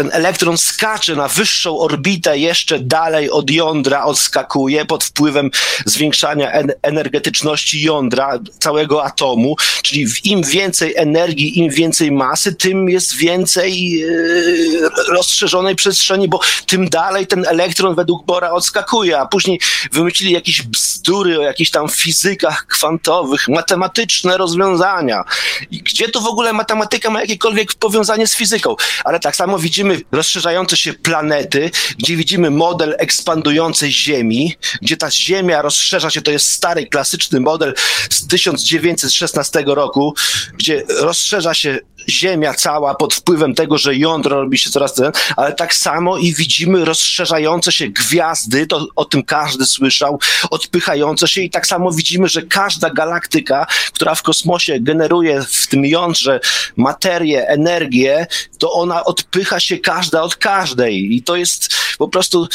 ten elektron skacze na wyższą orbitę, jeszcze dalej od jądra odskakuje pod wpływem zwiększania en energetyczności jądra całego atomu, czyli im więcej energii, im więcej masy, tym jest więcej yy, rozszerzonej przestrzeni, bo tym dalej ten elektron według Bora odskakuje, a później wymyślili jakieś bzdury o jakichś tam fizykach kwantowych, matematyczne rozwiązania. Gdzie tu w ogóle matematyka ma jakiekolwiek powiązanie z fizyką? Ale tak samo widzimy widzimy rozszerzające się planety, gdzie widzimy model ekspandującej Ziemi, gdzie ta Ziemia rozszerza się, to jest stary, klasyczny model z 1916 roku, gdzie rozszerza się Ziemia cała pod wpływem tego, że jądro robi się coraz ten, ale tak samo i widzimy rozszerzające się gwiazdy, to o tym każdy słyszał, odpychające się i tak samo widzimy, że każda galaktyka, która w kosmosie generuje w tym jądrze materię, energię, to ona odpycha się każda od każdej. I to jest po prostu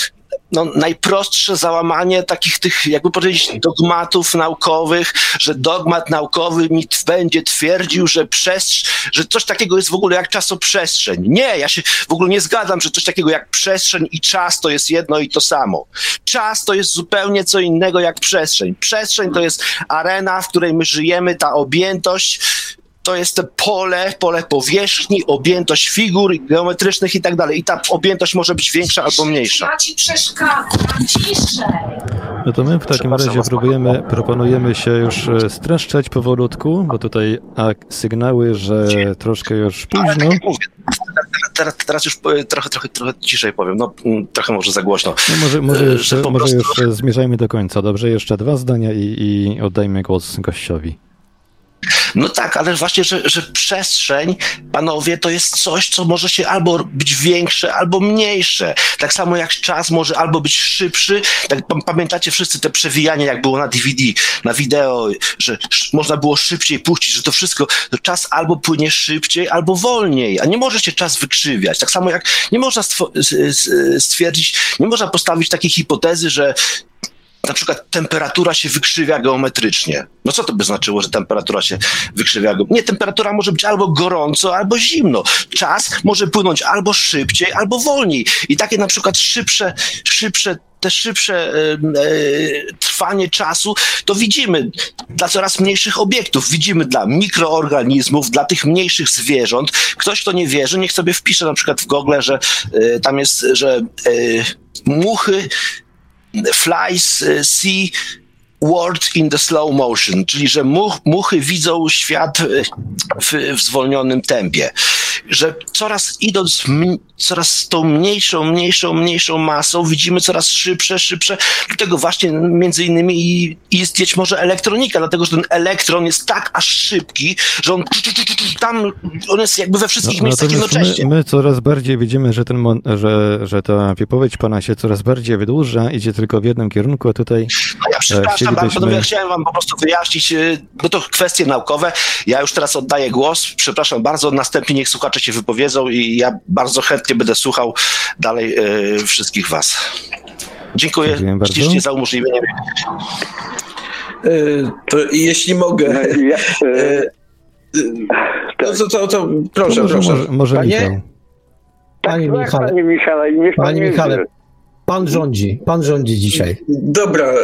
no, najprostsze załamanie takich tych, jakby powiedzieć, dogmatów naukowych, że dogmat naukowy mi będzie twierdził, że, przest- że coś takiego jest w ogóle jak czasoprzestrzeń. Nie, ja się w ogóle nie zgadzam, że coś takiego jak przestrzeń i czas to jest jedno i to samo. Czas to jest zupełnie co innego jak przestrzeń. Przestrzeń to jest arena, w której my żyjemy, ta objętość, to jest to pole, pole powierzchni, objętość figur geometrycznych i tak dalej. I ta objętość może być większa albo mniejsza. Ci. No to my w takim razie próbujemy, proponujemy się już e, streszczać powolutku, bo tutaj a, sygnały, że troszkę już tak późno. teraz, teraz już e, trochę, trochę, trochę ciszej powiem, no mm, trochę może za głośno. No może, może, E, po może prostu- już zmierzajmy do końca. Dobrze, jeszcze dwa zdania i, i oddajmy głos gościowi. No tak, ale właśnie, że, że przestrzeń, panowie, to jest coś, co może się albo być większe, albo mniejsze. Tak samo jak czas może albo być szybszy. Tak, pa- pamiętacie wszyscy te przewijania, jak było na DVD, na wideo, że można było szybciej puścić, że to wszystko, to czas albo płynie szybciej, albo wolniej, a nie może się czas wykrzywiać. Tak samo jak nie można stwierdzić, nie można postawić takiej hipotezy, że na przykład temperatura się wykrzywia geometrycznie. No co to by znaczyło, że temperatura się wykrzywia? Nie, temperatura może być albo gorąco, albo zimno. Czas może płynąć albo szybciej, albo wolniej. I takie na przykład szybsze, szybsze te szybsze e, e, trwanie czasu, to widzimy dla coraz mniejszych obiektów. Widzimy dla mikroorganizmów, dla tych mniejszych zwierząt. Ktoś, kto nie wierzy, niech sobie wpisze na przykład w Google, że e, tam jest, że e, muchy flies uh, see world in the slow motion, czyli że much, muchy widzą świat y, w, w zwolnionym tempie. Że coraz idąc m- coraz z tą mniejszą, mniejszą, mniejszą masą widzimy coraz szybsze, szybsze. Dlatego właśnie między innymi i- jest być może elektronika, dlatego że ten elektron jest tak aż szybki, że on tam, on jest jakby we wszystkich miejscach natomiast jednocześnie. my, my coraz bardziej widzimy, że, ten, że, że ta wypowiedź pana się coraz bardziej wydłuża, idzie tylko w jednym kierunku, a tutaj No ja przepraszam, bardzo, ja chciałem wam po prostu wyjaśnić, y, bo to kwestie naukowe. Ja już teraz oddaję głos. Przepraszam bardzo, następnie niech słuchacze się wypowiedzą i ja bardzo chętnie będę słuchał dalej y, wszystkich was. Dziękuję Dziękuję ślicznie za umożliwienie. E, To jeśli mogę. No to, to, to proszę, może, proszę. może, może Panie- Michał. Panie tak, Michale, Panie Michale, niech pan Panie. Michale, pan rządzi, pan rządzi dzisiaj. Dobra, e,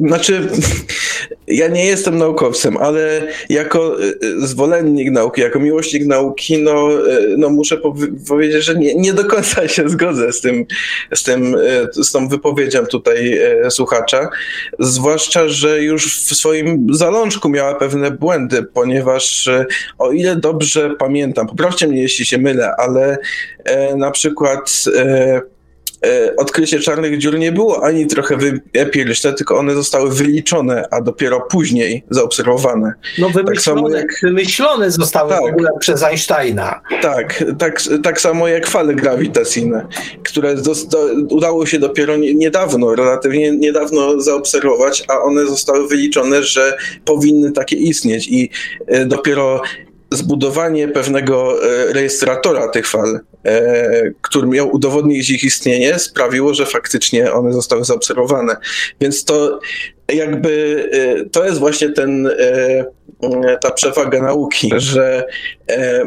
znaczy ja nie jestem naukowcem, ale jako e, zwolennik nauki, jako miłośnik nauki, no, e, no muszę powi- powiedzieć, że nie, nie do końca się zgodzę z tym, z tym, z tą wypowiedzią tutaj słuchacza, zwłaszcza, że już w swoim zalążku miała pewne błędy, ponieważ o ile dobrze pamiętam, poprawcie mnie jeśli się mylę, ale e, na przykład e, odkrycie czarnych dziur nie było ani trochę wypierliczne, tylko one zostały wyliczone, a dopiero później zaobserwowane. No wymyślone, samo jak- wymyślone zostały Tak. w ogóle przez Einsteina. Tak, tak, tak samo jak fale grawitacyjne, które udało się dopiero nie, niedawno, relatywnie niedawno zaobserwować, a one zostały wyliczone, że powinny takie istnieć i e, dopiero zbudowanie pewnego e, rejestratora tych fal, e, który miał udowodnić ich istnienie, sprawiło, że faktycznie one zostały zaobserwowane. Więc to jakby e, to jest właśnie ten, ta przewaga nauki, że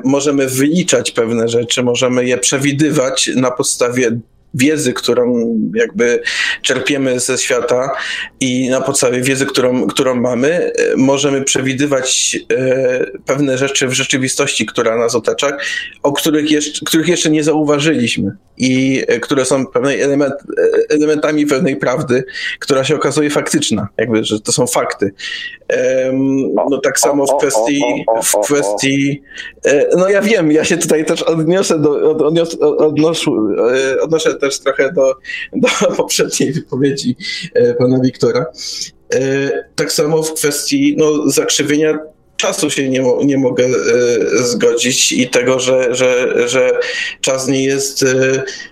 możemy wyliczać pewne rzeczy, możemy je przewidywać na podstawie wiedzy, którą jakby czerpiemy ze świata i na podstawie wiedzy, którą, którą mamy, e, możemy przewidywać e, pewne rzeczy w rzeczywistości, która nas otacza, o których jeszcze, których jeszcze nie zauważyliśmy i e, które są pewnej element, elementami pewnej prawdy, która się okazuje faktyczna, jakby, że to są fakty. No tak samo w kwestii, w kwestii no ja wiem, ja się tutaj też odniosę do, od, odnios, odnoszę, odnoszę też trochę do, do poprzedniej wypowiedzi e, pana Wiktora. E, Tak samo w kwestii no, zakrzywienia czasu się nie, nie mogę e, zgodzić i tego, że, że, że czas nie jest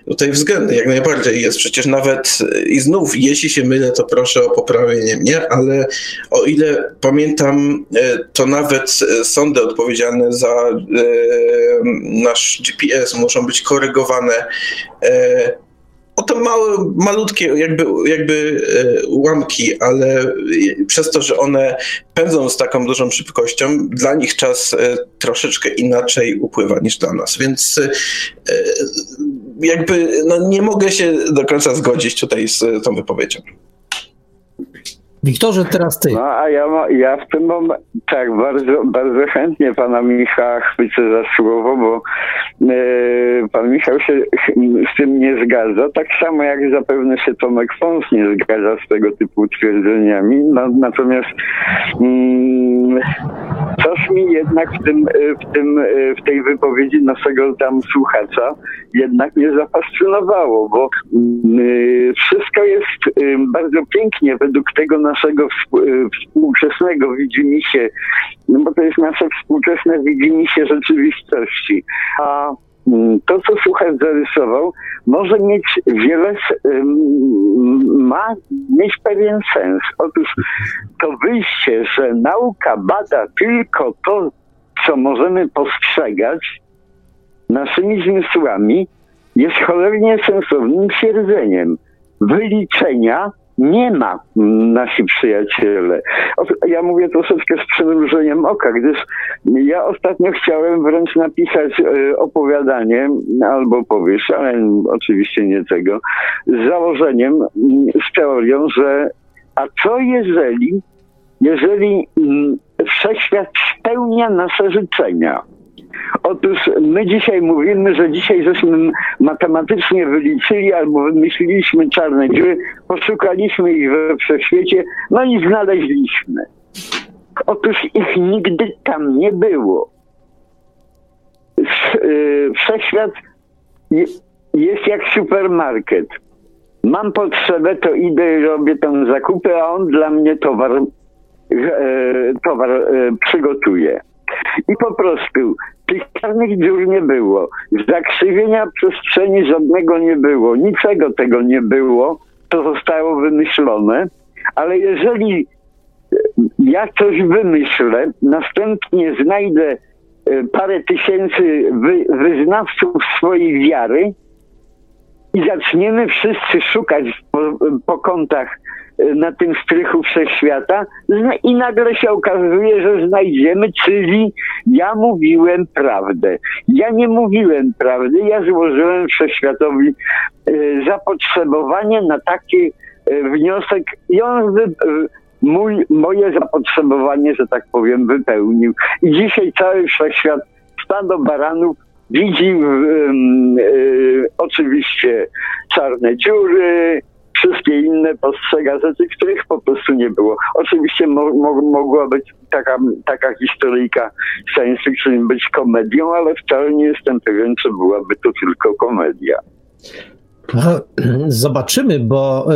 tutaj względny, jak najbardziej jest. Przecież nawet i znów, jeśli się mylę, to proszę o poprawienie mnie, ale o ile pamiętam, to nawet sądy odpowiedzialne za nasz GPS muszą być korygowane o to małe, malutkie jakby, jakby e, ułamki, ale e, przez to, że one pędzą z taką dużą szybkością, dla nich czas e, troszeczkę inaczej upływa niż dla nas, więc jakby no, nie mogę się do końca zgodzić tutaj z tą wypowiedzią. Wiktorze, teraz ty. No a ja, ja w tym momencie, tak, bardzo, bardzo chętnie pana Michała chwycę za słowo, bo e, pan Michał się z tym nie zgadza, tak samo jak zapewne się Tomek Fons nie zgadza z tego typu twierdzeniami. No, natomiast mm, coś mi jednak w, tym, w, tym, w tej wypowiedzi naszego tam słuchacza jednak mnie zafascynowało, bo y, wszystko jest y, bardzo pięknie według tego naszego y, współczesnego widzimisię, no bo to jest nasze współczesne widzimisię rzeczywistości. A mm, to, co słuchacz zarysował, może mieć wiele, ma mieć pewien sens. Otóż to wyjście, że nauka bada tylko to, co możemy postrzegać, naszymi zmysłami jest cholernie sensownym twierdzeniem. Wyliczenia nie ma, nasi przyjaciele. Ja mówię troszeczkę z przymrużeniem oka, gdyż ja ostatnio chciałem wręcz napisać e, opowiadanie albo powieść, ale oczywiście nie tego, z założeniem, z teorią, że a co jeżeli, jeżeli wszechświat spełnia nasze życzenia? Otóż my dzisiaj mówimy, że dzisiaj żeśmy matematycznie wyliczyli albo wymyśliliśmy czarne dziury, poszukaliśmy ich we wszechświecie, no i znaleźliśmy. Otóż ich nigdy tam nie było. Y, wszechświat jest jak supermarket. Mam potrzebę, to idę i robię tam zakupy, a on dla mnie towar, e, towar e, przygotuje. I po prostu tych czarnych dziur nie było. Zakrzywienia przestrzeni żadnego nie było. Niczego tego nie było. To zostało wymyślone. Ale jeżeli ja coś wymyślę, następnie znajdę e, parę tysięcy wy, wyznawców swojej wiary i zaczniemy wszyscy szukać po, po kątach na tym strychu wszechświata i nagle się okazuje, że znajdziemy, czyli ja mówiłem prawdę. Ja nie mówiłem prawdy, ja złożyłem wszechświatowi y, zapotrzebowanie na taki y, wniosek i on wy, mój, moje zapotrzebowanie, że tak powiem, wypełnił. I dzisiaj cały wszechświat, stado baranów widzi oczywiście czarne dziury, wszystkie inne postrzega rzeczy, których po prostu nie było. Oczywiście mo, mo, mogła być taka, taka historyjka science fiction być komedią, ale wcale nie jestem pewien, czy byłaby to tylko komedia. Zobaczymy, bo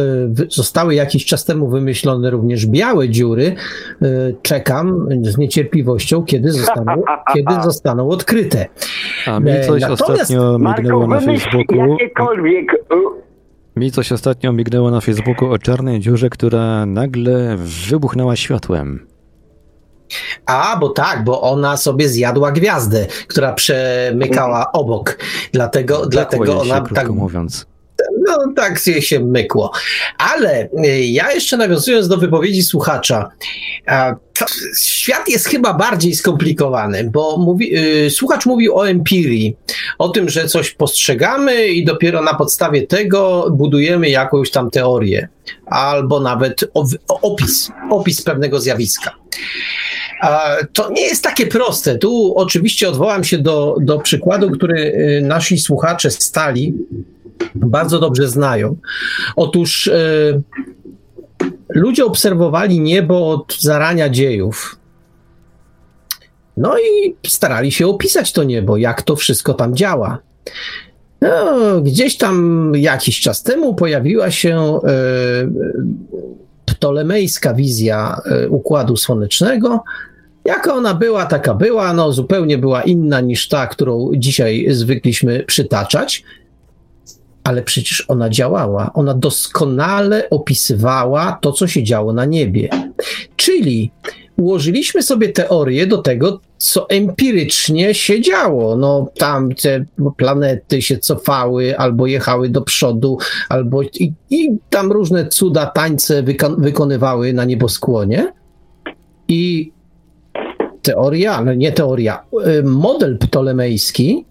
y, zostały jakiś czas temu wymyślone również białe dziury. Y, czekam z niecierpliwością, kiedy zostaną, kiedy zostaną odkryte. A mi coś Natomiast, ostatnio mignęło na Facebooku. Jakiekolwiek mi coś ostatnio mignęło na Facebooku o czarnej dziurze, która nagle wybuchnęła światłem. A, bo tak, bo ona sobie zjadła gwiazdę, która przemykała obok. Dlatego, dlatego ona tak. mówiąc no tak się mykło. Ale y, ja jeszcze nawiązując do wypowiedzi słuchacza, świat jest chyba bardziej skomplikowany, bo mówi, y, słuchacz mówił o empirii, o tym, że coś postrzegamy i dopiero na podstawie tego budujemy jakąś tam teorię, albo nawet opis, opis pewnego zjawiska. To nie jest takie proste. Tu oczywiście odwołam się do, do przykładu, który y, nasi słuchacze stali bardzo dobrze znają. Otóż y, ludzie obserwowali niebo od zarania dziejów. No i starali się opisać to niebo, jak to wszystko tam działa. No, gdzieś tam jakiś czas temu pojawiła się y, ptolemejska wizja y, Układu Słonecznego. Jaka ona była, taka była, no zupełnie była inna niż ta, którą dzisiaj zwykliśmy przytaczać ale przecież ona działała. Ona doskonale opisywała to, co się działo na niebie. Czyli ułożyliśmy sobie teorię do tego, co empirycznie się działo. No, tam te planety się cofały, albo jechały do przodu, albo i, i tam różne cuda, tańce wyko- wykonywały na nieboskłonie. I teoria, no nie teoria, y, model ptolemejski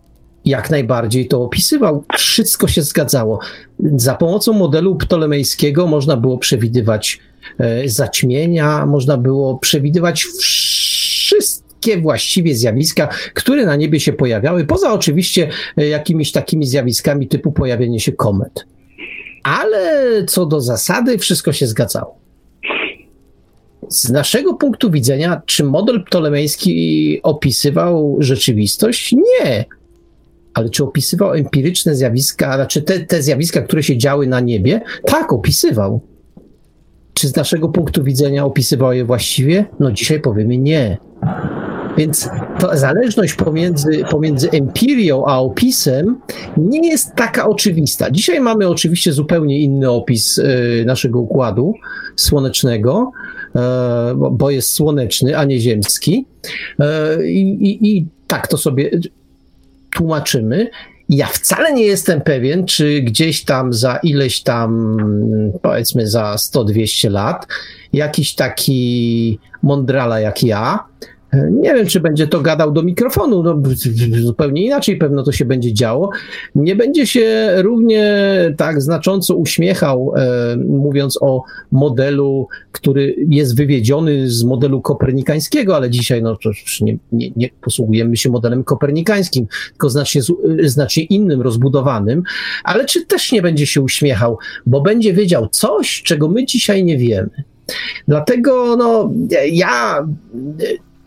jak najbardziej to opisywał. Wszystko się zgadzało. Za pomocą modelu ptolemejskiego można było przewidywać e, zaćmienia, można było przewidywać wszystkie właściwie zjawiska, które na niebie się pojawiały, poza oczywiście e, jakimiś takimi zjawiskami typu pojawienie się komet. Ale co do zasady, wszystko się zgadzało. Z naszego punktu widzenia, czy model ptolemejski opisywał rzeczywistość? Nie. Ale czy opisywał empiryczne zjawiska, znaczy te, te zjawiska, które się działy na niebie? Tak, opisywał. Czy z naszego punktu widzenia opisywał je właściwie? No dzisiaj powiemy nie. Więc ta zależność pomiędzy, pomiędzy empirią a opisem nie jest taka oczywista. Dzisiaj mamy oczywiście zupełnie inny opis y, naszego układu słonecznego, y, bo, jest słoneczny, a nie ziemski. Y, I tak to sobie tłumaczymy. Ja wcale nie jestem pewien, czy gdzieś tam za ileś tam, powiedzmy za 100-200 lat, jakiś taki mądrala jak ja, nie wiem, czy będzie to gadał do mikrofonu, no, zupełnie inaczej pewno to się będzie działo. Nie będzie się równie tak znacząco uśmiechał, e, mówiąc o modelu, który jest wywiedziony z modelu kopernikańskiego, ale dzisiaj no, to nie, nie, nie posługujemy się modelem kopernikańskim, tylko znacznie, znacznie innym, rozbudowanym, ale czy też nie będzie się uśmiechał, bo będzie wiedział coś, czego my dzisiaj nie wiemy. Dlatego no, ja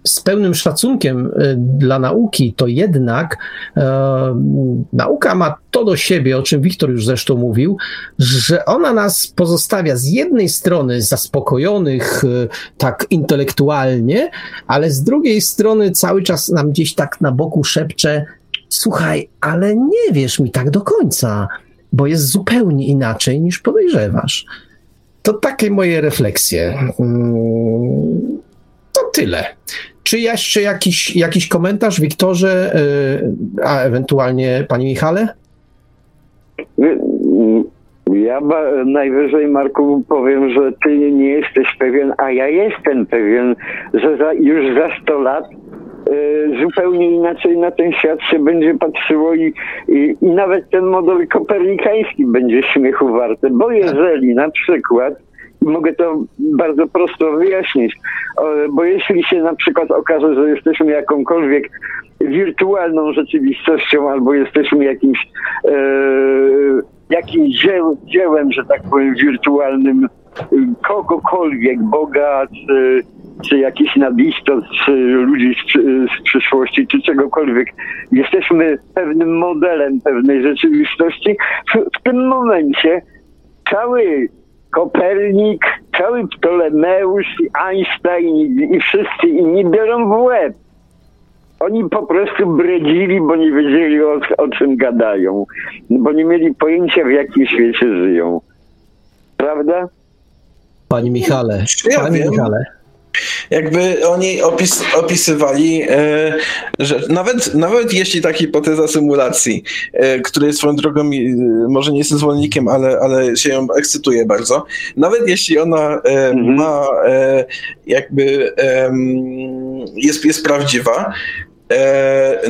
z pełnym szacunkiem y, dla nauki, to jednak e, nauka ma to do siebie, o czym Wiktor już zresztą mówił, że ona nas pozostawia z jednej strony zaspokojonych y, tak intelektualnie, ale z drugiej strony cały czas nam gdzieś tak na boku szepcze: Słuchaj, ale nie wiesz mi tak do końca, bo jest zupełnie inaczej niż podejrzewasz. To takie moje refleksje. Mm, to tyle. Czy jeszcze jakiś, jakiś komentarz, Wiktorze, y, a ewentualnie Pani Michale? Ja najwyżej, Marku, powiem, że ty nie jesteś pewien, a ja jestem pewien, że za, już za 100 lat y, zupełnie inaczej na ten świat się będzie patrzyło i, i, i nawet ten model kopernikański będzie śmiechu warty, bo jeżeli na przykład mogę to bardzo prosto wyjaśnić, bo jeśli się na przykład okaże, że jesteśmy jakąkolwiek wirtualną rzeczywistością albo jesteśmy jakimś e, jakimś dzieł, dziełem, że tak powiem, wirtualnym kogokolwiek, Boga, czy, czy jakiś nabistot, czy ludzi z, z przyszłości, czy czegokolwiek. Jesteśmy pewnym modelem pewnej rzeczywistości. W, w tym momencie cały Kopernik, cały Ptolemeusz, Einstein i wszyscy inni biorą w łeb. Oni po prostu bredzili, bo nie wiedzieli o, o czym gadają, bo nie mieli pojęcia w jakim świecie żyją. Prawda? Panie Michale, Ja Panie wiem. Michale. Jakby oni opis, opisywali, e, że nawet, nawet jeśli ta hipoteza symulacji, e, której swoją drogą e, może nie jestem zwolennikiem, ale, ale się ją ekscytuje bardzo, nawet jeśli ona e, ma jakby jest, jest prawdziwa,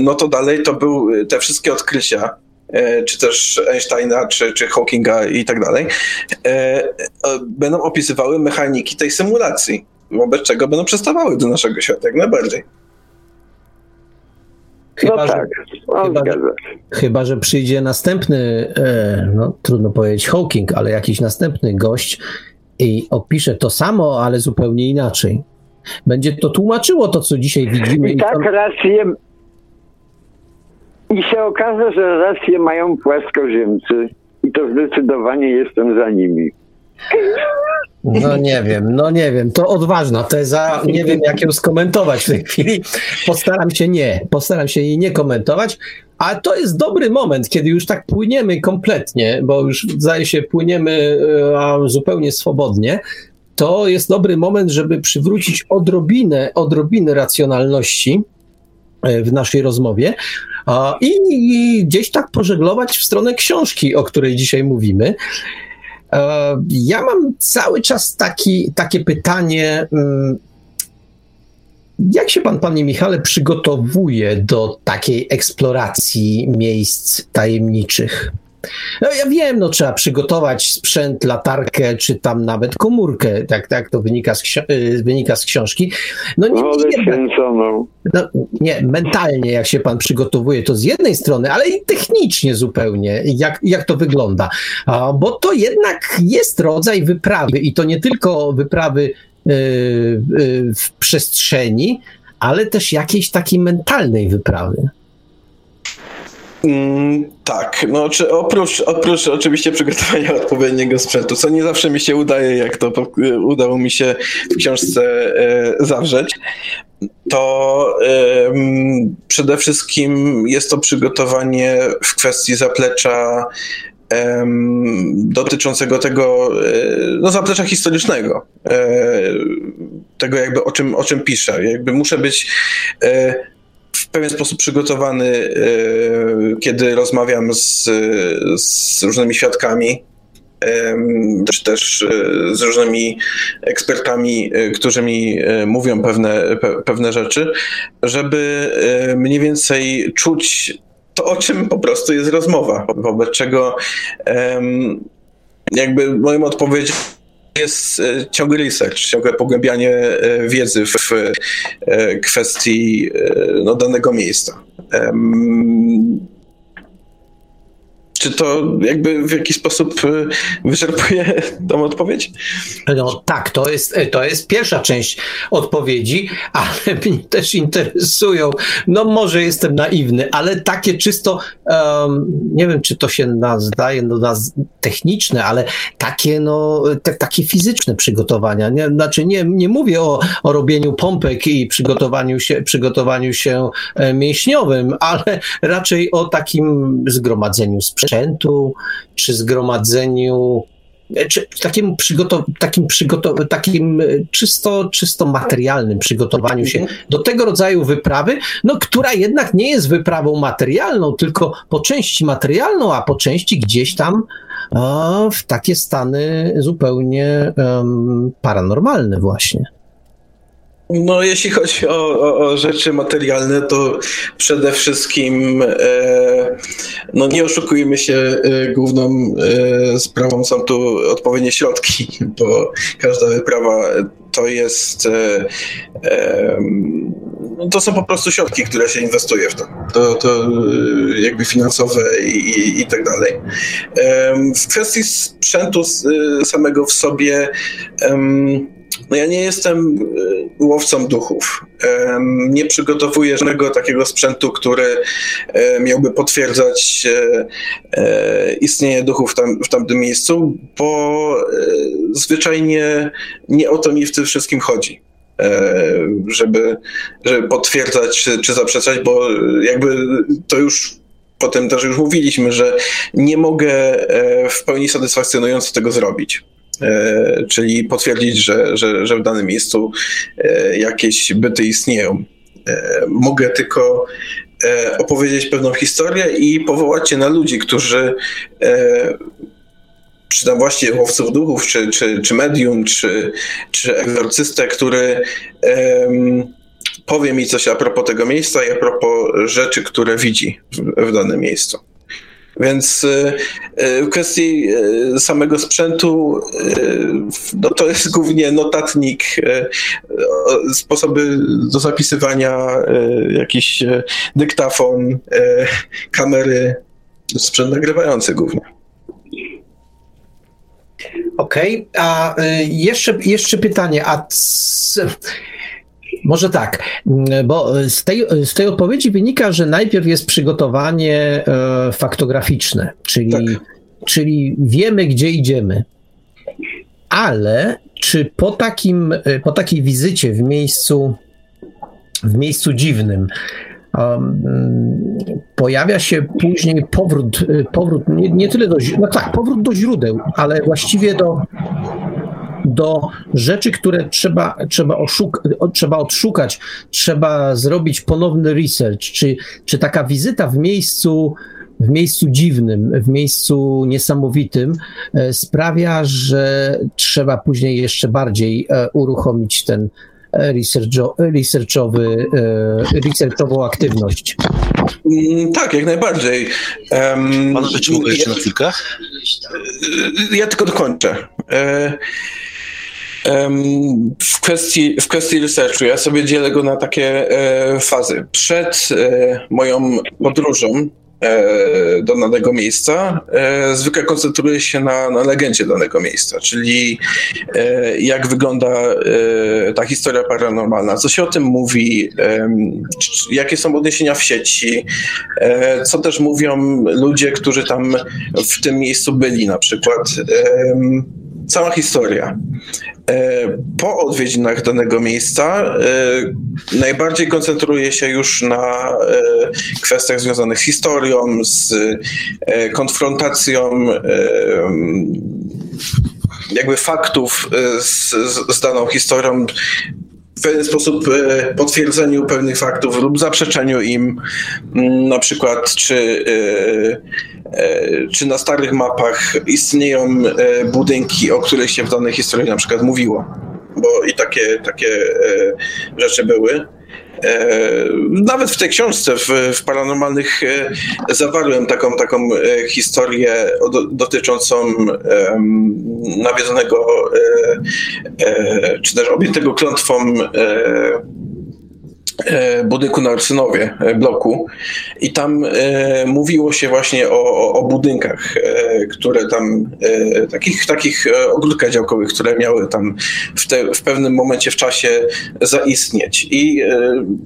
no to dalej to był te wszystkie odkrycia, czy też Einsteina, czy, czy Hawkinga i tak dalej, będą opisywały mechaniki tej symulacji wobec czego będą przestawały do naszego świata, jak najbardziej. Chyba, no że, tak, no, chyba, że, chyba, że przyjdzie następny, e, no trudno powiedzieć Hawking, ale jakiś następny gość i opisze to samo, ale zupełnie inaczej. Będzie to tłumaczyło to, co dzisiaj widzimy. I i tak to- rację. I się okaże, że rację mają płaskoziemcy. I to zdecydowanie jestem za nimi. No nie wiem, no nie wiem, to odważna teza, nie wiem jak ją skomentować w tej chwili. Postaram się nie, postaram się jej nie komentować, a to jest dobry moment, kiedy już tak płyniemy kompletnie, bo już zdaje się płyniemy e, zupełnie swobodnie, to jest dobry moment, żeby przywrócić odrobinę, odrobinę racjonalności e, w naszej rozmowie i, i gdzieś tak pożeglować w stronę książki, o której dzisiaj mówimy. Ja mam cały czas taki, takie pytanie. Mm, jak się pan, panie Michale, przygotowuje do takiej eksploracji miejsc tajemniczych? No ja wiem, no trzeba przygotować sprzęt, latarkę, czy tam nawet komórkę, tak, tak to wynika z, y, wynika z książki. No nie, nie, no, nie, mentalnie jak się pan przygotowuje, to z jednej strony, ale i technicznie zupełnie, jak, jak to wygląda. A, bo to jednak jest rodzaj wyprawy i to nie tylko wyprawy y, y, w przestrzeni, ale też jakiejś takiej mentalnej wyprawy. Mm, tak, no czy oprócz, oprócz oczywiście przygotowania odpowiedniego sprzętu, co nie zawsze mi się udaje, jak to udało mi się w książce e, zawrzeć, to e, przede wszystkim jest to przygotowanie w kwestii zaplecza dotyczącego tego, e, no zaplecza historycznego, tego jakby o czym, o czym piszę. Jakby muszę być w pewien sposób przygotowany, e, kiedy rozmawiam z, z różnymi świadkami, też e, z różnymi ekspertami, e, którzy mi mówią pewne, pewne rzeczy, żeby mniej więcej czuć to, o czym po prostu jest rozmowa, wobec czego jakby moją odpowiedzią jest e, ciągły research, ciągłe pogłębianie e, wiedzy w e, kwestii no, danego miejsca. Czy to jakby w jakiś sposób y, wyczerpuje tą odpowiedź? No tak, to jest, to jest pierwsza część odpowiedzi, ale mnie też interesują, no może jestem naiwny, ale takie czysto, um, nie wiem czy to się nazywa, no, naz techniczne, ale takie no, te, takie fizyczne przygotowania. Nie, znaczy nie, nie mówię o, o robieniu pompek i przygotowaniu się, przygotowaniu się mięśniowym, ale raczej o takim zgromadzeniu sprzętu, sprzętu, czy zgromadzeniu, e, czy takim, przygotow- takim, przygotow- takim e, czysto, czysto materialnym przygotowaniu się do tego rodzaju wyprawy, no, która jednak nie jest wyprawą materialną, tylko po części materialną, a po części gdzieś tam a, w takie stany zupełnie um, paranormalne właśnie. No, jeśli chodzi o, o, o, rzeczy materialne, to przede wszystkim e, no nie oszukujmy się, e, główną e, sprawą są tu odpowiednie środki, bo każda wyprawa to jest e, e, no to są po prostu środki, które się inwestuje w to. To, to e, jakby finansowe i, i, i tak dalej. W kwestii sprzętu samego w sobie no ja nie jestem e, łowcą duchów. Nie przygotowuję żadnego takiego sprzętu, który e, miałby potwierdzać e, istnienie duchów tam, w tamtym miejscu, bo zwyczajnie nie o to mi w tym wszystkim chodzi żeby, żeby potwierdzać czy, zaprzeczać, bo jakby to już potem też już mówiliśmy, że nie mogę w pełni satysfakcjonująco tego zrobić. E, czyli potwierdzić, że, że, że w danym miejscu e, jakieś byty istnieją. E, mogę tylko opowiedzieć pewną historię i powołać się na ludzi, którzy czy tam właśnie łowców duchów, czy, czy, czy medium, czy, czy egzorcystę, który um, powie mi coś a propos tego miejsca i a propos rzeczy, które widzi w, w danym miejscu. Więc e, e, w kwestii e, samego sprzętu, no to jest głównie notatnik, sposoby do zapisywania, jakiś dyktafon, kamery, sprzęt nagrywający głównie. Okej, okay. a jeszcze, jeszcze pytanie, a może tak, bo z tej, z tej odpowiedzi wynika, że najpierw jest przygotowanie e, faktograficzne, czyli, tak. czyli wiemy, gdzie idziemy. Ale czy po, takim, e, po takiej wizycie w miejscu, w miejscu dziwnym, um, pojawia się później powrót, powrót nie, nie tyle do, no tak, powrót do źródeł, ale właściwie do, do rzeczy, które trzeba, trzeba, oszuk trzeba odszukać, trzeba zrobić ponowny research, czy, czy taka wizyta w miejscu, w miejscu dziwnym, w miejscu niesamowitym e, sprawia, że trzeba później jeszcze bardziej e, uruchomić ten researcho, researchowy, e, researchową aktywność. Mm, tak, jak najbardziej. Um, Panowie, czy mogę jeszcze ja, na chwilkę? Ja tylko dokończę. E, w kwestii, w kwestii researchu ja sobie dzielę go na takie e, fazy. Przed moją podróżą E, do danego miejsca, e, zwykle koncentruje się na, na legendzie danego miejsca, czyli e, jak wygląda ta historia paranormalna, co się o tym mówi, jakie są odniesienia w sieci, co też mówią ludzie, którzy tam w tym miejscu byli na przykład. Cała historia. E, po odwiedzinach danego miejsca e, najbardziej koncentruje się już na e, kwestiach związanych z historią, z konfrontacją jakby faktów z, z daną historią w pewien sposób potwierdzeniu pewnych faktów lub zaprzeczeniu im, na przykład czy czy na starych mapach istnieją e, budynki, o których się w danej historii na przykład mówiło. Bo i takie, takie e, rzeczy były. Nawet w tej książce, w, w Paranormalnych, zawarłem taką, taką historię dotyczącą nawiedzonego, czy też objętego klątwą E, budynku na Orsynowie, e, bloku i tam e, mówiło się właśnie o, o budynkach, e, które tam, e, takich, takich e, ogródkach działkowych, które miały tam w, te, w pewnym momencie w czasie zaistnieć i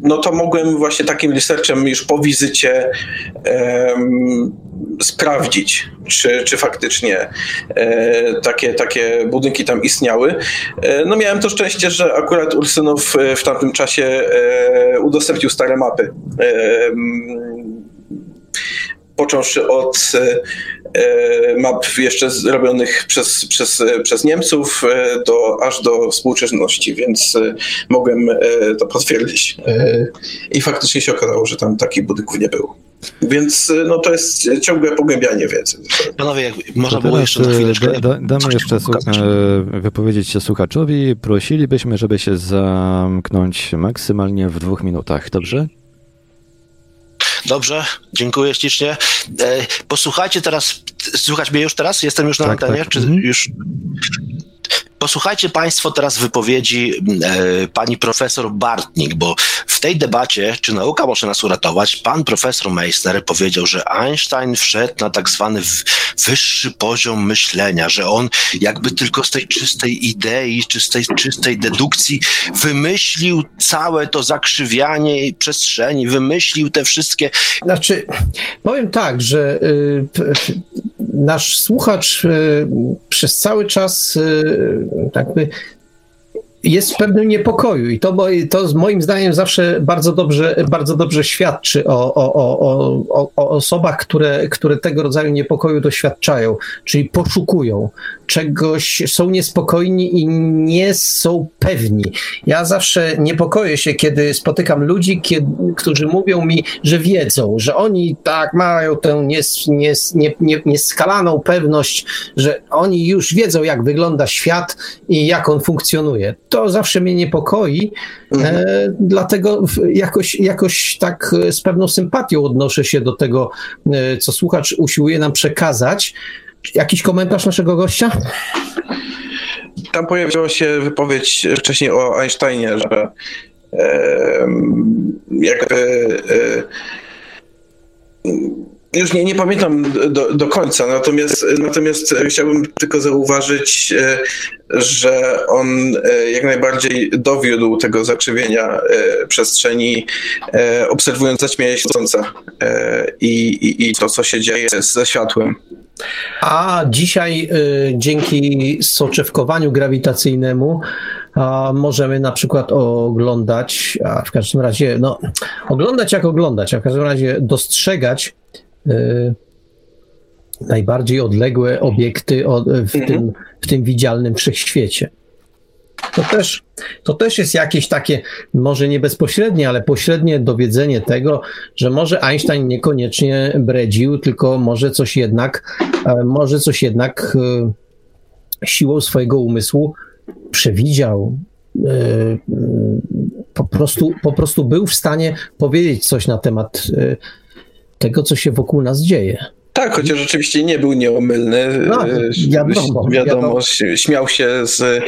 no to mogłem właśnie takim researchem już po wizycie sprawdzić, czy, czy faktycznie e, takie, takie budynki tam istniały. E, no miałem to szczęście, że akurat Ursynow w tamtym czasie e, udostępnił stare mapy. Począwszy od map jeszcze zrobionych przez, przez, przez Niemców do, aż do współczesności, więc mogłem to potwierdzić. I faktycznie się okazało, że tam takich budynków nie było. Więc y, no, to jest ciągłe pogłębianie wiedzy. Panowie, jak można było jeszcze na chwileczkę... Da, da, damy jeszcze e, wypowiedzieć się słuchaczowi. Prosilibyśmy, żeby się zamknąć maksymalnie w dwóch minutach, dobrze? Dobrze, dziękuję ślicznie. E, posłuchajcie teraz, słuchać mnie już teraz? Jestem już na tak, antenie? Tak. Czy mhm. już... Posłuchajcie Państwo teraz wypowiedzi e, pani profesor Bartnik, bo w tej debacie, czy nauka może nas uratować, pan profesor Meissner powiedział, że Einstein wszedł na tak zwany wyższy poziom myślenia, że on jakby tylko z tej czystej idei, czy z tej czystej dedukcji wymyślił całe to zakrzywianie przestrzeni, wymyślił te wszystkie. Znaczy, powiem tak, że y, nasz słuchacz y, przez cały czas y, tak by jest w pewnym niepokoju i to, to moim zdaniem zawsze bardzo dobrze, bardzo dobrze świadczy o, o, o, o, osobach, które, które tego rodzaju niepokoju doświadczają, czyli poszukują czegoś, są niespokojni i nie są pewni. Ja zawsze niepokoję się, kiedy spotykam ludzi, kiedy, którzy mówią mi, że wiedzą, że oni tak mają tę nies, nies, nie, nie, nieskalaną pewność, że oni już wiedzą, jak wygląda świat i jak on funkcjonuje to zawsze mnie niepokoi, mhm. e, dlatego jakoś, jakoś tak z pewną sympatią odnoszę się do tego, e, co słuchacz usiłuje nam przekazać. Jakiś komentarz naszego gościa? Tam pojawiła się wypowiedź wcześniej o Einsteinie, że e, jakby e, już nie, nie pamiętam do, do końca, natomiast, natomiast chciałbym tylko zauważyć, e, że on e, jak najbardziej dowiódł tego zakrzywienia e, przestrzeni, obserwując zaćmienie słońca i, i, i to, co się dzieje ze światłem. A dzisiaj dzięki soczewkowaniu grawitacyjnemu możemy na przykład oglądać, a w każdym razie, no, oglądać jak oglądać, a w każdym razie dostrzegać najbardziej odległe obiekty w, mhm. tym, w tym widzialnym wszechświecie. to też, to też jest jakieś takie, może nie bezpośrednie, ale pośrednie dowiedzenie tego, że może Einstein niekoniecznie bredził, tylko może coś jednak, e, może coś jednak e, siłą swojego umysłu przewidział, e, po prostu, po prostu był w stanie powiedzieć coś na temat tego, co się wokół nas dzieje. Tak, chociaż rzeczywiście nie był nieomylny. No, E, wiadomo, wiadomo, śmiał się z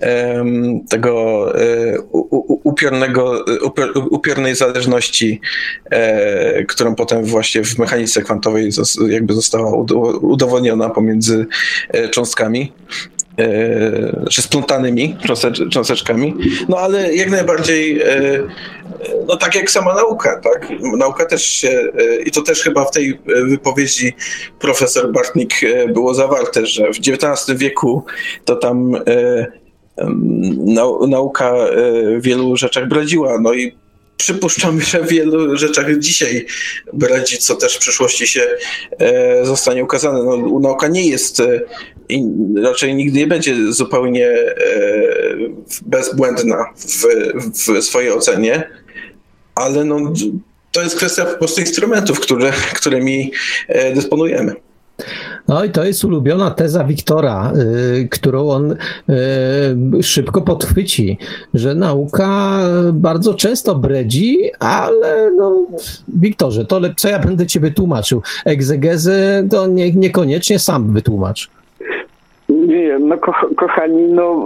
em, tego e, u, u, upiornego, upior, upiornej zależności, e, którą potem właśnie w mechanice kwantowej jakby została udo- udowodniona pomiędzy e, cząstkami. E, Czy splątanymi cząstecz, cząsteczkami, no ale jak najbardziej, e, no tak jak sama nauka, tak? Nauka też się, e, i to też chyba w tej e, wypowiedzi profesor Bartnik e, było zawarte, że w XIX wieku to tam e, nauka e, w wielu rzeczach bredziła, no i przypuszczamy, że w wielu rzeczach dzisiaj bredzi, co też w przyszłości się e, zostanie ukazane. No, nauka nie jest e, i raczej nigdy nie będzie zupełnie e, bezbłędna w, w swojej ocenie, ale no, to jest kwestia po prostu instrumentów, które, którymi e, dysponujemy. No i to jest ulubiona teza Wiktora, y, którą on y, szybko podchwyci, że nauka bardzo często bredzi, ale no, Wiktorze, to co ja będę ciebie tłumaczył? Egzegezę to nie, niekoniecznie sam wytłumacz. Nie, no ko- kochani, no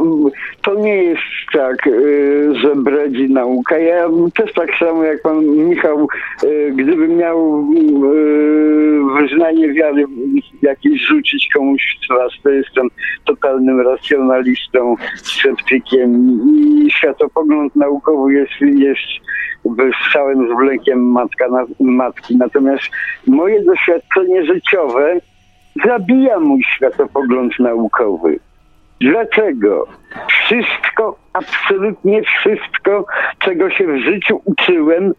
to nie jest tak, y, że bredzi nauka. Ja też tak samo jak pan Michał, y, gdybym miał y, wyznanie wiary jakieś rzucić komuś w twarz, to jestem totalnym racjonalistą, sceptykiem i światopogląd naukowy jest, jest z całym zwlękiem matka matki. Natomiast moje doświadczenie życiowe zabija mój światopogląd naukowy. Dlaczego? Wszystko, absolutnie wszystko, czego się w życiu uczyłem,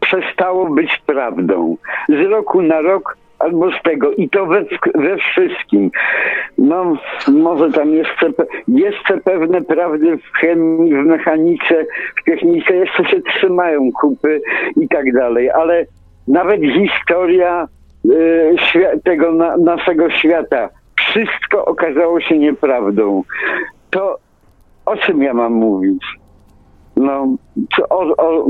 przestało być prawdą. Z roku na rok albo z tego i to we, we wszystkim. No, może tam jeszcze, jeszcze pewne prawdy w chemii, w mechanice, w technice jeszcze się trzymają kupy i tak dalej, ale nawet historia tego na, naszego świata, wszystko okazało się nieprawdą. To o czym ja mam mówić? No, co, o, o,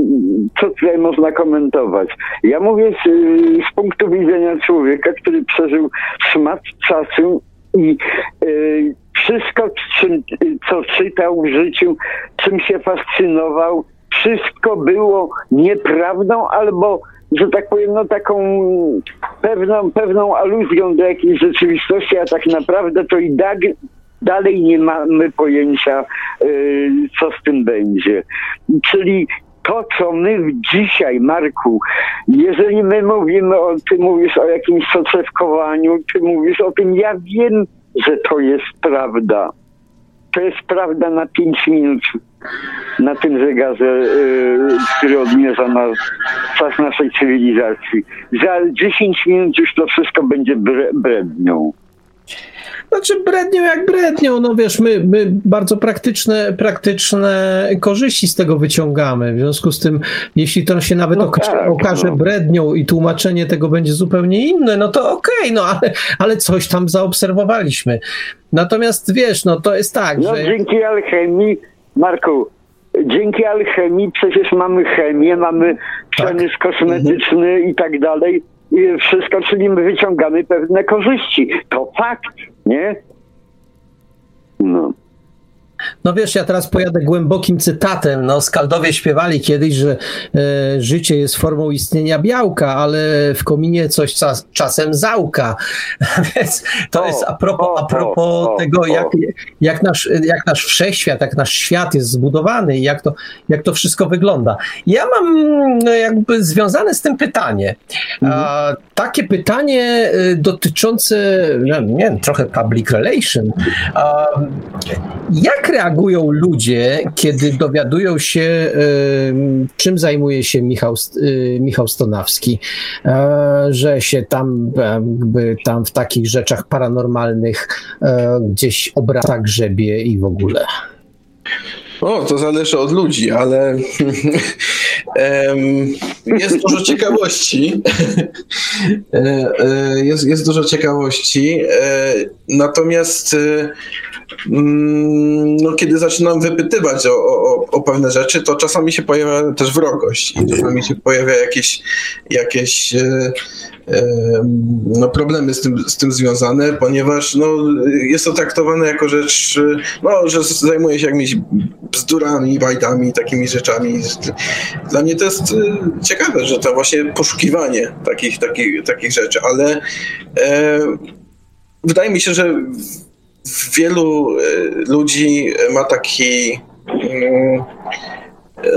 co tutaj można komentować? Ja mówię z, z punktu widzenia człowieka, który przeżył szmat czasu i y, wszystko, czym, co czytał w życiu, czym się fascynował, wszystko było nieprawdą albo, że tak powiem, no taką pewną, pewną aluzją do jakiejś rzeczywistości, a tak naprawdę to i tak dalej nie mamy pojęcia, y, co z tym będzie. Czyli to, co my dzisiaj, Marku, jeżeli my mówimy o, ty mówisz o jakimś soczewkowaniu, ty mówisz o tym, ja wiem, że to jest prawda. To jest prawda na 5 minut na tym zegarze, y, który odmierza na czas naszej cywilizacji. Za 10 minut już to wszystko będzie bre, brednią. Znaczy brednią jak brednią, no wiesz, my, my bardzo praktyczne, praktyczne korzyści z tego wyciągamy. W związku z tym, jeśli to się nawet No okaże, tak, okaże no. brednią i tłumaczenie tego będzie zupełnie inne, no to okej, no ale, ale coś tam zaobserwowaliśmy. Natomiast wiesz, no to jest tak, No że... dzięki alchemii, Marku, dzięki alchemii przecież mamy chemię, mamy przemysł kosmetyczny i tak dalej. Wszystko, czyli my wyciągamy pewne korzyści. To fakt, nie? No. No wiesz, ja teraz pojadę głębokim cytatem. No, Skaldowie śpiewali kiedyś, że e, życie jest formą istnienia białka, ale w kominie coś czas, czasem załka. Więc to O, jest a propos, o, a propos o, tego, jak, jak, nasz, jak nasz wszechświat, jak nasz świat jest zbudowany i jak to, jak to wszystko wygląda. Ja mam no, jakby związane z tym pytanie. A, takie pytanie y, dotyczące, no, nie wiem, trochę public relation. A, jak reagują ludzie, kiedy dowiadują się, czym zajmuje się Michał, y, Michał Stonawski, e, że się tam, jakby tam w takich rzeczach paranormalnych e, gdzieś obraca grzebie i w ogóle? O, to zależy od ludzi, ale jest dużo ciekawości. E, e, jest, jest dużo ciekawości. E, natomiast mm, no, kiedy zaczynam wypytywać o, o, o pewne rzeczy, to czasami się pojawia też wrogość i czasami się pojawia jakieś, jakieś no, problemy z tym, z tym związane, ponieważ no, jest to traktowane jako rzecz, no, że zajmuje się jakimiś bzdurami, bajdami, takimi rzeczami. Dla mnie to jest y, ciekawe, że to właśnie poszukiwanie takich, takich, takich rzeczy, ale e, wydaje mi się, że wielu e, ludzi ma taki. Mm,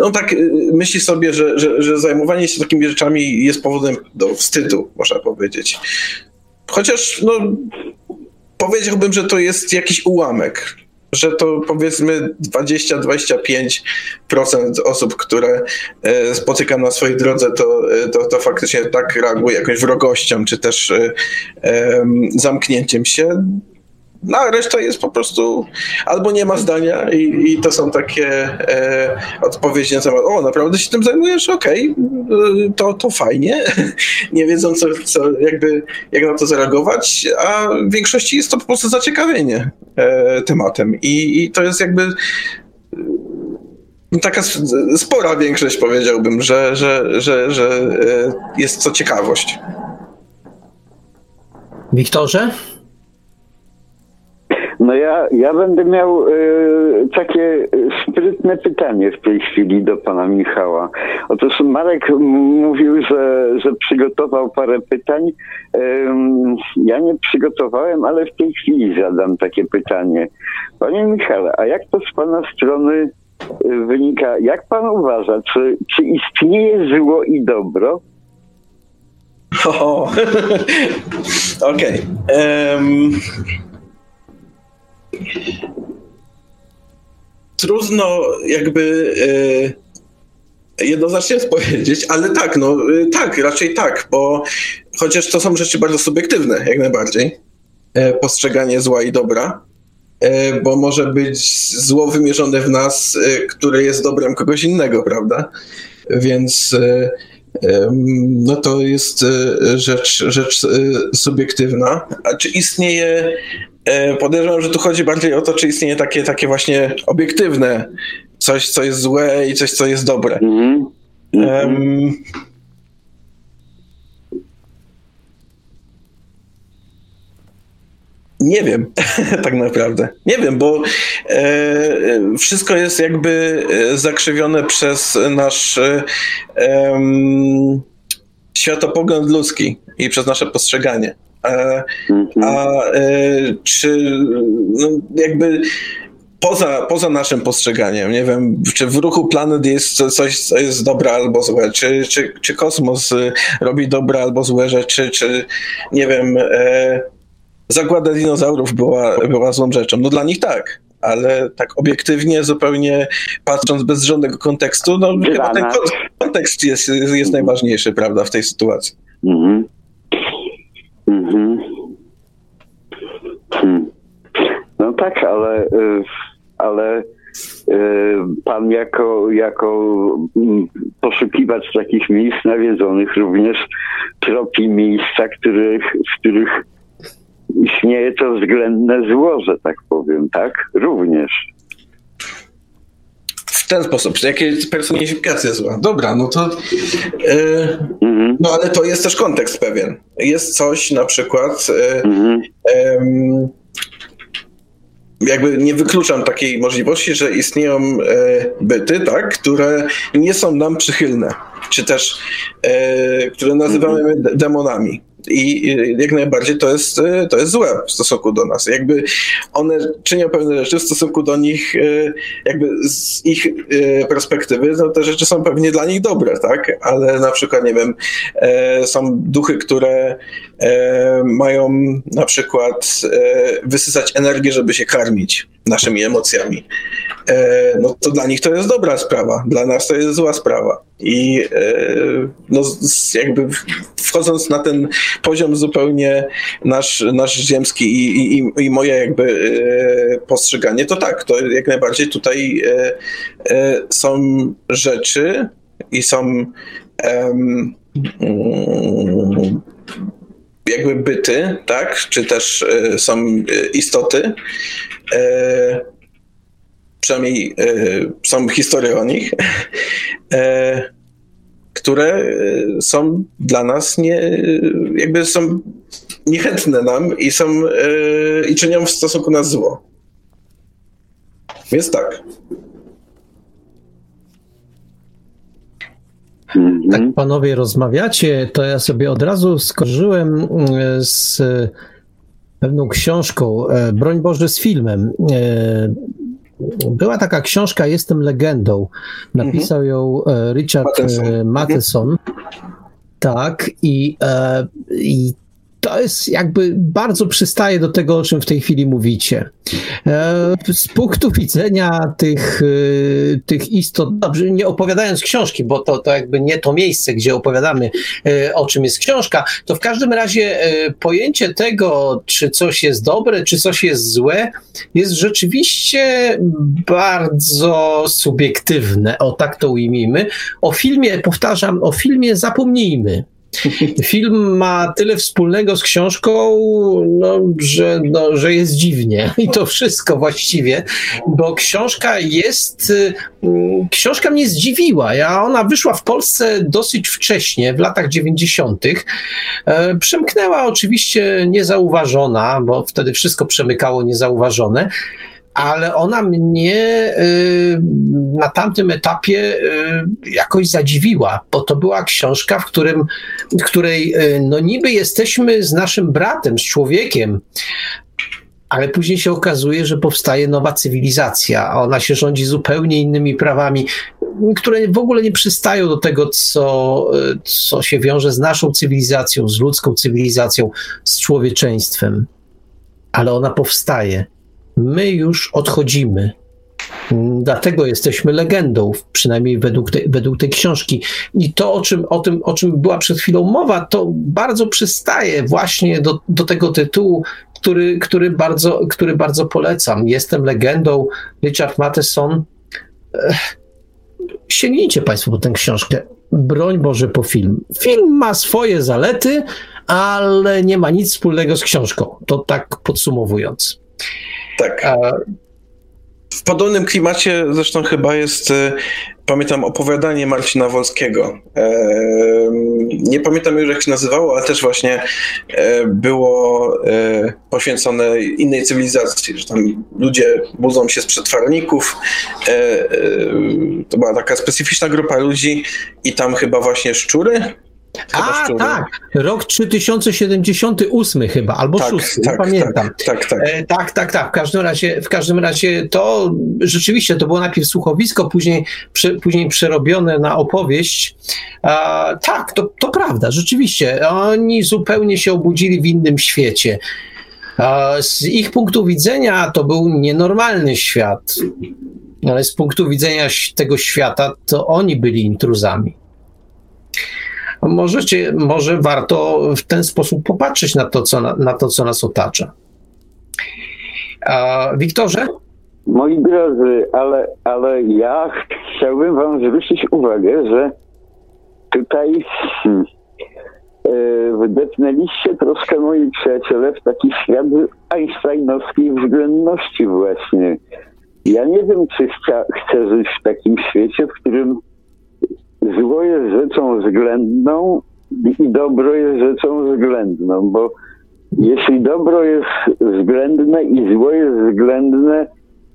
no tak y, myśli sobie, że, że, że zajmowanie się takimi rzeczami jest powodem do wstydu, można powiedzieć. Chociaż no, powiedziałbym, że to jest jakiś ułamek, że to powiedzmy 20-25% osób, które e, spotykam na swojej drodze, to, e, to, to faktycznie tak reaguje jakąś wrogością, czy też e, zamknięciem się no, a reszta jest po prostu albo nie ma zdania i, i to są takie e, odpowiedzi na temat, o, naprawdę się tym zajmujesz? Okej, okay, to, to fajnie. nie wiedzą, co, co, jakby, jak na to zareagować, a w większości jest to po prostu zaciekawienie e, tematem I, i to jest jakby e, taka spora większość powiedziałbym, że, że, że, że e, jest to ciekawość. Wiktorze? No ja, ja będę miał y, takie sprytne pytanie w tej chwili do pana Michała. Otóż Marek mówił, że, że przygotował parę pytań. Y, ja nie przygotowałem, ale w tej chwili zadam takie pytanie. Panie Michale, a jak to z pana strony y, wynika? Jak pan uważa, czy, czy istnieje zło i dobro? Okej. Okay. Um trudno jakby e, jednoznacznie odpowiedzieć, ale tak, no e, tak, raczej tak, bo chociaż to są rzeczy bardzo subiektywne, jak najbardziej, e, postrzeganie zła i dobra, bo może być zło wymierzone w nas, które jest dobrem kogoś innego, prawda? Więc no to jest rzecz, rzecz subiektywna. A czy istnieje podejrzewam, że tu chodzi bardziej o to, czy istnieje takie, takie właśnie obiektywne coś, co jest złe i coś, co jest dobre. Mm -hmm. um, nie wiem, tak naprawdę. Nie wiem, bo e, wszystko jest jakby e, zakrzywione przez nasz e, światopogląd ludzki i przez nasze postrzeganie. A, mhm. e, czy no jakby poza, poza naszym postrzeganiem, nie wiem, czy w ruchu planet jest coś, co jest dobre albo złe, czy, czy, czy kosmos y, robi dobre albo złe rzeczy, czy nie wiem, e, zagłada dinozaurów była, była złą rzeczą. No dla nich tak, ale tak obiektywnie, zupełnie patrząc bez żadnego kontekstu, no chyba ten kontekst jest, jest najważniejszy, prawda, w tej sytuacji. Mhm. Mhm. Hmm. No tak, ale, y, ale y, pan jako, jako mm, poszukiwacz takich miejsc nawiedzonych również tropi miejsca, których, w których istnieje to względne zło, że tak powiem, tak? Również w ten sposób, jakie personifikacja zła. Dobra, no to. Yy, mhm. No ale to jest też kontekst pewien. Jest coś na przykład. Yy, yy, jakby nie wykluczam takiej możliwości, że istnieją e, byty, tak, które nie są nam przychylne, czy też e, które nazywamy mhm. demonami i jak najbardziej to jest, e, to jest złe w stosunku do nas. Jakby one czynią pewne rzeczy w stosunku do nich, e, jakby z ich e, perspektywy, no te rzeczy są pewnie dla nich dobre, tak? Ale na przykład, nie wiem, są duchy, które mają na przykład wysysać energię, żeby się karmić naszymi emocjami, e, no to dla nich to jest dobra sprawa, dla nas to jest zła sprawa. I e, no, jakby wchodząc na ten poziom zupełnie nasz, nasz ziemski i, i, i moje jakby e, postrzeganie, to tak, to jak najbardziej tutaj są rzeczy i są um, jakby byty, tak? Czy też y, są y, istoty. Y, przynajmniej są historie o nich, które są dla nas nie, jakby są niechętne nam i są i czynią w stosunku nas zło. Więc tak. Mhm. Tak panowie rozmawiacie, to ja sobie od razu skorzyłem mm, z pewną książką, e, broń Boże z filmem. E, była taka książka Jestem legendą. Napisał mhm. ją e, Richard Matheson. Matheson. Tak, i, i to jest jakby bardzo przystaje do tego, o czym w tej chwili mówicie. E, z punktu widzenia tych, e, tych istot, dobrze, nie opowiadając książki, bo to, to jakby nie to miejsce, gdzie opowiadamy, e, o czym jest książka, to w każdym razie pojęcie tego, czy coś jest dobre, czy coś jest złe, jest rzeczywiście bardzo subiektywne, o tak to ujmijmy. O filmie, powtarzam, o filmie zapomnijmy. Film ma tyle wspólnego z książką, no, że, no, że jest dziwnie. I to wszystko właściwie, bo książka jest. Mm, książka mnie zdziwiła. Ja, ona wyszła w Polsce dosyć wcześnie, w latach 90. E, przemknęła oczywiście niezauważona, bo wtedy wszystko przemykało niezauważone ale ona mnie y, na tamtym etapie y, jakoś zadziwiła, bo to była książka, w, którym, w której y, no niby jesteśmy z naszym bratem, z człowiekiem, ale później się okazuje, że powstaje nowa cywilizacja, a ona się rządzi zupełnie innymi prawami, które w ogóle nie przystają do tego, co, co się wiąże z naszą cywilizacją, z ludzką cywilizacją, z człowieczeństwem. Ale ona powstaje my już odchodzimy. Dlatego jesteśmy legendą, przynajmniej według, te, według tej książki. I to, o czym, o, tym, o czym była przed chwilą mowa, to bardzo przystaje właśnie do, do tego tytułu, który, który, bardzo, który bardzo polecam. Jestem legendą, Richard Matheson. Sięgnijcie Państwo po tę książkę. Broń Boże po film. Film ma swoje zalety, ale nie ma nic wspólnego z książką. To tak podsumowując. Tak. W podobnym klimacie zresztą chyba jest, e, pamiętam, opowiadanie Marcina Wolskiego. E, nie pamiętam już jak się nazywało, ale też właśnie e, było poświęcone innej cywilizacji, że tam ludzie budzą się z przetwarników. To była taka specyficzna grupa ludzi i tam chyba właśnie szczury a, tak, rok 3078 chyba, albo tak, 6, tak, nie pamiętam. Tak, tak, tak. E, tak, tak, tak. W każdym razie, w każdym razie to rzeczywiście to było najpierw słuchowisko, później, prze, później przerobione na opowieść. E, tak, to, to prawda, rzeczywiście. Oni zupełnie się obudzili w innym świecie. E, z ich punktu widzenia to był nienormalny świat, ale z punktu widzenia tego świata to oni byli intruzami możecie, może warto w ten sposób popatrzeć na to, co, na, na to, co nas otacza. A, Wiktorze? Moi drodzy, ale, ale ja chciałbym wam zwrócić uwagę, że tutaj hmm, e, wdepnęliście troszkę moi przyjaciele w taki świat einsteinowskiej względności właśnie. Ja nie wiem, czy chcia, chcę żyć w takim świecie, w którym zło jest rzeczą względną i dobro jest rzeczą względną, bo jeśli dobro jest względne i zło jest względne,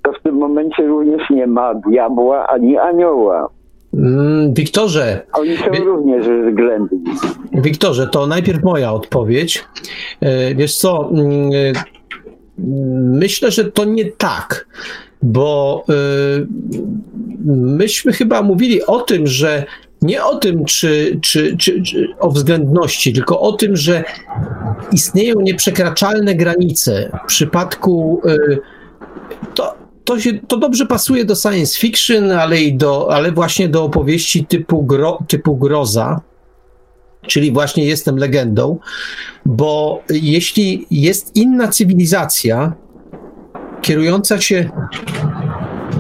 to w tym momencie również nie ma diabła ani anioła. Mm, Wiktorze. Oni są wie... również względni. Wiktorze, to najpierw moja odpowiedź. E, wiesz co, mm, e, myślę, że to nie tak bo y, myśmy chyba mówili o tym, że nie o tym, czy, czy, czy, czy, o względności, tylko o tym, że istnieją nieprzekraczalne granice. W przypadku y, to to, się, to dobrze pasuje do science fiction, ale, i do, ale właśnie do opowieści typu, gro, typu groza, czyli właśnie jestem legendą, bo jeśli jest inna cywilizacja kierująca się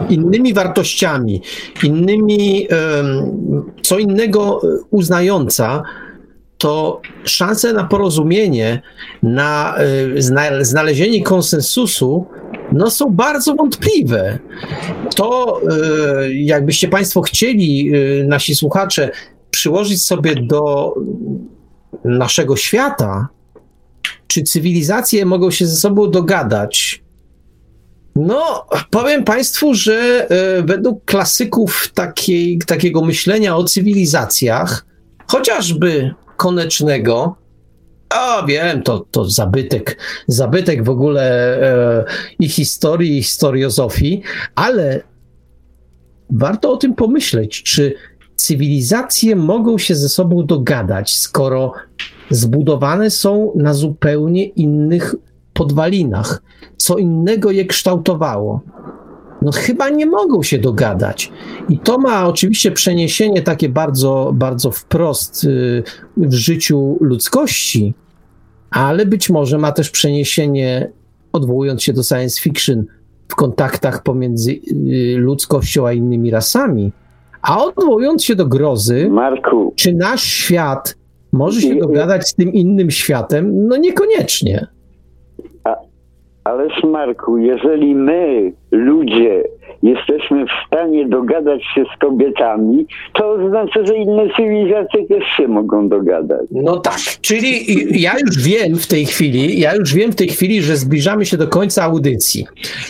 innymi wartościami, innymi, co innego uznająca, to szanse na porozumienie, na e, znalezienie konsensusu, no są bardzo wątpliwe. To, e, jakbyście Państwo chcieli, e, nasi słuchacze, przyłożyć sobie do naszego świata, czy cywilizacje mogą się ze sobą dogadać, no, powiem Państwu, że y, według klasyków takiej, takiego myślenia o cywilizacjach, chociażby konecznego, a wiem, to, to zabytek, zabytek w ogóle e, i historii, i historiozofii, ale warto o tym pomyśleć, czy cywilizacje mogą się ze sobą dogadać, skoro zbudowane są na zupełnie innych podwalinach. Co innego je kształtowało. No chyba nie mogą się dogadać. I to ma oczywiście przeniesienie takie bardzo, bardzo wprost y, w życiu ludzkości, ale być może ma też przeniesienie, odwołując się do science fiction, w kontaktach pomiędzy y, ludzkością a innymi rasami. A odwołując się do grozy, Marku. czy nasz świat może się dogadać z tym innym światem? No niekoniecznie. Ależ Marku, jeżeli my, ludzie, jesteśmy w stanie dogadać się z kobietami, to znaczy, że inne cywilizacje też się mogą dogadać. No tak, czyli ja już wiem w tej chwili, ja już wiem w tej chwili, że zbliżamy się do końca audycji.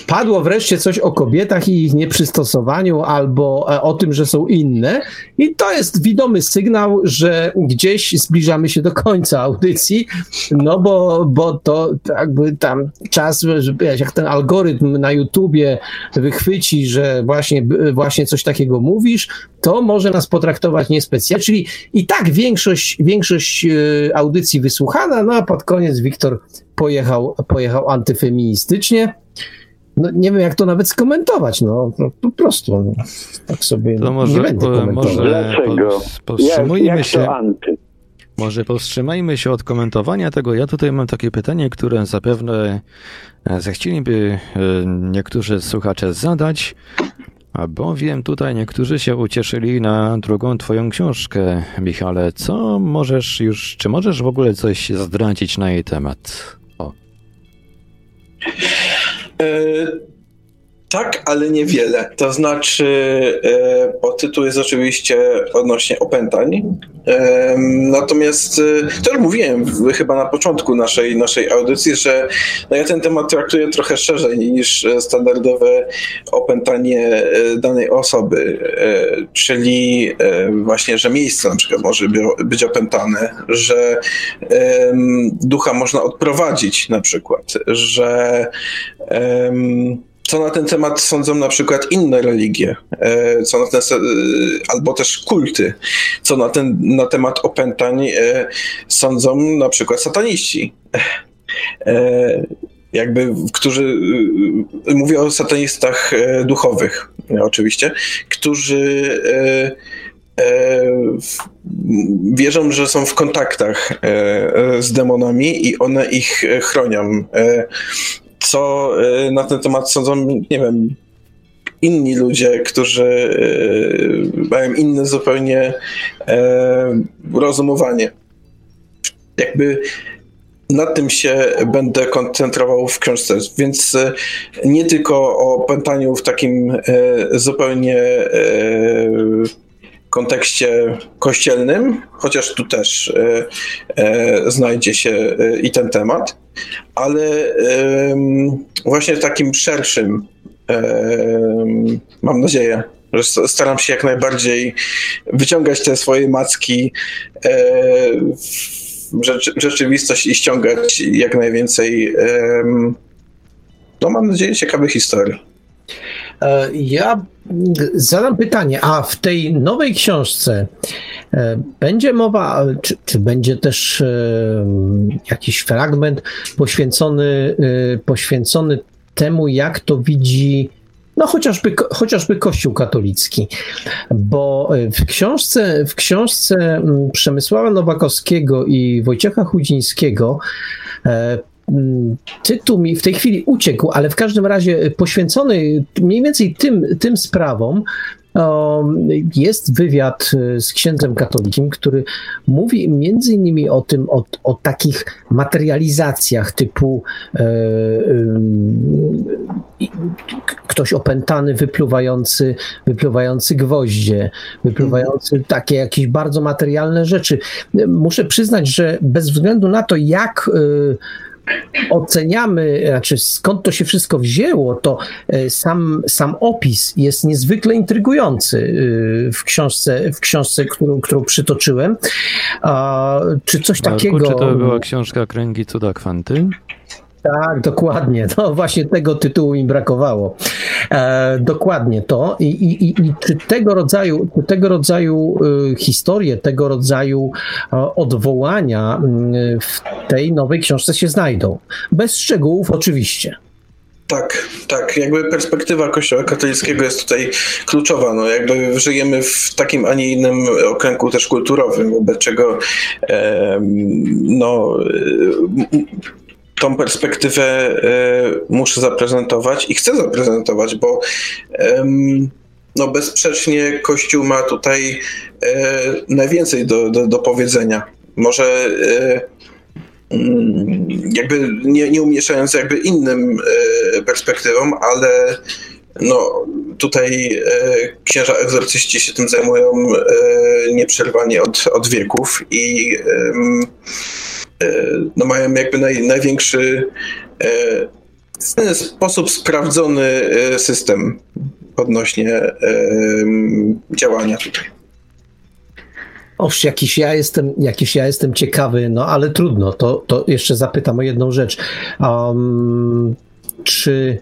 Padło wreszcie coś o kobietach i ich nieprzystosowaniu albo e, o tym, że są inne i to jest widomy sygnał, że gdzieś zbliżamy się do końca audycji, no bo, bo to jakby tam czas, jak ten algorytm na YouTubie wychwyci, że właśnie, właśnie coś takiego mówisz, to może nas potraktować niespecjalnie. Czyli i tak większość, większość e, audycji wysłuchana, no a pod koniec Wiktor pojechał, pojechał antyfeministycznie. No, nie wiem, jak to nawet skomentować, no, no po prostu no, tak sobie to może, nie będę komentował. Może Dlaczego? powstrzymujmy jak, jak się. anty? Może powstrzymajmy się od komentowania tego. Ja tutaj mam takie pytanie, które zapewne e, zechcieliby e, niektórzy słuchacze zadać, bowiem tutaj niektórzy się ucieszyli na drugą twoją książkę. Michale, co możesz już, czy możesz w ogóle coś zdradzić na jej temat? O. Tak, ale niewiele. To znaczy, e, bo tytuł jest oczywiście odnośnie opętań. E, natomiast, e, to już mówiłem w, chyba na początku naszej, naszej audycji, że no ja ten temat traktuję trochę szerzej niż standardowe opętanie e, danej osoby. E, czyli e, właśnie, że miejsce na przykład może by- być opętane, że ducha można odprowadzić na przykład, że co na ten temat sądzą na przykład inne religie, e, co na ten, e, albo też kulty, co na, ten, na temat opętań e, sądzą na przykład sataniści. Jakby, którzy, mówię o satanistach duchowych, oczywiście, którzy wierzą, że są w kontaktach z demonami i one ich chronią. Co e, na ten temat sądzą, nie wiem, inni ludzie, którzy e, mają inne zupełnie e, rozumowanie. Jakby nad tym się będę koncentrował w książce, więc e, nie tylko o pętaniu w takim zupełnie kontekście kościelnym, chociaż tu też e, e, znajdzie się e, i ten temat, ale właśnie w takim szerszym, mam nadzieję, że staram się jak najbardziej wyciągać te swoje macki w rzeczy, rzeczywistość i ściągać jak najwięcej, no mam nadzieję, ciekawych historii. E, Ja zadam pytanie, a w tej nowej książce e, będzie mowa, e, czy, czy będzie też jakiś fragment poświęcony, poświęcony temu, jak to widzi no chociażby, chociażby Kościół katolicki, bo w książce, w książce mm, Przemysława Nowakowskiego i Wojciecha Chudzińskiego tytuł mi w tej chwili uciekł, ale w każdym razie poświęcony mniej więcej tym, tym sprawom, jest wywiad e, z księdzem katolikiem, który mówi między innymi o tym, o, o takich materializacjach typu e, e, ktoś opętany, wypluwający, wypluwający gwoździe, wypluwający takie jakieś bardzo materialne rzeczy. Muszę przyznać, że bez względu na to, jak e, oceniamy, znaczy skąd to się wszystko wzięło, to e, sam, sam opis jest niezwykle intrygujący e, w książce, w książce którą, którą przytoczyłem. Czy coś Marku, takiego... Czy to była książka Kręgi Cuda Kwanty? Tak, dokładnie. No właśnie tego tytułu im brakowało. E, dokładnie to. I, i, i czy tego rodzaju, tego rodzaju y, historie, tego rodzaju y, odwołania y, w tej nowej książce się znajdą? Bez szczegółów oczywiście. Tak, tak. Jakby perspektywa Kościoła katolickiego jest tutaj kluczowa. No, jakby żyjemy w takim, a nie innym okręgu też kulturowym, wobec czego e, no, tą perspektywę e, muszę zaprezentować i chcę zaprezentować, bo no bezsprzecznie Kościół ma tutaj e, najwięcej do, do, do powiedzenia. Może e, mm, jakby nie, nie umieszczając jakby innym perspektywom, ale no tutaj księża egzorcyści się tym zajmują nieprzerwanie od, od wieków i no mają jakby naj, największy e, w sposób sprawdzony e, system odnośnie działania tutaj. Oż, jakiś ja jestem, jakiś ja jestem ciekawy, no ale trudno, to, to jeszcze zapytam o jedną rzecz. Um, czy,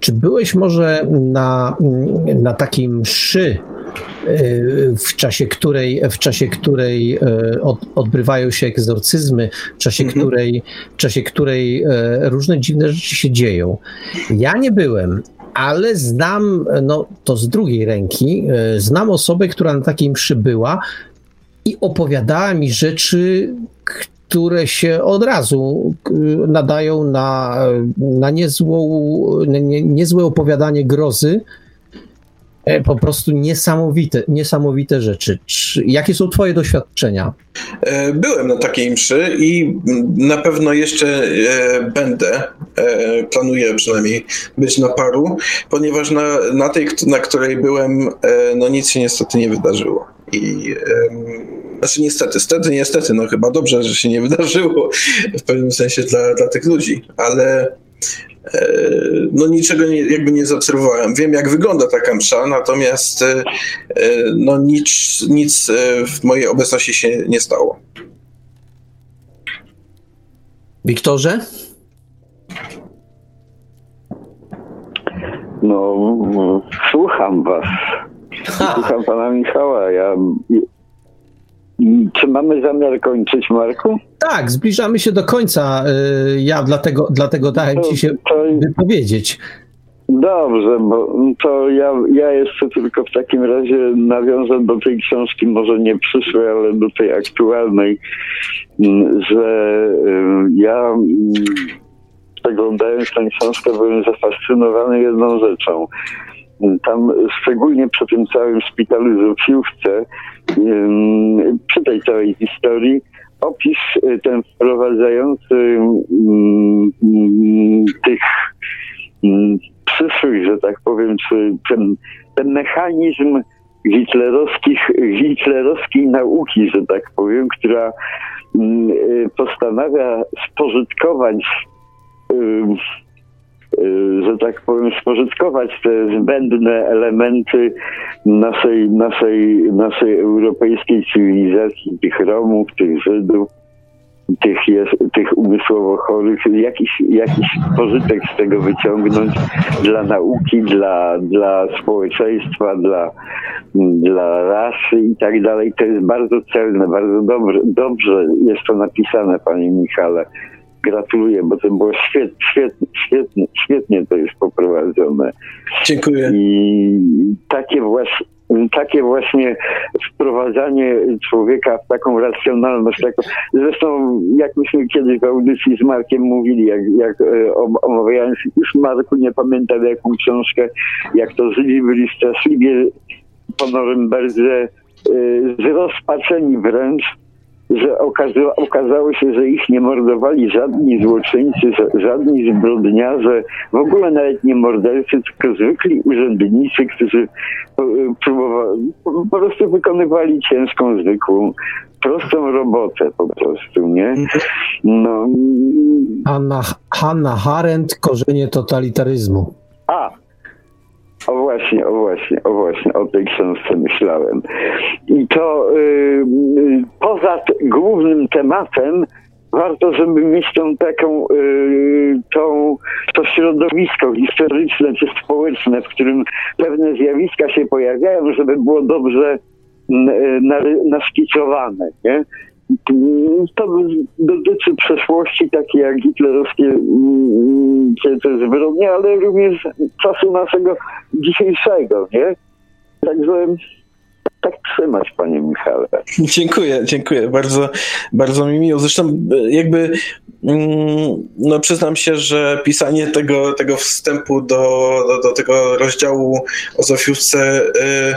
czy byłeś może na, na takiej mszy w czasie której, w czasie której e, od, odbywają się egzorcyzmy, w czasie, mhm. której, w czasie której e, różne dziwne rzeczy się dzieją. Ja nie byłem, ale znam, no to z drugiej ręki, e, znam osobę, która na takiej mszy była i opowiadała mi rzeczy, które się od razu nadają na, na niezłą, nie, niezłe opowiadanie grozy, po prostu niesamowite, niesamowite rzeczy. Jakie są Twoje doświadczenia? E, byłem na takiej mszy i na pewno jeszcze e, będę, planuję przynajmniej być na paru, ponieważ na, na tej, na której byłem, no nic się niestety nie wydarzyło. I znaczy niestety, stety, niestety, no chyba dobrze, że się nie wydarzyło w pewnym sensie dla, dla tych ludzi, ale E, no niczego nie, jakby nie zaobserwowałem. Wiem, jak wygląda taka msza, natomiast e, no nic, nic e, w mojej obecności się nie stało. Wiktorze? No, słucham was. Słucham pana Michała. Ja czy mamy zamiar kończyć, Marku? Tak, zbliżamy się do końca. Y, ja dlatego, dlatego dałem ci się to, wypowiedzieć. Dobrze, bo to ja, ja jeszcze tylko w takim razie nawiążę do tej książki, może nie przyszłej, ale do tej aktualnej, mm, że y, ja mm, przeglądając tę książkę byłem zafascynowany jedną rzeczą. Tam szczególnie przy tym całym szpitalu Zofiówce przy tej całej historii opis y, ten wprowadzający tych przyszłych, że tak powiem, czy ten, ten mechanizm hitlerowskich, hitlerowskiej nauki, że tak powiem, która y, postanawia spożytkować że tak powiem, spożytkować te zbędne elementy naszej, naszej, naszej europejskiej cywilizacji, tych Romów, tych Żydów, tych, jest, tych umysłowo chorych, jakiś, jakiś pożytek z tego wyciągnąć dla nauki, dla, dla społeczeństwa, dla, dla rasy i tak dalej. To jest bardzo celne, bardzo dobrze, dobrze jest to napisane, panie Michale. Gratuluję, bo to było świetnie, świetnie, świetnie, świetnie to jest poprowadzone. Dziękuję. I takie właśnie, takie właśnie wprowadzanie człowieka w taką racjonalność. Taką, zresztą, jak myśmy kiedyś w audycji z Markiem mówili, jak, jak e, omawiając, już Marku nie pamiętam jaką książkę, jak to żyli byli straszliwie po Norymberdze, e, zrozpaczeni wręcz, że okazało, okazało się, że ich nie mordowali żadni złoczyńcy, żadni zbrodniarze, w ogóle nawet nie mordercy, tylko zwykli urzędnicy, którzy próbowali, po prostu wykonywali ciężką, zwykłą, prostą robotę po prostu, nie? No. Hanna, Hanna Harendt, korzenie totalitaryzmu. A, o właśnie, o właśnie, o właśnie, o tej książce myślałem. I to yy, poza głównym tematem warto, żeby mieć tą taką, yy, tą, to środowisko historyczne czy społeczne, w którym pewne zjawiska się pojawiają, żeby było dobrze yy, naszkicowane, nie? To dotyczy przeszłości, takiej jak hitlerowskie mm, te zbrodnie, ale również czasu naszego dzisiejszego, nie? Także tak trzymać, panie Michale. Dziękuję, dziękuję. Bardzo, bardzo mi miło. Zresztą jakby mm, no przyznam się, że pisanie tego, tego wstępu do, do, do tego rozdziału o Zofiówce yy,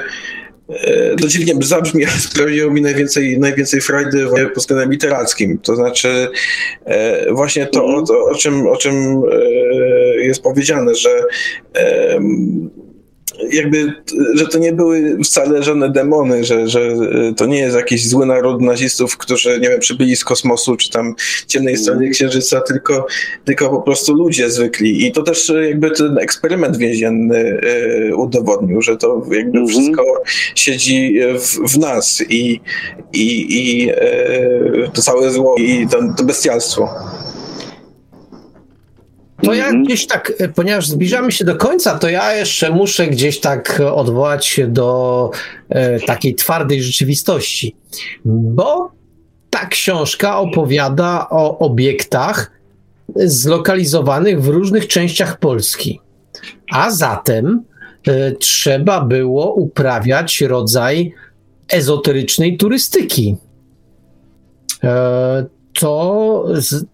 E, to dziwnie zabrzmi, ale sprawiło mi najwięcej, najwięcej frajdy pod względem literackim. To znaczy e, właśnie to, o, to, o czym, o czym e, jest powiedziane, że jakby, że to nie były wcale żadne demony, że, że to nie jest jakiś zły naród nazistów, którzy, nie wiem, przybyli z kosmosu, czy tam ciemnej strony księżyca, tylko, tylko po prostu ludzie zwykli. I to też jakby ten eksperyment więzienny y, udowodnił, że to jakby mm -hmm. wszystko siedzi w, w nas i, i, i to całe zło i to, to bestialstwo. To ja mhm. gdzieś tak, e, ponieważ zbliżamy się do końca, to ja jeszcze muszę gdzieś tak odwołać się do e, takiej twardej rzeczywistości, bo ta książka opowiada o obiektach zlokalizowanych w różnych częściach Polski. A zatem e, trzeba było uprawiać rodzaj ezoterycznej turystyki. E, to z,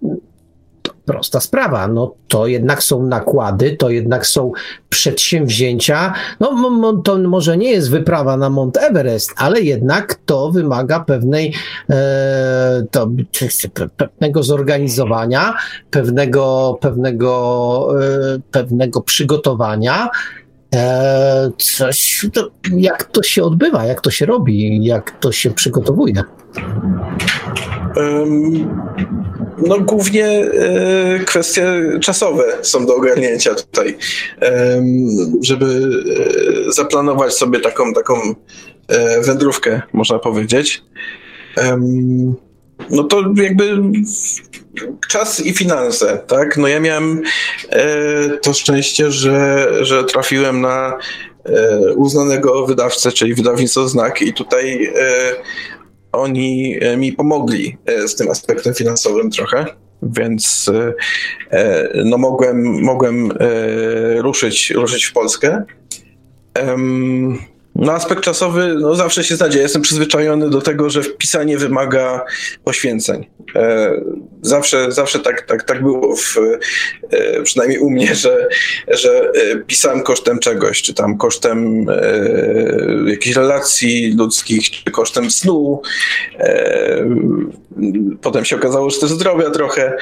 prosta sprawa. No to jednak są nakłady, to jednak są przedsięwzięcia. No to może nie jest wyprawa na Mount Everest, ale jednak to wymaga pewnej e, to, pewnego zorganizowania, pewnego, pewnego, e, pewnego przygotowania. E, coś, to, jak to się odbywa, jak to się robi, jak to się przygotowuje? Um, no głównie e, kwestie czasowe są do ogarnięcia tutaj, żeby e, zaplanować sobie taką, taką e, wędrówkę, można powiedzieć. no to jakby czas i finanse, tak? No ja miałem to szczęście, że, że trafiłem na uznanego wydawcę, czyli wydawnictwo Znak i tutaj oni e, mi pomogli e, z tym aspektem finansowym trochę, więc e, no mogłem, mogłem ruszyć, ruszyć w Polskę. No aspekt czasowy no, zawsze się znajdzie. Jestem przyzwyczajony do tego, że wpisanie wymaga poświęceń. E, zawsze, zawsze tak, tak, tak było, w, e, przynajmniej u mnie, że, że e, pisałem kosztem czegoś, czy tam kosztem jakichś relacji ludzkich, czy kosztem snu. Potem się okazało, że też zdrowia trochę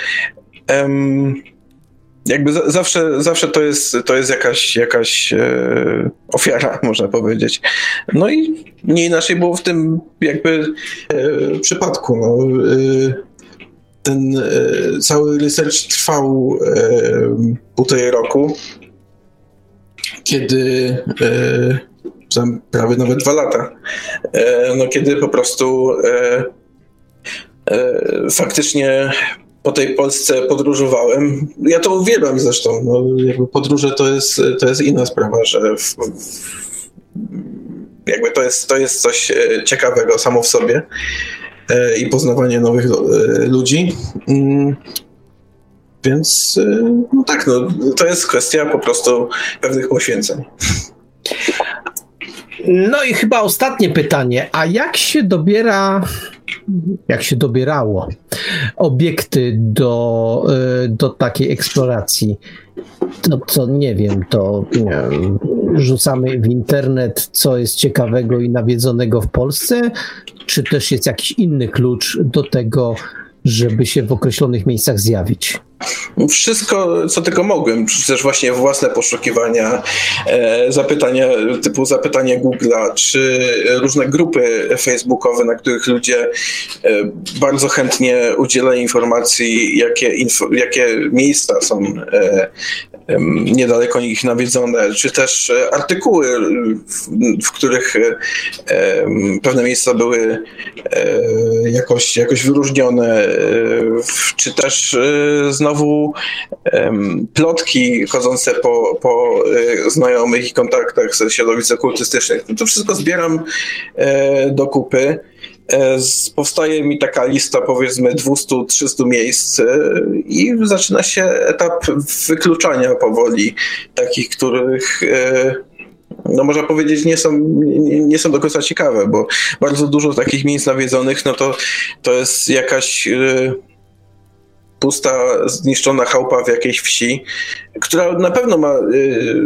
jakby zawsze, zawsze to jest, to jest jakaś, jakaś e, ofiara, można powiedzieć. No i nie inaczej było w tym jakby e, przypadku. No, e, ten e, cały research trwał e, półtorej roku, kiedy e, prawie nawet dwa lata, no kiedy po prostu faktycznie po tej Polsce podróżowałem. Ja to uwielbiam zresztą. No, jakby podróże to jest, to jest inna sprawa, że w, w, jakby to jest, to jest coś e, ciekawego samo w sobie e, i poznawanie nowych e, ludzi. Mm. Więc no tak, no, to jest kwestia po prostu pewnych poświęceń. No i chyba ostatnie pytanie. A jak się dobiera, jak się dobierało obiekty do, y, do takiej eksploracji? To, to nie wiem, to wiem, rzucamy w internet, co jest ciekawego i nawiedzonego w Polsce, czy też jest jakiś inny klucz do tego, żeby się w określonych miejscach zjawić? Wszystko, co tylko mogłem, też właśnie własne poszukiwania, e, zapytania typu zapytania Google'a, czy różne grupy facebookowe, na których ludzie e, bardzo chętnie udzielają informacji, jakie, info, jakie miejsca są e, niedaleko nich nawiedzone, czy też artykuły, w, w których pewne miejsca były jakoś, jakoś wyróżnione, czy też znowu um, plotki chodzące po, po e, znajomych i kontaktach ze środowisk okultystycznych. No to wszystko zbieram e, do kupy. E, powstaje mi taka lista powiedzmy 200-300 miejsc e, i zaczyna się etap wykluczania powoli takich, których e, no można powiedzieć, nie są, nie, są do końca ciekawe, bo bardzo dużo takich miejsc nawiedzonych, no to, to jest jakaś pusta, zniszczona chałupa w jakiejś wsi, która na pewno ma y,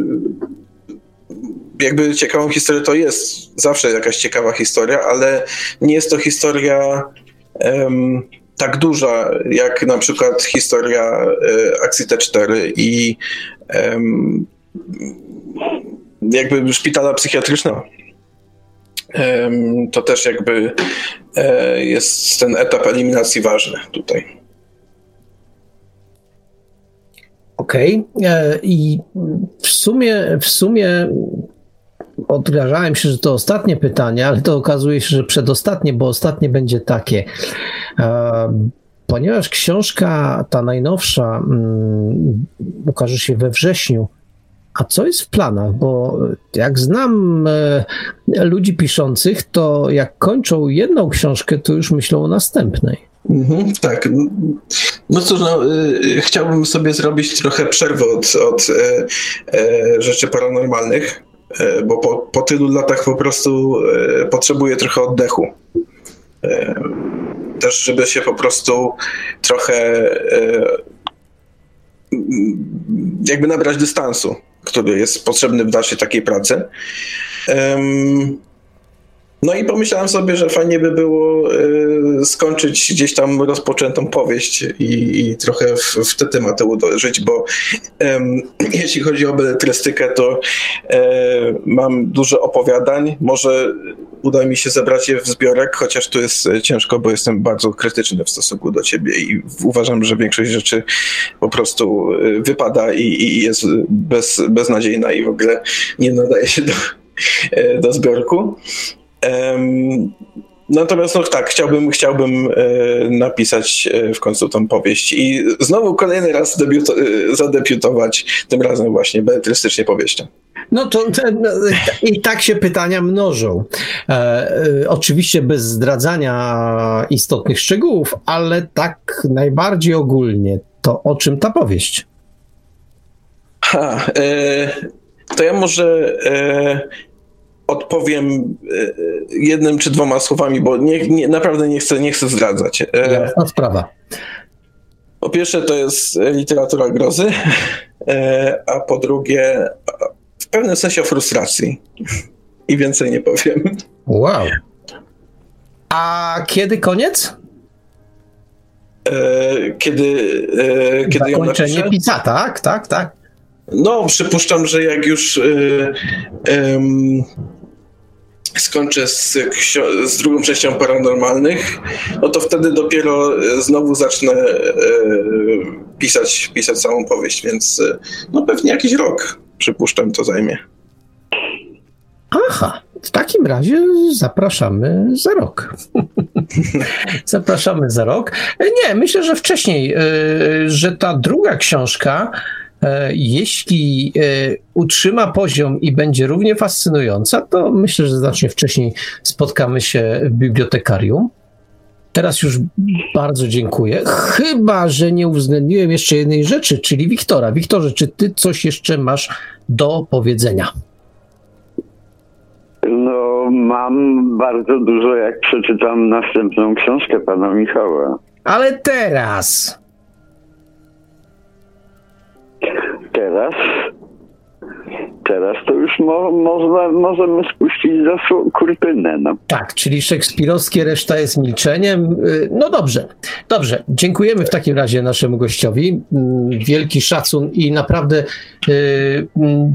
jakby ciekawą historię, to jest zawsze jakaś ciekawa historia, ale nie jest to historia um, tak duża, jak na przykład historia y, akcji T4 i um, jakby szpitala psychiatrycznego. Um, to też jakby e, jest ten etap eliminacji ważny tutaj. Okej. Okay. E, I w sumie, w sumie odgrażałem się, że to ostatnie pytanie, ale to okazuje się, że przedostatnie, bo ostatnie będzie takie. E, ponieważ książka ta najnowsza mm, ukaże się we wrześniu, a co jest w planach? Bo jak znam e, ludzi piszących, to jak kończą jedną książkę, to już myślą o następnej. Mhm, tak. No cóż, no, y, chciałbym sobie zrobić trochę przerwę od, od y, y, rzeczy paranormalnych, y, bo po, po tylu latach po prostu y, potrzebuję trochę oddechu. Y, też, żeby się po prostu trochę jakby nabrać dystansu, który jest potrzebny w dalszej takiej pracy. No i pomyślałem sobie, że fajnie by było y, skończyć gdzieś tam rozpoczętą powieść i, i trochę w, w, te tematy uderzyć, bo jeśli chodzi o beletrystykę, to e, mam dużo opowiadań. Może uda mi się zebrać je w zbiorek, chociaż tu jest ciężko, bo jestem bardzo krytyczny w stosunku do ciebie i uważam, że większość rzeczy po prostu y, wypada i, i jest bez, beznadziejna i w ogóle nie nadaje się do, e, do zbiorku. Um, natomiast no tak, chciałbym, chciałbym e, napisać e, w końcu tą powieść i znowu kolejny raz debiuto, e, zadebiutować, tym razem właśnie beletrystycznie powieścią. No to no, i tak się pytania mnożą. E, e, oczywiście bez zdradzania istotnych szczegółów, ale tak najbardziej ogólnie. To o czym ta powieść? Ha, e, to ja może odpowiem e, jednym czy dwoma słowami, bo nie, nie, naprawdę nie chcę, nie chcę zdradzać. E, Jasna sprawa. Po pierwsze, to jest literatura grozy, e, a po drugie, w pewnym sensie o frustracji. I więcej nie powiem. Wow. A kiedy koniec? Kiedy, kiedy ją napiszę? pisa, tak, tak, tak. No, przypuszczam, że jak już y, y, skończę z, z, drugą częścią paranormalnych, no to wtedy dopiero e, znowu zacznę e, pisać, pisać całą powieść, więc e, no pewnie jakiś rok, przypuszczam, to zajmie. Aha, w takim razie zapraszamy za rok. zapraszamy za rok. Nie, myślę, że wcześniej, że ta druga książka jeśli e, utrzyma poziom i będzie równie fascynująca, to myślę, że znacznie wcześniej spotkamy się w bibliotekarium. teraz już bardzo dziękuję. Chyba, że nie uwzględniłem jeszcze jednej rzeczy, czyli Wiktora. Wiktorze, czy ty coś jeszcze masz do powiedzenia? No, mam bardzo dużo, jak przeczytam następną książkę pana Michała. Ale teraz. Teraz, teraz to już mo, można, możemy spuścić za kurtynę. No. Tak, czyli szekspirowskie, reszta jest milczeniem. Y, No dobrze, dobrze. Dziękujemy w takim razie naszemu gościowi. Mm, Wielki szacun i naprawdę y, mm,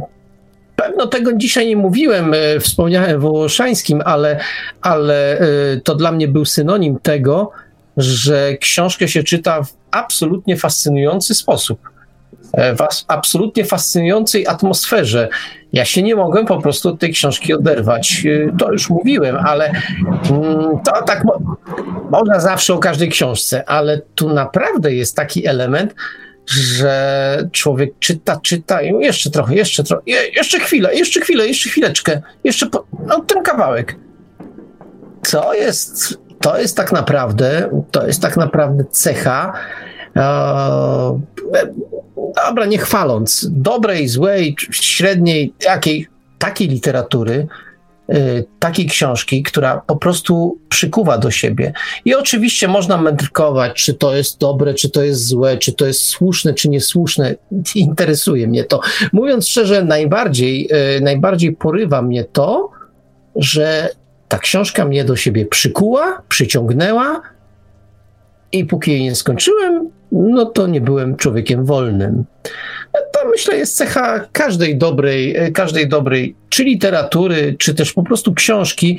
pewno tego dzisiaj nie mówiłem, y, wspomniałem o Wołoszańskim, ale, ale to dla mnie był synonim tego, że książkę się czyta w absolutnie fascynujący sposób. E, W absolutnie fascynującej atmosferze. Ja się nie mogłem po prostu od tej książki oderwać. Y, To już mówiłem, ale mm, to tak mo- można zawsze o każdej książce, ale tu naprawdę jest taki element, że człowiek czyta, czyta i jeszcze trochę, jeszcze trochę, je, jeszcze chwilę, jeszcze chwilę, jeszcze chwileczkę, jeszcze po, no, ten kawałek. To jest, to jest tak naprawdę, to jest tak naprawdę cecha, e, dobra, nie chwaląc, dobrej, złej, średniej, jakiej, takiej literatury, y, takiej książki, która po prostu przykuwa do siebie. I oczywiście można mędrkować, czy to jest dobre, czy to jest złe, czy to jest słuszne, czy niesłuszne. Interesuje mnie to. Mówiąc szczerze, najbardziej, y, najbardziej porywa mnie to, że ta książka mnie do siebie przykuła, przyciągnęła i póki jej nie skończyłem, no to nie byłem człowiekiem wolnym. To myślę jest cecha każdej dobrej, e, każdej dobrej, czy literatury, czy też po prostu książki,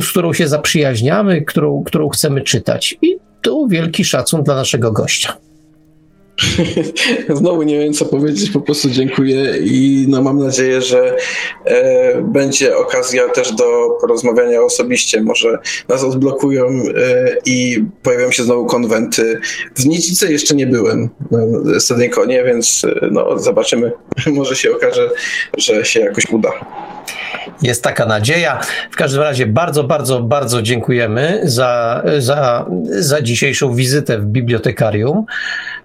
z którą się zaprzyjaźniamy, którą, którą chcemy czytać. I tu wielki szacun dla naszego gościa. Znowu nie wiem, co powiedzieć, po prostu dziękuję i no mam nadzieję, że e, będzie okazja też do porozmawiania osobiście. Może nas odblokują e, i pojawią się znowu konwenty. W Nicice jeszcze nie byłem, no, Stadnie Konie, więc e, no, zobaczymy. Może się okaże, że się jakoś uda. Jest taka nadzieja. W każdym razie bardzo, bardzo, bardzo dziękujemy za, za, za dzisiejszą wizytę w bibliotekarium.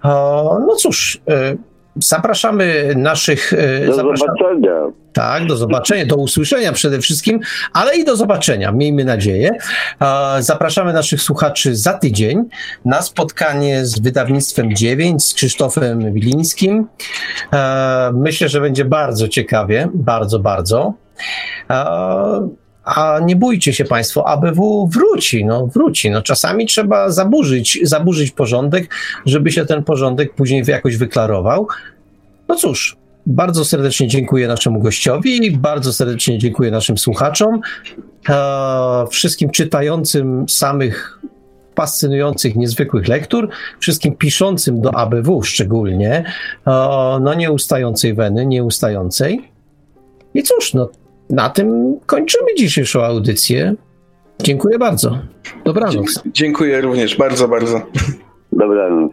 O, no cóż, e, zapraszamy naszych. e, Do zapraszamy, zobaczenia. tak, do zobaczenia, do usłyszenia przede wszystkim, ale i do zobaczenia, miejmy nadzieję. Zapraszamy naszych słuchaczy za tydzień na spotkanie z wydawnictwem 9, z Krzysztofem Wilińskim. E, Myślę, że będzie bardzo ciekawie, bardzo, bardzo. A nie bójcie się Państwo, ABW wróci, no wróci. No czasami trzeba zaburzyć, zaburzyć porządek, żeby się ten porządek później jakoś wyklarował. No cóż, bardzo serdecznie dziękuję naszemu gościowi, bardzo serdecznie dziękuję naszym słuchaczom, e, wszystkim czytającym samych fascynujących, niezwykłych lektur, wszystkim piszącym do ABW szczególnie, e, no nieustającej weny, nieustającej. I cóż, no na tym kończymy dzisiejszą audycję. Dziękuję bardzo. Dobranoc. Dziękuję również, bardzo, bardzo. Dobranoc.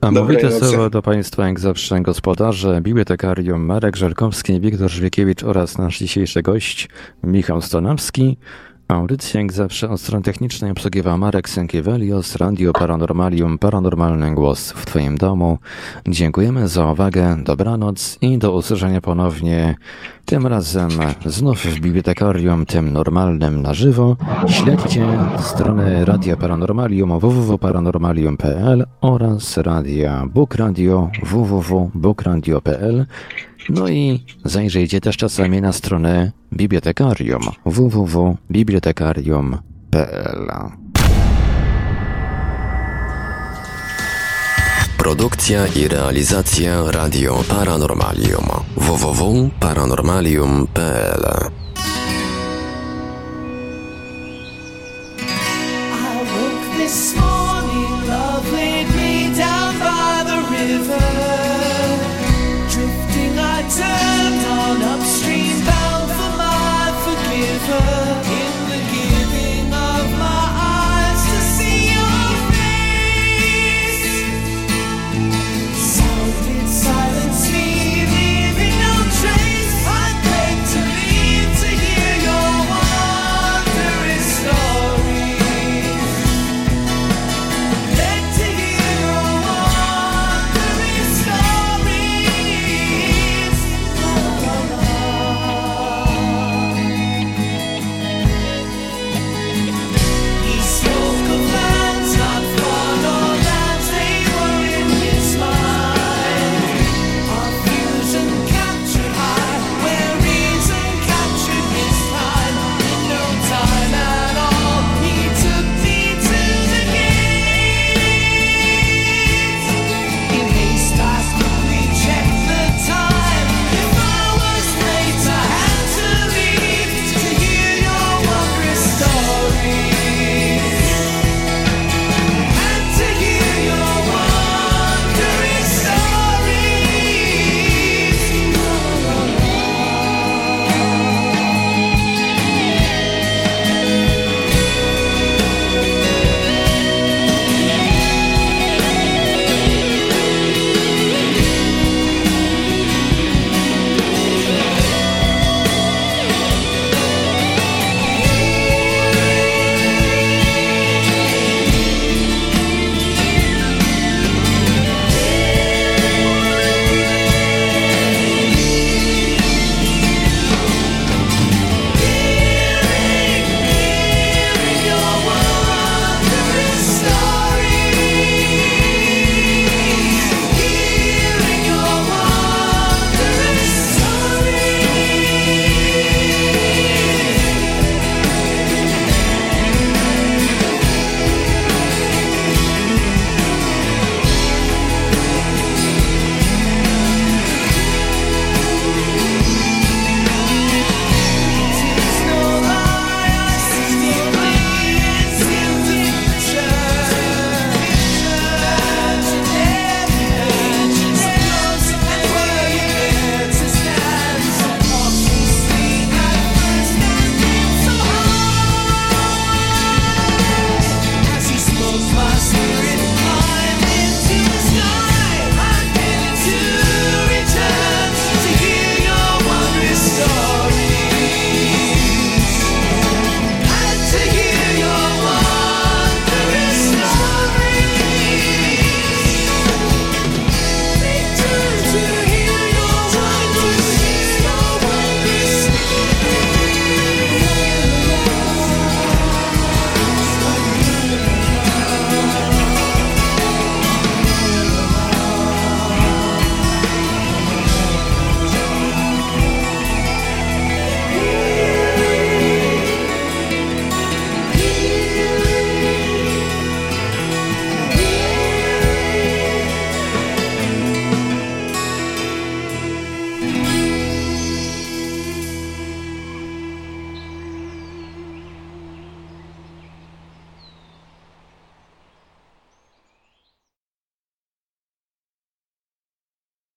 A Dobrej mówite nocy. słowo do Państwa jak zawsze gospodarze, bibliotekarium Marek Żelkowski, Wiktor Żwiekiewicz oraz nasz dzisiejszy gość Michał Stonawski. Audycję jak zawsze od strony technicznej obsługiwał Marek Sękiewelios, Radio Paranormalium, Paranormalny Głos w Twoim domu. Dziękujemy za uwagę, dobranoc i do usłyszenia ponownie, tym razem znów w bibliotekarium, tym normalnym na żywo. Śledźcie strony Radia Paranormalium www.paranormalium.pl oraz Radia Book Radio www.bookradio.pl no i zajrzyjcie też czasami na stronę bibliotekarium www.bibliotekarium.pl Produkcja i realizacja Radio Paranormalium www.paranormalium.pl this morning.